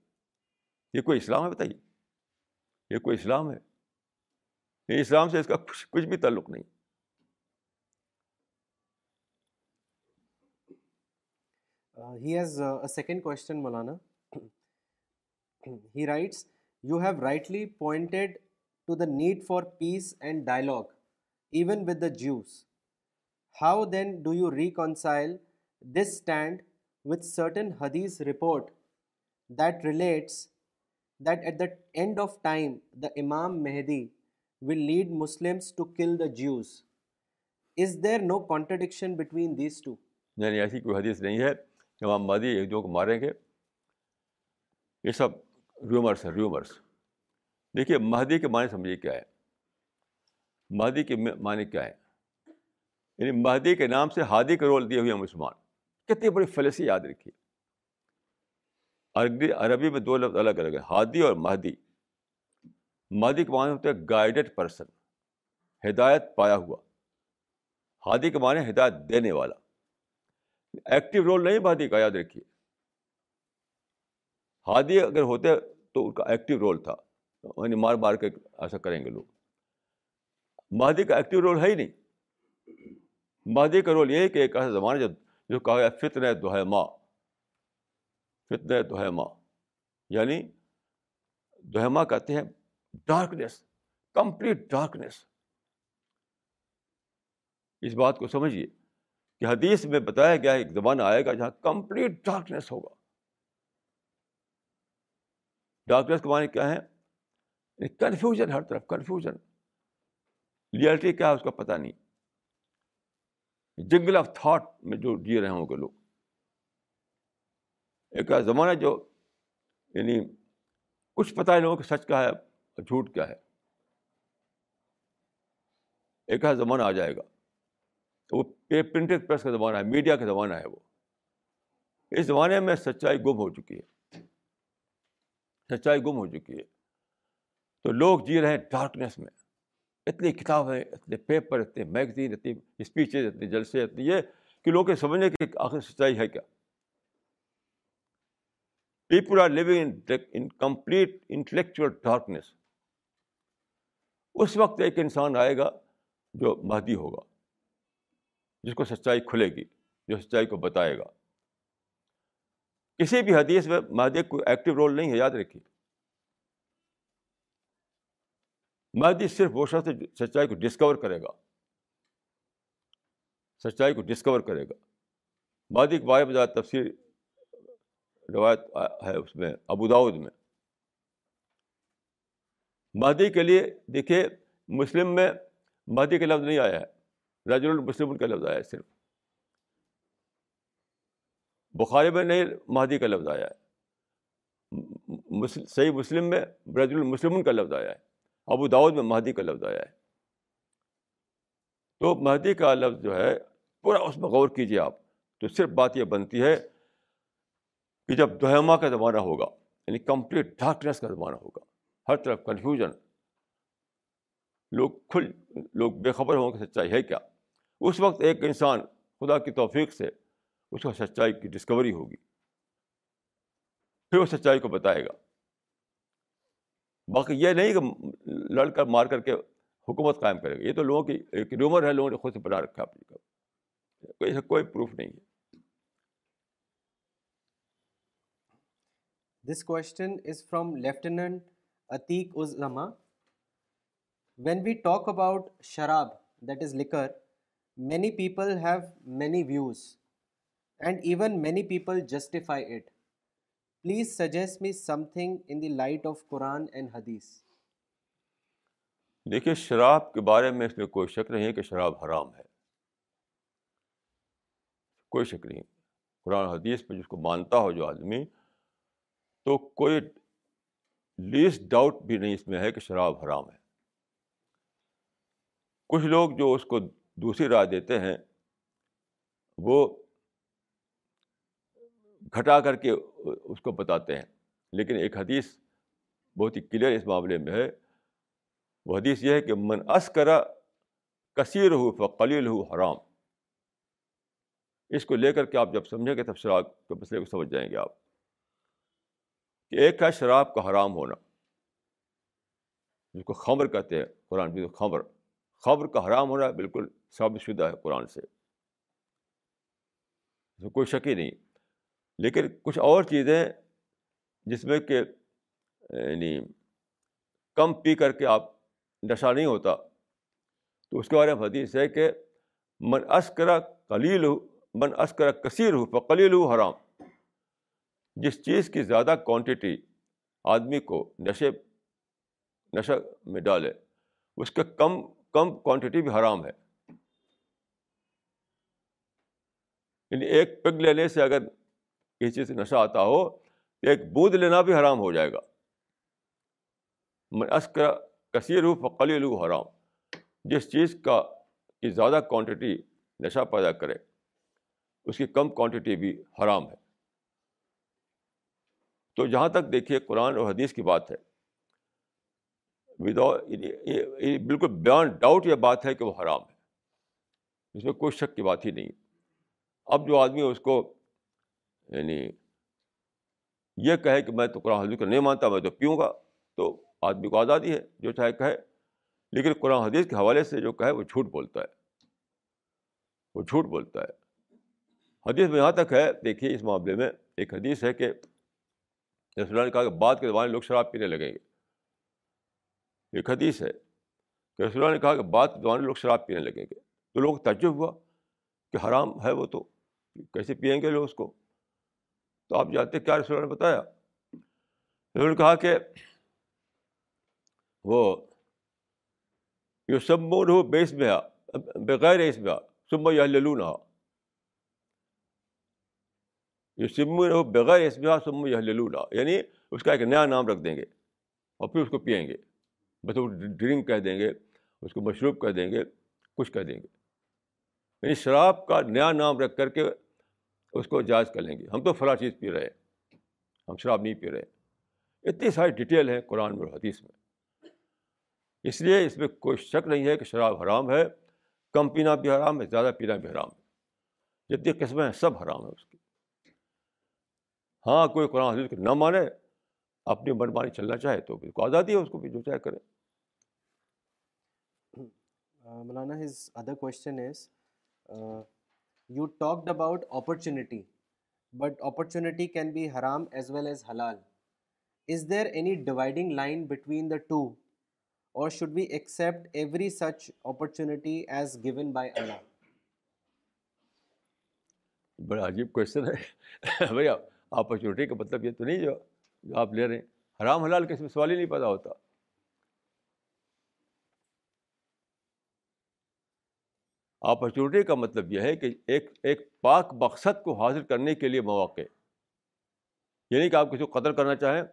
یہ کوئی اسلام ہے بتائیے؟ یہ کوئی اسلام ہے؟ یہ اسلام سے اس کا کچھ کچھ بھی تعلق نہیں۔ He has a second question Maulana he writes you have rightly pointed to the need for peace and dialogue even with the Jews how then do you reconcile this stand with certain hadith report that relates that at the end of time the Imam Mahdi will lead Muslims to kill the Jews is there no contradiction between these two نہیں ایسی کوئی حدیث نہیں ہے امام مہدی ایک دو کو ماریں گے۔ یہ سب ریومرس ہیں ریومرس دیکھیے مہدی کے معنی سمجھیے کیا ہے۔ مہدی کے معنی کیا ہے؟ یعنی مہدی کے نام سے ہادی کا رول دیے ہوئے ہیں مسلمان۔ کتنی بڑی فلسی یاد رکھیے۔ عربی عربی میں دو لفظ الگ الگ ہیں، ہادی اور مہدی۔ مہدی کے معنی ہوتے ہیں گائیڈڈ پرسن ہدایت پایا ہوا۔ ہادی کے معنی ہدایت دینے والا۔ ایکٹیو رول نہیں مہدی کا، یاد رکھیے۔ ہادی اگر ہوتے تو ان کا ایکٹیو رول تھا۔ یعنی مار مار کے ایسا کریں گے لوگ۔ مہدی کا ایکٹیو رول ہے ہی نہیں۔ مہدی کا رول یہ ہے کہ ایک ایسا زمانہ جو جو کہا گیا فتن دو ماں فتن دو ماں یعنی دوہما کہتے ہیں ڈارکنیس کمپلیٹ ڈارکنیس اس بات کو سمجھیے کہ حدیث میں بتایا گیا ایک زمانہ آئے گا جہاں کمپلیٹ ڈارکنیس ہوگا۔ ڈارکنیس کے معنی کیا ہے؟ یعنی کنفیوژن ہر طرف کنفیوژن ریئلٹی کیا ہے اس کا پتہ نہیں۔ جنگل آف تھاٹ میں جو جی رہے ہوں گے لوگ۔ ایک زمانہ جو یعنی کچھ پتہ ہے لوگوں کہ سچ کیا ہے جھوٹ کیا ہے۔ ایک زمانہ آ جائے گا۔ وہ پرنٹڈ پریس کا زمانہ ہے، میڈیا کا زمانہ ہے وہ۔ اس زمانے میں سچائی گم ہو چکی ہے۔ سچائی گم ہو چکی ہے۔ تو لوگ جی رہے ہیں ڈارکنیس میں۔ اتنی کتابیں اتنے پیپر، اتنے میگزین، اتنی اسپیچز اتنے جلسے، اتنی یہ کہ لوگ سمجھنے کی آخر سچائی ہے کیا؟ People are living in complete intellectual darkness اس وقت ایک انسان آئے گا جو مہدی ہوگا، جس کو سچائی کھلے گی، جو سچائی کو بتائے گا۔ کسی بھی حدیث میں مہدی کوئی ایکٹیو رول نہیں ہے، یاد رکھیے۔ مہدی صرف وہ شخص سچائی کو ڈسکور کرے گا۔ سچائی کو ڈسکور کرے گا۔ مہدی کے بارے میں زیادہ تفصیل روایت ہے اس میں ابوداؤد میں۔ مہدی کے لیے دیکھیے، مسلم میں مہدی کا لفظ نہیں آیا ہے۔ رج المسلم کا لفظ آیا ہے صرف۔ بخاری میں نہیں مہدی کا لفظ آیا ہے۔ صحیح مسلم میں رج المسلم کا لفظ آیا ہے۔ ابو داود میں مہدی کا لفظ آیا ہے۔ تو مہدی کا لفظ جو ہے، پورا اس میں غور کیجیے آپ۔ تو صرف بات یہ بنتی ہے کہ جب دوہما کا زمانہ ہوگا یعنی کمپلیٹ ڈارکنیس کا زمانہ ہوگا، ہر طرف کنفیوژن لوگ کھل، لوگ بے خبر ہوں کہ سچائی ہے کیا۔ اس وقت ایک انسان خدا کی توفیق سے اس کو سچائی کی ڈسکوری ہوگی۔ پھر وہ سچائی کو بتائے گا۔ باقی یہ نہیں کہ لڑ کر مار کر کے حکومت قائم کرے گا۔ یہ تو لوگوں کی ایک ریومر ہے، لوگوں نے خود سے بنا رکھا اپنی کا کوئی کوئی پروف نہیں ہے۔ This question is from lieutenant Atiq Azma when we talk about sharab that is liquor many people have many views and even many people justify it please suggest me something in the light of Quran and hadith دیکھیے، شراب کے بارے میں اس میں کوئی شک نہیں ہے کہ شراب حرام ہے۔ کوئی شک نہیں۔ قرآن حدیث پہ جس کو مانتا ہو جو آدمی، تو کوئی لیسٹ ڈاؤٹ بھی نہیں اس میں ہے کہ شراب حرام ہے۔ کچھ لوگ جو اس کو دوسری رائے دیتے ہیں، وہ گھٹا کر کے اس کو بتاتے ہیں۔ لیکن ایک حدیث بہت ہی کلیئر اس معاملے میں ہے۔ وہ حدیث یہ ہے کہ من اسکرا کثیر ہو فقلیل ہو حرام۔ اس کو لے کر کے آپ جب سمجھیں گے تب شراب کے مسئلے کو سمجھ جائیں گے آپ۔ کہ ایک ہے شراب کا حرام ہونا۔ جس کو خبر کہتے ہیں، قرآن بھی خبر خبر کا حرام ہونا بالکل ثابت شدہ ہے قرآن سے۔ اس میں کوئی شک ہی نہیں۔ لیکن کچھ اور چیزیں جس میں کہ یعنی کم پی کر کے آپ نشہ نہیں ہوتا۔ تو اس کے بارے میں حدیث ہے کہ من اسکرا کلیل ہو من اسکرا کثیر ہو فقلیل ہو حرام۔ جس چیز کی زیادہ کوانٹٹی آدمی کو نشے، نشہ میں ڈالے، اس کا کم کم کوانٹٹی بھی حرام ہے۔ یعنی ایک پگ لینے سے اگر کسی چیز سے نشہ آتا ہو تو ایک بوند لینا بھی حرام ہو جائے گا۔ من اسکرا کثیر ہو فقلیل ہو حرام۔ جس چیز کا کی زیادہ کوانٹٹی نشہ پیدا کرے، اس کی کم کوانٹٹی بھی حرام ہے۔ تو جہاں تک دیکھیے قرآن اور حدیث کی بات ہے وداؤٹ بالکل بیان ڈاؤٹ یہ بات ہے کہ وہ حرام ہے۔ اس میں کوئی شک کی بات ہی نہیں۔ اب جو آدمی اس کو یعنی یہ کہے کہ میں تو قرآن حدیث کو نہیں مانتا، میں تو پیوں گا۔ تو آدمی کو آزادی ہے، جو چاہے کہے۔ لیکن قرآن حدیث کے حوالے سے جو کہے، وہ جھوٹ بولتا ہے۔ وہ جھوٹ بولتا ہے۔ حدیث میں یہاں تک ہے، دیکھیے اس معاملے میں ایک حدیث ہے کہ رسول اللہ نے کہا کہ بعد کے زمانے لوگ شراب پینے لگیں گے۔ ایک حدیث ہے کہ رسول اللہ نے کہا کہ بعد کے زمانے لوگ شراب پینے لگیں گے۔ تو لوگ تعجب ہوا کہ حرام ہے وہ تو، کیسے پئیں گے لوگ اس کو؟ تو آپ جانتے کیا رسول اللہ نے بتایا؟ رسول نے کہا کہ وہ یہ سب ہو بیس میں آ بغیر اس میں آ سب یہ للون یہ سمن ہو بغیر اس میں آ سم یہ للون یعنی اس کا ایک نیا نام رکھ دیں گے اور پھر اس کو پئیں گے۔ بس وہ ڈرنک کہہ دیں گے، اس کو مشروب کہہ دیں گے، کچھ کہہ دیں گے۔ یعنی شراب کا نیا نام رکھ کر کے اس کو جائز کر لیں گے۔ ہم تو فلاں چیز پی رہے ہیں۔ ہم شراب نہیں پی رہے۔ اتنی ساری ڈیٹیل ہے قرآن میں حدیث میں۔ اس لیے اس میں کوئی شک نہیں ہے کہ شراب حرام ہے، کم پینا بھی حرام ہے، زیادہ پینا بھی حرام ہے۔ جتنی قسمیں ہیں، سب حرام ہے اس کی۔ ہاں کوئی قرآن حدیث کو نہ مانے، اپنی من مانی چلنا چاہے تو کو آزادی ہے، اس کو بھی جو چاہے کرے۔ Maulana, his other question is you talked about opportunity but opportunity can be haram as well as halal is there any dividing line between the two or should be accept every such opportunity as given by Allah بڑا عجیب question ہے بھائی opportunity کا مطلب یہ تو نہیں جو آپ لے رہے ہیں حرام حلال کے اس میں سوال ہی نہیں پیدا ہوتا اپرچونیٹی کا مطلب یہ ہے کہ ایک ایک پاک مقصد کو حاصل کرنے کے لیے مواقع۔ یعنی کہ آپ کسی کو قدر کرنا چاہیں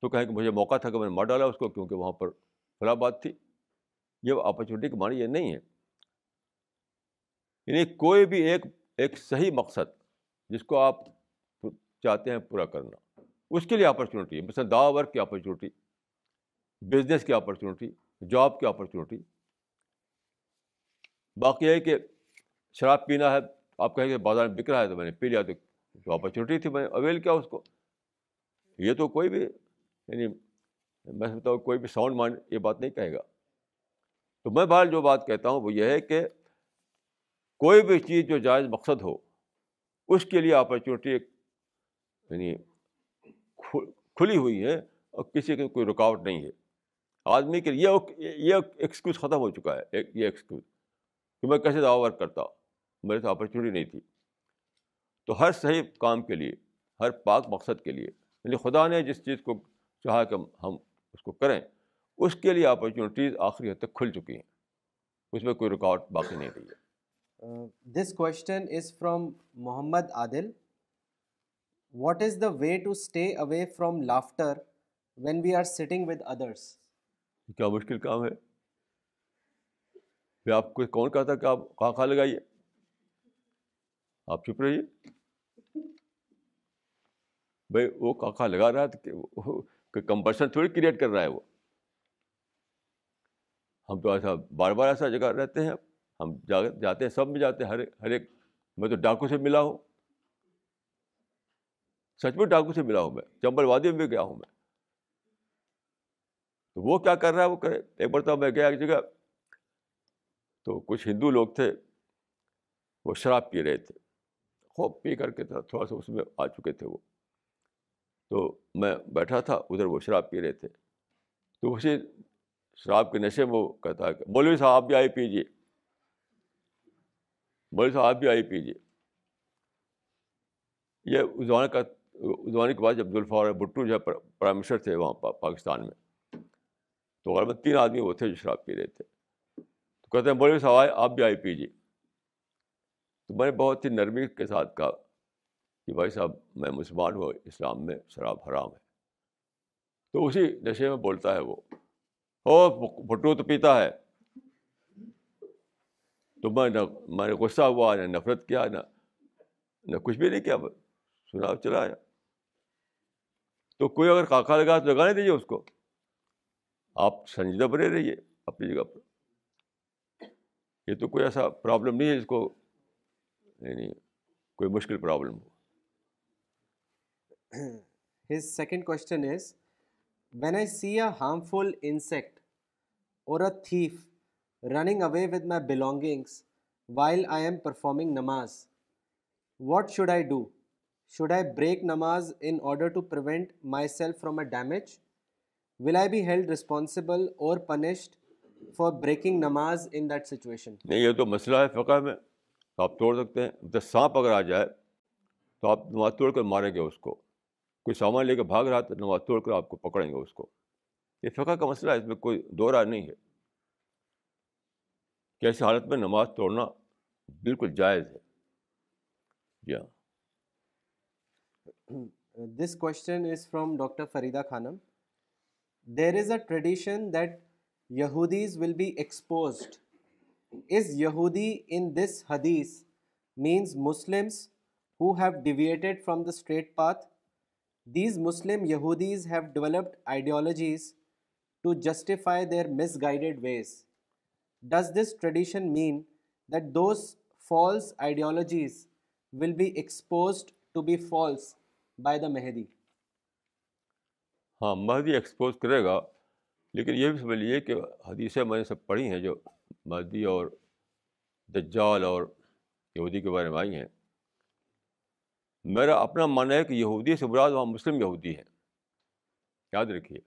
تو کہیں کہ مجھے موقع تھا کہ میں نے مار ڈالا اس کو کیونکہ وہاں پر فلاں بات تھی۔ یہ اپرچونیٹی کا معنی یہ نہیں ہے۔ یعنی کوئی بھی ایک ایک صحیح مقصد جس کو آپ چاہتے ہیں پورا کرنا، اس کے لیے اپرچونیٹی ہے۔ مثلاً دا ورک کی اپرچونیٹی بزنس کی اپرچونیٹی جاب کی اپرچونیٹی باقی ہے کہ شراب پینا ہے، آپ کہیں کہ بازار میں بک رہا ہے تو میں نے پی لیا تو اپرچونیٹی تھی، میں نے اویل کیا اس کو۔ یہ تو کوئی بھی یعنی میں سمجھتا ہوں کوئی بھی ساؤنڈ مائنڈ یہ بات نہیں کہے گا۔ تو میں بہر جو بات کہتا ہوں وہ یہ ہے کہ کوئی بھی چیز جو جائز مقصد ہو، اس کے لیے اپرچونیٹی یعنی کھلی ہوئی ہے اور کسی کی کوئی رکاوٹ نہیں ہے۔ آدمی کے لیے یہ ایکسکیوز ختم ہو چکا ہے یہ ایکسکیوز کہ میں کیسے دعوی ورک کرتا میرے سے اپرچونیٹی نہیں تھی۔ تو ہر صحیح کام کے لیے ہر پاک مقصد کے لیے یعنی خدا نے جس چیز کو چاہا کہ ہم اس کو کریں اس کے لیے اپرچونیٹیز آخری حد تک کھل چکی ہیں۔ اس میں کوئی رکاوٹ باقی نہیں رہی ہے۔ This question is from Muhammad Adil what is the way to stay away from laughter when we are sitting with others کیا مشکل کام ہے؟ پھر آپ کو کون کہتا کہ آپ کہاں کھا لگائیے آپ چپ رہیے۔ بھائی وہ کہاں کہاں لگا رہا ہے کہ کمپلشن تھوڑی کریٹ کر رہا ہے وہ۔ ہم تو ایسا بار بار ایسا جگہ رہتے ہیں، ہم جاتے ہیں، سب میں جاتے ہیں، ہر ہر ایک میں تو ڈاکو سے ملا ہوں۔ سچ میں ڈاکو سے ملا ہوں میں، چمبل وادی میں بھی گیا ہوں میں۔ تو وہ کیا کر رہا ہے؟ وہ کرے، ایک بار تو میں گیا ایک جگہ تو کچھ ہندو لوگ تھے، وہ شراب پی رہے تھے۔ خوب پی کر کے تھا، تھوڑا سا اس میں آ چکے تھے وہ۔ تو میں بیٹھا تھا، ادھر وہ شراب پی رہے تھے۔ تو اسی شراب کے نشے میں وہ کہتا ہے کہ، مولوی صاحب، آپ بھی آئی پیجیے۔ مولوی صاحب، آپ بھی آئی پیجیے۔ یہ اس زمانے کا اس زمانے کے بعد جب ذوالفار بھٹو جو ہے پرائم منسٹر تھے وہاں پاکستان میں۔ تو غالباً تین آدمی وہ تھے جو شراب پی رہے تھے۔ کہتے ہیں مولوی صاحب آئے، آپ بھی آئی پیجیے تو میں نے بہت ہی نرمی کے ساتھ کہا کہ بھائی صاحب، میں مسلمان ہوں، اسلام میں شراب حرام ہے۔ تو اسی نشے میں بولتا ہے وہ او بھٹو تو پیتا ہے۔ تو میں نہ میں نے غصہ ہوا، نہ نفرت کیا، نہ نہ کچھ بھی نہیں کیا سنا چلا آیا۔ تو کوئی اگر کاکا لگا تو لگانے دیجیے اس کو۔ آپ سنجیدہ بنے رہیے، اپنی جگہ پر۔ یہ تو کوئی ایسا پرابلم نہیں ہے جس کو یعنی کوئی مشکل problem who. His second question is when I see a harmful insect or a thief running away with my belongings while I am performing namaz what should I do should I break namaz in order to prevent myself from a damage will I be held responsible or punished for breaking namaz in that situation نہیں یہ تو مسئلہ ہے فقہ میں۔ آپ توڑ سکتے ہیں۔ جب سانپ اگر آ جائے تو آپ نماز توڑ کر ماریں گے اس کو۔ کوئی سامان لے کے بھاگ رہا تو نماز توڑ کر آپ کو پکڑیں گے اس کو۔ یہ فقہ کا مسئلہ ہے اس میں کوئی دو رائے نہیں ہے۔ کہ ایسی حالت میں نماز توڑنا بالکل جائز ہے۔ جی ہاں۔ This question is from doctor Farida Khanam there is a tradition that Yahudis will be exposed as Yahudi in this hadith means Muslims who have deviated from the straight path these Muslim Yahudis have developed ideologies to justify their misguided ways does this tradition mean that those false ideologies will be exposed to be false by the Mahdi ہاں مہدی expose کرے گا۔ لیکن یہ بھی سمجھ لیجیے کہ حدیثیں میں نے سب پڑھی ہیں جو مہدی اور دجال اور یہودی کے بارے میں آئی ہیں۔ میرا اپنا ماننا ہے کہ یہودی سے براد وہاں مسلم یہودی ہیں۔ یاد رکھیے۔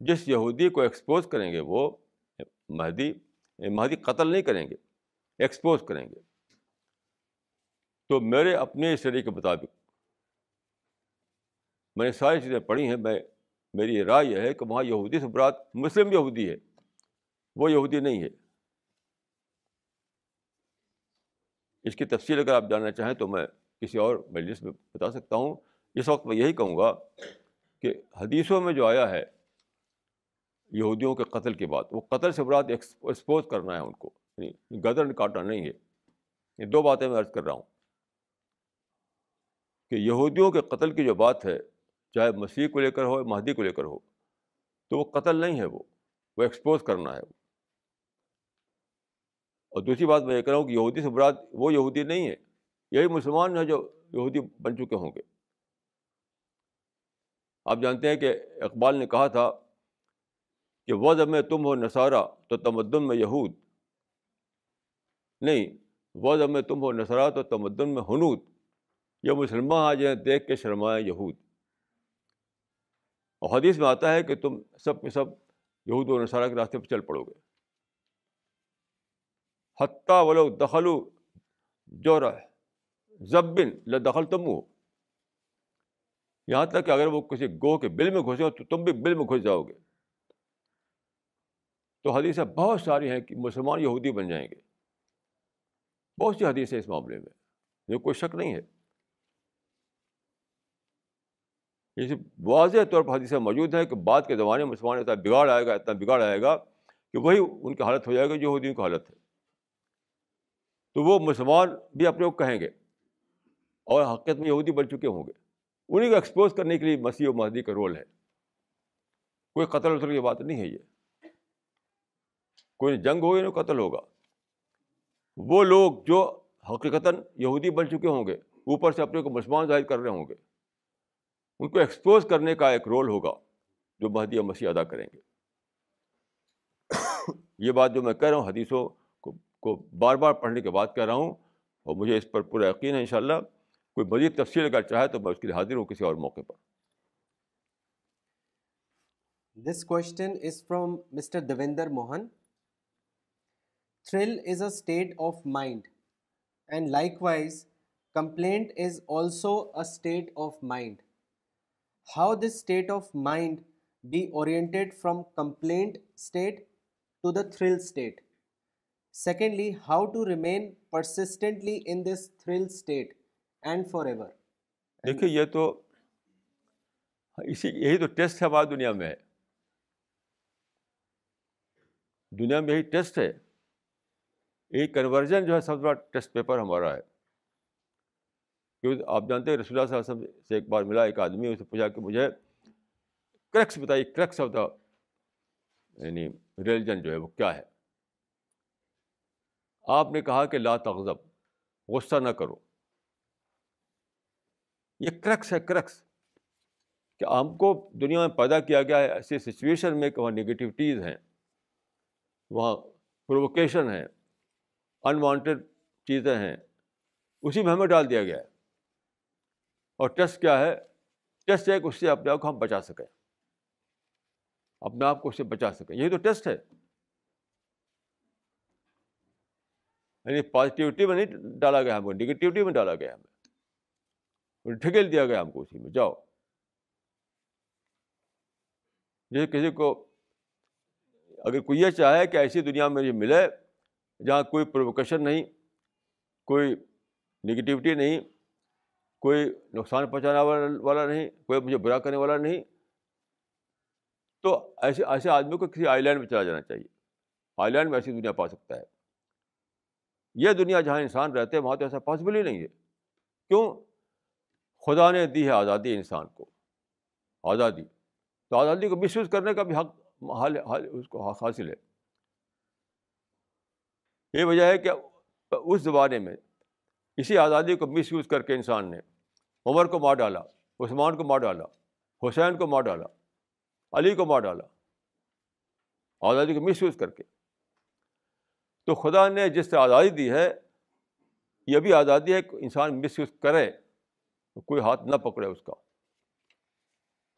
جس یہودی کو ایکسپوز کریں گے وہ مہدی یعنی مہدی قتل نہیں کریں گے ایکسپوز کریں گے۔ تو میرے اپنے اسٹڈی کے مطابق میں نے ساری چیزیں پڑھی ہیں، میں میری رائے یہ ہے کہ وہاں یہودی سے براد مسلم یہودی ہے، وہ یہودی نہیں ہے۔ اس کی تفصیل اگر آپ جاننا چاہیں تو میں کسی اور مجلس میں بتا سکتا ہوں۔ اس وقت میں یہی کہوں گا کہ حدیثوں میں جو آیا ہے یہودیوں کے قتل کے بعد وہ قتل سے برات ایکسپوز کرنا ہے ان کو یعنی گدر کاٹنا نہیں ہے۔ یہ دو باتیں میں عرض کر رہا ہوں کہ یہودیوں کے قتل کی جو بات ہے چاہے مسیح کو لے کر ہو مہدی کو لے کر ہو، تو وہ قتل نہیں ہے وہ وہ ایکسپوز کرنا ہے وہ۔ اور دوسری بات میں یہ کہہ رہا ہوں کہ یہودی سے براد وہ یہودی نہیں ہے یہی مسلمان ہیں جو یہودی بن چکے ہوں گے۔ آپ جانتے ہیں کہ اقبال نے کہا تھا کہ وضع میں تم ہو نصارہ تو تمدن میں یہود۔ نہیں وضع میں تم ہو نصارہ تو تمدن میں حنود یہ مسلمان آ جائیں دیکھ کے شرمائیں یہود۔ اور حدیث میں آتا ہے کہ تم سب کے سب یہود و نصارہ کے راستے پہ چل پڑو گے۔ حتیٰ ولو دخلو جو رہ ضبن دخل تم ہو۔ یہاں تک کہ اگر وہ کسی گو کے بل میں گھسے ہو تو تم بھی بل میں گھس جاؤ گے۔ تو حدیثیں بہت ساری ہیں کہ مسلمان یہودی بن جائیں گے۔ بہت سی حدیثیں اس معاملے میں۔ یہ کوئی شک نہیں ہے۔ یہ واضح طور پر حدیثیں موجود ہیں کہ بعد کے زمانے میں مسلمان اتنا بگاڑ آئے گا، اتنا بگاڑ آئے گا کہ وہی ان کی حالت ہو جائے گا جو یہودیوں کی حالت ہے۔ تو وہ مسلمان بھی اپنے کو کہیں گے اور حقیقت میں یہودی بن چکے ہوں گے۔ انہیں کو ایکسپوز کرنے کے لیے مسیح و مہدی کا رول ہے۔ کوئی قتل وتل کی بات نہیں ہے یہ۔ کوئی جنگ ہوگی نہ قتل ہوگا۔ وہ لوگ جو حقیقتاً یہودی بن چکے ہوں گے، اوپر سے اپنے کو مسلمان ظاہر کر رہے ہوں گے۔ ان کو ایکسپوز کرنے کا ایک رول ہوگا جو مہدی مسیح ادا کریں گے۔ یہ بات جو میں کہہ رہا ہوں، حدیثوں کو بار بار پڑھنے کے بعد کہہ رہا ہوں، اور مجھے اس پر پورا یقین ہے انشاءاللہ، کوئی مزید تفصیل اگر چاہے تو میں اس کے لیے حاضر ہوں کسی اور موقع پر۔ This question is from mister Devendra Mohan thrill is a state of mind and likewise complaint is also a state of mind how this state of mind be oriented from complaint state to the thrill state secondly how to remain persistently in this thrill state and forever دیکھیے، یہ تو اسی، یہی تو test ہے ہماری دنیا میں۔ ہے دنیا میں یہی ٹیسٹ ہے۔ یہی کنورژن جو ہے، سب سے بڑا ٹیسٹ پیپر ہمارا ہے۔ کیونکہ آپ جانتے ہیں رسول اللہ صلی اللہ علیہ وسلم سے ایک بار ملا، ایک آدمی اسے پوچھا کہ مجھے کریکس بتائیے کریکس آف دا یعنی ریلیجن جو ہے وہ کیا ہے؟ آپ نے کہا کہ لا تغضب، غصہ نہ کرو۔ یہ کرکس ہے، کرکس۔ کہ ہم کو دنیا میں پیدا کیا گیا ہے، ایسی سچویشن میں کہ وہاں نگیٹیوٹیز ہیں، وہاں پرووکیشن ہے انوانٹیڈ چیزیں ہیں، اسی میں ہمیں ڈال دیا گیا ہے۔ اور ٹیسٹ کیا ہے؟ ٹیسٹ ہے کہ اس سے اپنے آپ کو ہم بچا سکیں۔ اپنے آپ کو اس سے بچا سکیں۔ یہی تو ٹیسٹ ہے۔ یعنی پازیٹیوٹی میں نہیں ڈالا گیا ہم کو، نگیٹیوٹی میں ڈالا گیا ہمیں یعنی ٹھکیل دیا گیا ہم کو اسی میں۔ جاؤ۔ جیسے کسی کو اگر کوئی یہ چاہے کہ ایسی دنیا میں مجھے ملے جہاں کوئی پرووکیشن نہیں، کوئی نگیٹیوٹی نہیں کوئی نقصان پہنچانے والا والا نہیں، کوئی مجھے برا کرنے والا نہیں۔ تو ایسے ایسے آدمی کو کسی آئی لینڈ میں چلا جانا چاہیے۔ آئی لینڈ میں ایسی دنیا پا سکتا ہے۔ یہ دنیا جہاں انسان رہتے ہیں، وہاں تو ایسا پاسبل ہی نہیں ہے۔ کیوں؟ خدا نے دی ہے آزادی انسان کو۔ آزادی۔ تو آزادی کو مس یوز کرنے کا بھی حق حال حال اس کو حق حاصل ہے۔ یہ وجہ ہے کہ اس زمانے میں اسی آزادی کو مس یوز کر کے انسان نے عمر کو مار ڈالا، عثمان کو مار ڈالا، حسین کو مار ڈالا، علی کو مار ڈالا، آزادی کو مس یوز کر کے۔ تو خدا نے جس سے آزادی دی ہے، یہ بھی آزادی ہے کہ انسان مس یوز کرے تو کوئی ہاتھ نہ پکڑے اس کا۔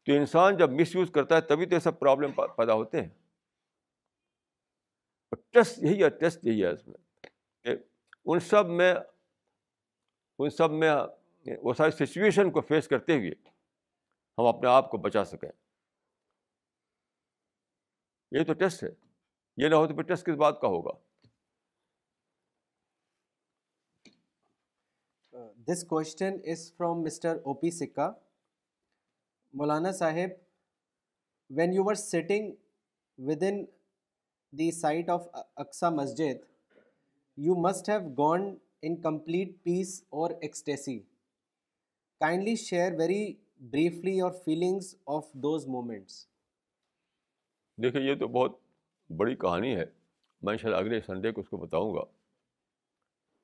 تو انسان جب مس یوز کرتا ہے، تبھی تو یہ سب پرابلم پیدا ہوتے ہیں۔ ٹیسٹ یہی ہے، ٹیسٹ یہی ہے اس میں کہ ان سب میں ان سب میں وہ ساری سچویشن کو فیس کرتے ہوئے ہم اپنے آپ کو بچا سکیں۔ یہ تو ٹیسٹ ہے۔ یہ نہ ہو تو پھر ٹیسٹ کس بات کا ہوگا؟ This question is from mister O P Sikka Maulana Sahab when you are sitting within the site of Aqsa Masjid you must have gone in complete peace or ecstasy kindly share very briefly our feelings of those moments دیکھیے، یہ تو بہت بڑی کہانی ہے۔ میں ان شاء اللہ اگلے سنڈے کو اس کو بتاؤں گا۔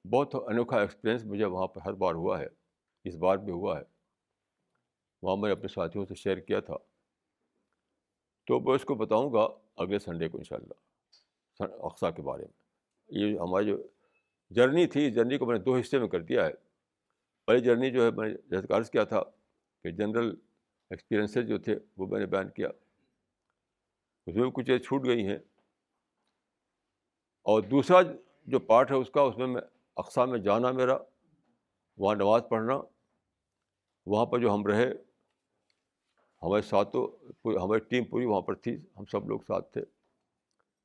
بہت انوکھا ایکسپیرئنس مجھے وہاں پہ ہر بار ہوا ہے۔ اس بار بھی ہوا ہے۔ وہاں میں نے اپنے ساتھیوں سے شیئر کیا تھا۔ تو میں اس کو بتاؤں گا اگلے سنڈے کو ان شاء اللہ اقسا کے بارے میں۔ یہ ہماری جو جرنی تھی، جرنی کو میں نے دو حصے میں کر دیا ہے۔ پہلی جرنی جو ہے، میں نے جیسے عرض کیا تھا کہ جنرل ایکسپیرئنسز جو تھے وہ میں نے بیان کیا۔ اس میں کچھ چھوٹ گئی ہیں۔ اور دوسرا جو پارٹ ہے، اس کا، اس میں میں اقسام میں جانا میرا، وہاں نماز پڑھنا۔ وہاں پر جو ہم رہے، ہمارے ساتھوں ہماری ٹیم پوری وہاں پر تھی، ہم سب لوگ ساتھ تھے۔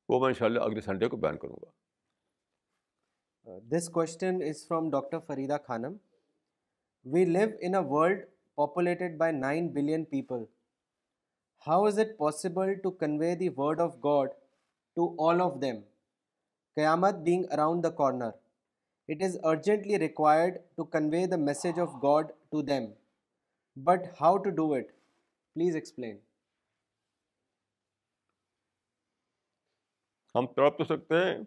وہ میں ان شاء اللہ اگلے سنڈے کو بیان کروں گا۔ This question is from doctor Farida Khanam we live in a world populated by nine billion people how is it possible to convey the word of God to all of them qayamat being around the corner it is urgently required to convey the message of God to them but how to do it please explain ہم تڑپ تو سکتے ہیں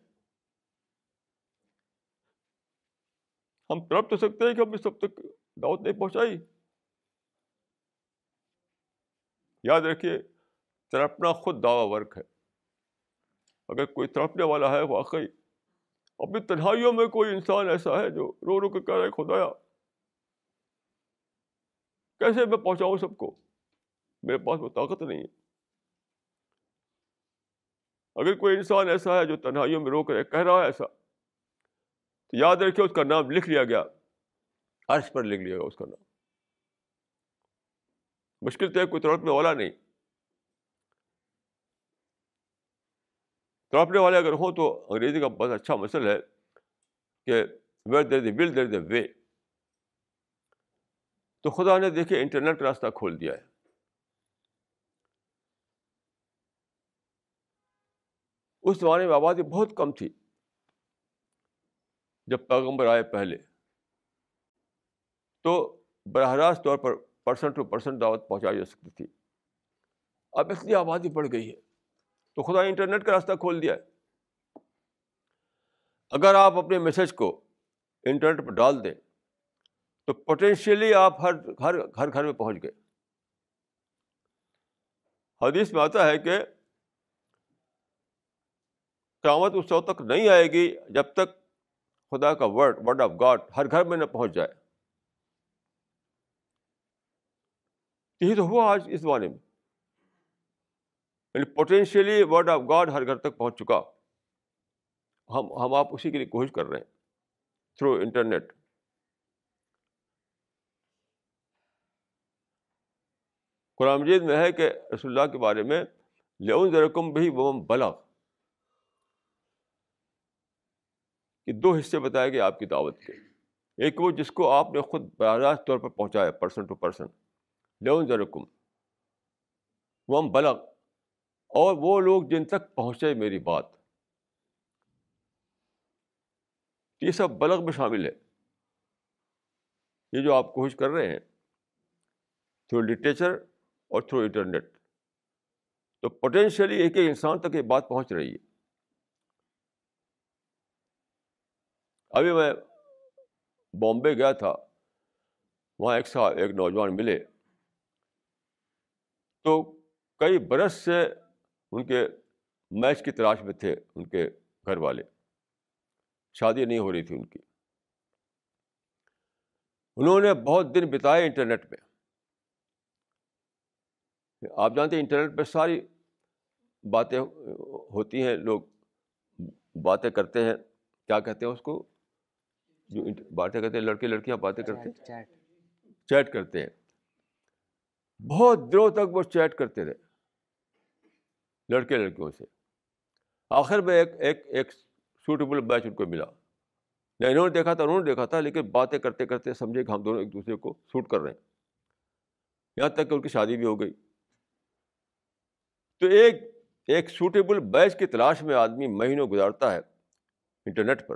ہم تڑپ تو سکتے ہیں کہ ہم اس سب تک دعوت نہیں پہنچائی۔ یاد رکھیے، تڑپنا خود دعوی ورک ہے۔ اگر کوئی تڑپنے والا ہے، واقعی اپنی تنہائیوں میں کوئی انسان ایسا ہے جو رو رو کے کہہ رہے خدایا، کیسے میں پہنچاؤں سب کو؟ میرے پاس وہ طاقت نہیں ہے۔ اگر کوئی انسان ایسا ہے جو تنہائیوں میں رو کر کہہ رہا ہے، ایسا تو یاد رکھیے اس کا نام لکھ لیا گیا۔ عرش پر لکھ لیا گیا اس کا نام۔ مشکل تو ہے، کوئی تڑپنے والا نہیں۔ تڑپنے والے اگر ہوں تو انگریزی کا بہت اچھا مسئلہ ہے کہ ویر دیر دی ول دیر دا وے تو خدا نے دیکھے انٹرنیٹ راستہ کھول دیا ہے۔ اس زمانے میں آبادی بہت کم تھی۔ جب پیغمبر آئے پہلے۔ تو براہ راست طور پر پرسنٹ ٹو پرسنٹ دعوت پہنچائی جا سکتی تھی۔ اب اتنی آبادی بڑھ گئی ہے۔ تو خدا انٹرنیٹ کا راستہ کھول دیا ہے۔ اگر آپ اپنے میسج کو انٹرنیٹ پر ڈال دیں، تو پوٹینشیلی آپ ہر ہر گھر گھر میں پہنچ گئے۔ حدیث میں آتا ہے کہ قیامت اس وقت تک نہیں آئے گی جب تک خدا کا ورڈ ورڈ آف گاڈ ہر گھر میں نہ پہنچ جائے۔ یہی تو ہوا آج اس زمانے میں۔ یعنی پوٹینشیلی ورڈ آف گاڈ ہر گھر تک پہنچ چکا۔ ہم ہم آپ اسی کے لیے کوشش کر رہے ہیں۔ تھرو انٹرنیٹ قرآن مجید میں ہے کہ رسول اللہ کے بارے میں لون ذرکم بھی وم بلا کہ دو حصے بتائے گئے آپ کی دعوت کے۔ ایک وہ جس کو آپ نے خود براہ راست طور پر پہنچایا پرسن ٹو پرسن لون ذرکم وم بلغ۔ اور وہ لوگ جن تک پہنچے میری بات۔ یہ سب بلغ میں شامل ہے۔ یہ جو آپ کوشش کر رہے ہیں تھرو لٹریچر اور تھرو انٹرنیٹ تو پوٹینشیلی ایک ایک انسان تک یہ بات پہنچ رہی ہے۔ ابھی میں بامبے گیا تھا، وہاں ایک سال ایک نوجوان ملے۔ تو کئی برس سے ان کے میچ کی تلاش میں تھے، ان کے گھر والے۔ شادی نہیں ہو رہی تھی ان کی۔ انہوں نے بہت دن بتائے انٹرنیٹ پہ۔ آپ جانتے ہیں انٹرنیٹ پہ ساری باتیں ہوتی ہیں، لوگ باتیں کرتے ہیں، کیا کہتے ہیں اس کو؟ جو باتیں کرتے ہیں لڑکے لڑکیاں باتیں کرتے ہیں چیٹ۔ کرتے ہیں۔ بہت دنوں تک وہ چیٹ کرتے رہے لڑکے لڑکیوں سے۔ آخر میں ایک ایک ایک سوٹیبل بیچ ان کو ملا۔ نہ انہوں نے دیکھا تھا انہوں نے دیکھا تھا لیکن باتیں کرتے کرتے سمجھے کہ ہم دونوں ایک دوسرے کو سوٹ کر رہے ہیں۔ یہاں تک کہ ان کی شادی بھی ہو گئی۔ تو ایک ایک سوٹیبل بیچ کی تلاش میں آدمی مہینوں گزارتا ہے انٹرنیٹ پر۔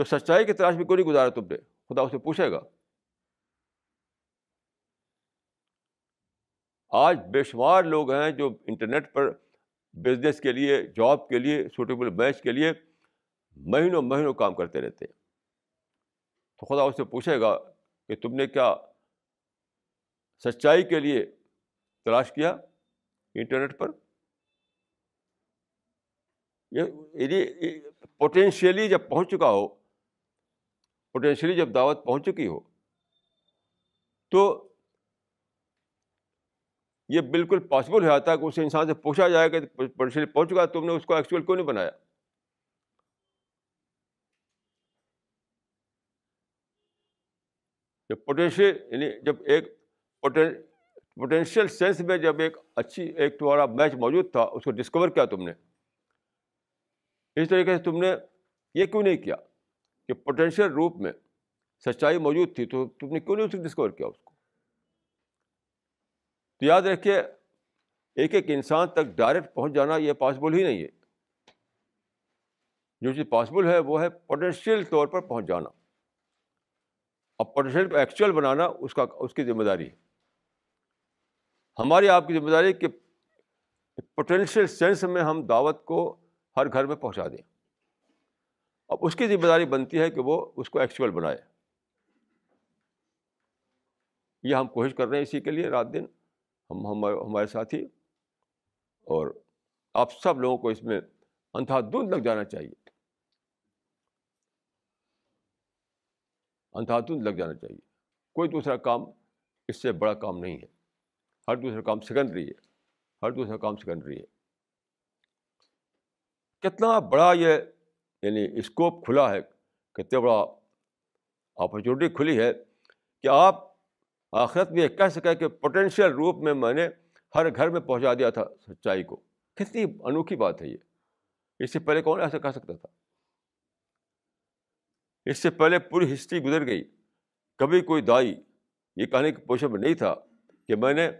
تو سچائی کی تلاش میں کوئی نہیں گزارا تم نے خدا اسے پوچھے گا۔ آج بے شمار لوگ ہیں جو انٹرنیٹ پر بزنس کے لیے، جاب کے لیے، سوٹیبل بیچ کے لیے مہینوں مہینوں کام کرتے رہتے ہیں۔ تو خدا اس سے پوچھے گا کہ تم نے کیا سچائی کے لیے تلاش کیا انٹرنیٹ پر؟ یہ پوٹینشیلی جب پہنچ چکا ہو پوٹینشیلی جب دعوت پہنچ چکی ہو۔ تو یہ بالکل پاسبل ہو جاتا ہے کہ اس انسان سے پوچھا جائے کہ پوٹینشیلی پہنچ چکا تم نے اس کو ایکچوئل کیوں نہیں بنایا؟ جب پوٹینشیل یعنی جب ایک پوٹینشیل سینس میں جب ایک اچھی، ایک تمہارا میچ موجود تھا، اس کو ڈسکور کیا تم نے؟ اس طریقے سے تم نے یہ کیوں نہیں کیا؟ کہ پوٹینشیل روپ میں سچائی موجود تھی تو تم نے کیوں نہیں اسے ڈسکور کیا اس کو؟ تو یاد رکھیے، ایک ایک انسان تک ڈائریکٹ پہنچ جانا یہ پاسبل ہی نہیں ہے۔ جو چیز پاسبل ہے وہ ہے پوٹینشیل طور پر پہنچ جانا۔ اب پوٹینشیل کو ایکچوئل بنانا اس کا، اس کی ذمہ داری ہے۔ ہماری آپ کی ذمہ داری کہ پوٹینشیل سینس میں ہم دعوت کو ہر گھر میں پہنچا دیں۔ اب اس کی ذمہ داری بنتی ہے کہ وہ اس کو ایکچوئل بنائے۔ یہ ہم کوشش کر رہے ہیں اسی کے لیے رات دن ہم ہمارے ساتھی اور آپ سب لوگوں کو اس میں اندھا دھند لگ جانا چاہیے۔ اندھا دھند لگ جانا چاہیے۔ کوئی دوسرا کام اس سے بڑا کام نہیں ہے۔ ہر دوسرا کام سیکنڈری ہے۔ ہر دوسرا کام سیکنڈری ہے۔ کتنا بڑا یہ یعنی اسکوپ کھلا ہے کتنا بڑا اپرچونیٹی کھلی ہے کہ آپ آخرت میں یہ کہہ سکیں کہ پوٹینشیل روپ میں میں نے ہر گھر میں پہنچا دیا تھا سچائی کو۔ کتنی انوکھی بات ہے یہ۔ اس سے پہلے کون ایسا کہہ سکتا تھا؟ اس سے پہلے پوری ہسٹری گزر گئی۔ کبھی کوئی دائی یہ کہنے کی پوشن میں نہیں تھا کہ میں نے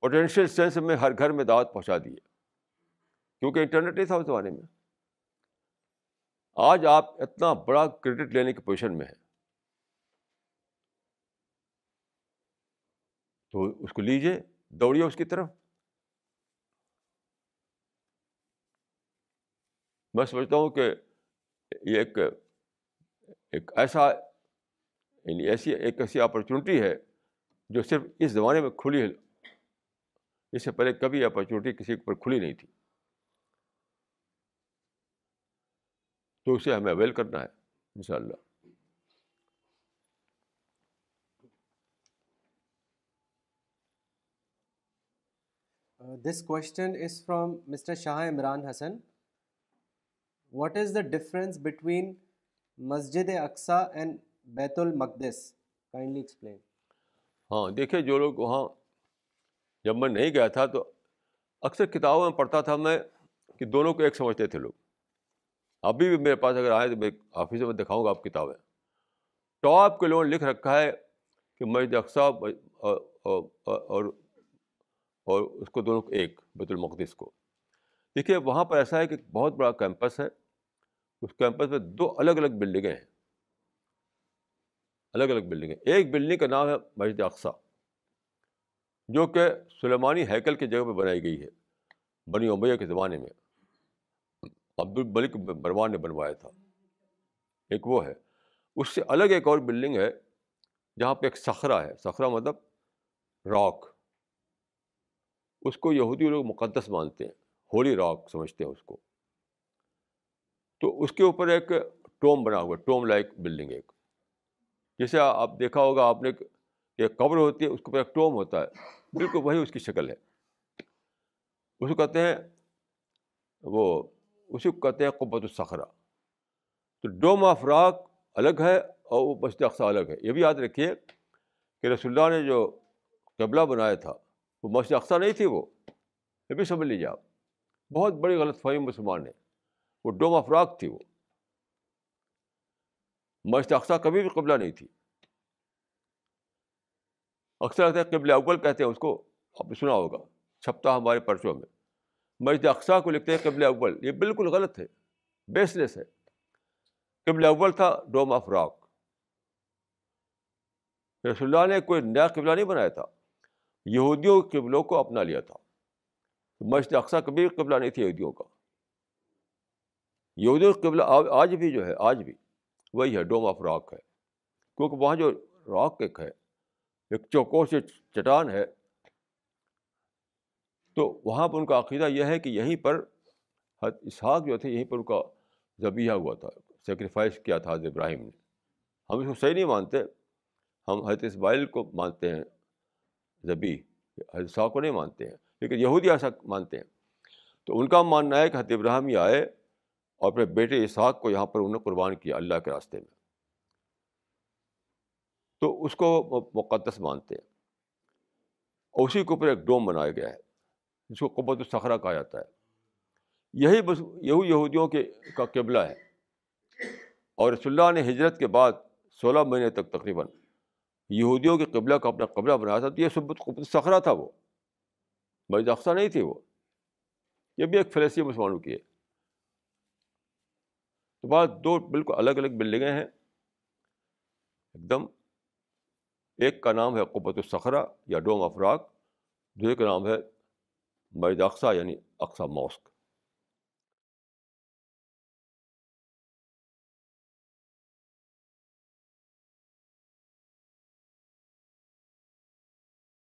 پوٹینشیل سینس میں ہر گھر میں دعوت پہنچا دی ہے۔ کیونکہ انٹرنیٹ نہیں تھا اس زمانے میں۔ آج آپ اتنا بڑا کریڈٹ لینے کی پوزیشن میں ہیں۔ تو اس کو لیجیے دوڑیے اس کی طرف۔ میں سمجھتا ہوں کہ یہ ایک ایک ایسا یعنی ایسی، ایک ایسی اپرچونیٹی ہے جو صرف اس زمانے میں کھلی ہے۔ اس سے پہلے کبھی اپرچونیٹی کسی پر کھلی نہیں تھی۔ تو اسے ہمیں اویل کرنا ہے ان شاء اللہ this question is from mister Shah Imran Hasan what is the difference between Masjid Aqsa and بیت المقدس کائنڈلی ایکسپلین ہاں دیکھیے جو لوگ وہاں جب میں نہیں گیا تھا تو اکثر کتابوں میں پڑھتا تھا میں کہ دونوں کو ایک سمجھتے تھے لوگ۔ ابھی بھی میرے پاس اگر آئے تو میں آفس میں دکھاؤں گا آپ کتابیں۔ ٹاپ کے لوگوں نے لکھ رکھا ہے کہ مسجد اقسا اور اور اس کو دونوں ایک، بیت المقدس کو۔ دیکھیے، وہاں پر ایسا ہے کہ بہت بڑا کیمپس ہے۔ اس کیمپس میں دو الگ الگ بلڈنگیں ہیں۔ الگ الگ بلڈنگیں۔ ایک بلڈنگ کا نام ہے مسجد اقسا جو کہ سلیمانی ہیکل کی جگہ پہ بنائی گئی ہے، بنی امیہ کے زمانے میں۔ عبد البلک بروان نے بنوایا تھا۔ ایک وہ ہے۔ اس سے الگ ایک اور بلڈنگ ہے جہاں پہ ایک سخرا ہے۔ سخرا مطلب راک۔ اس کو یہودی لوگ مقدس مانتے ہیں۔ ہولی راک سمجھتے ہیں اس کو۔ تو اس کے اوپر ایک ٹوم بنا ہوا ٹوم لائک بلڈنگ ایک۔ جیسے آپ دیکھا ہوگا، آپ نے ایک قبر ہوتی ہے، اس کے اوپر ایک ٹوم ہوتا ہے۔ بالکل وہی اس کی شکل ہے۔ اس کو کہتے ہیں وہ اسی کو کہتے ہیں قبت الصخرہ۔ تو ڈوم آف راک الگ ہے اور وہ مسجد اقسا الگ ہے یہ بھی یاد رکھیے کہ رسول اللہ نے جو قبلہ بنایا تھا، وہ مسجد اقسا نہیں تھی وہ۔ یہ بھی سمجھ لیجیے آپ۔ بہت بڑی غلط فہمی مسلمان ہے وہ ڈوم آف راک تھی وہ۔ مسجد اقسا کبھی بھی قبلہ نہیں تھی۔ اکثر آتا ہے قبل اول کہتے ہیں، اس کو آپ نے سنا ہوگا چھپتا ہمارے پرچوں میں۔ مسجد اقسا کو لکھتے ہیں قبل اول۔ یہ بالکل غلط ہے بیس لیس ہے۔ قبل اول تھا ڈوم آف راک رسول اللہ نے کوئی نیا قبلہ نہیں بنایا تھا۔ یہودیوں کے قبلوں کو اپنا لیا تھا۔ مسجد اقسا کبھی قبلہ نہیں تھی یہودیوں کا۔ یہودیوں کا قبلہ آج بھی جو ہے، آج بھی وہی ہے ڈوم آف راک ہے۔ کیونکہ وہاں جو راک ایک ہے، ایک چوکو سے چٹان ہے تو وہاں پر ان کا عقیدہ یہ ہے کہ یہیں پر اسحاق جو تھے، یہیں پر ان کا ذبیحہ ہوا تھا سیکریفائس کیا تھا حضرت ابراہیم نے۔ ہم اس کو صحیح نہیں مانتے، ہم حضرت اسماعیل کو مانتے ہیں ذبی حضرت صاحب کو نہیں مانتے ہیں، لیکن یہودی ایسا مانتے ہیں۔ تو ان کا ماننا ہے کہ حضرت ابراہیم یہ آئے اور اپنے بیٹے اسحاق کو یہاں پر انہوں نے قربان کیا اللہ کے راستے میں۔ تو اس کو مقدس مانتے ہیں۔ اور اسی کے اوپر ایک ڈوم بنایا گیا ہے۔ جس کو قبت الصخرہ کہا جاتا ہے۔ یہی بس، یہی یہودیوں کے، کا قبلہ ہے۔ اور رسول اللہ نے ہجرت کے بعد سولہ مہینے تک تقریباً یہودیوں کے قبلہ کا اپنا قبلہ بنایا تھا۔ تو یہ سب قبت الصخرہ تھا وہ۔ بھائی اقسا نہیں تھی وہ۔ یہ بھی ایک فلسی مسلمانوں کی ہے۔ تو بعد دو بالکل الگ الگ بلڈنگیں ہیں۔ ایک دم ایک کا نام ہے قبت الصخرہ یا ڈوم افراق دوسرے کا نام ہے اقسا یعنی اقسا ماسک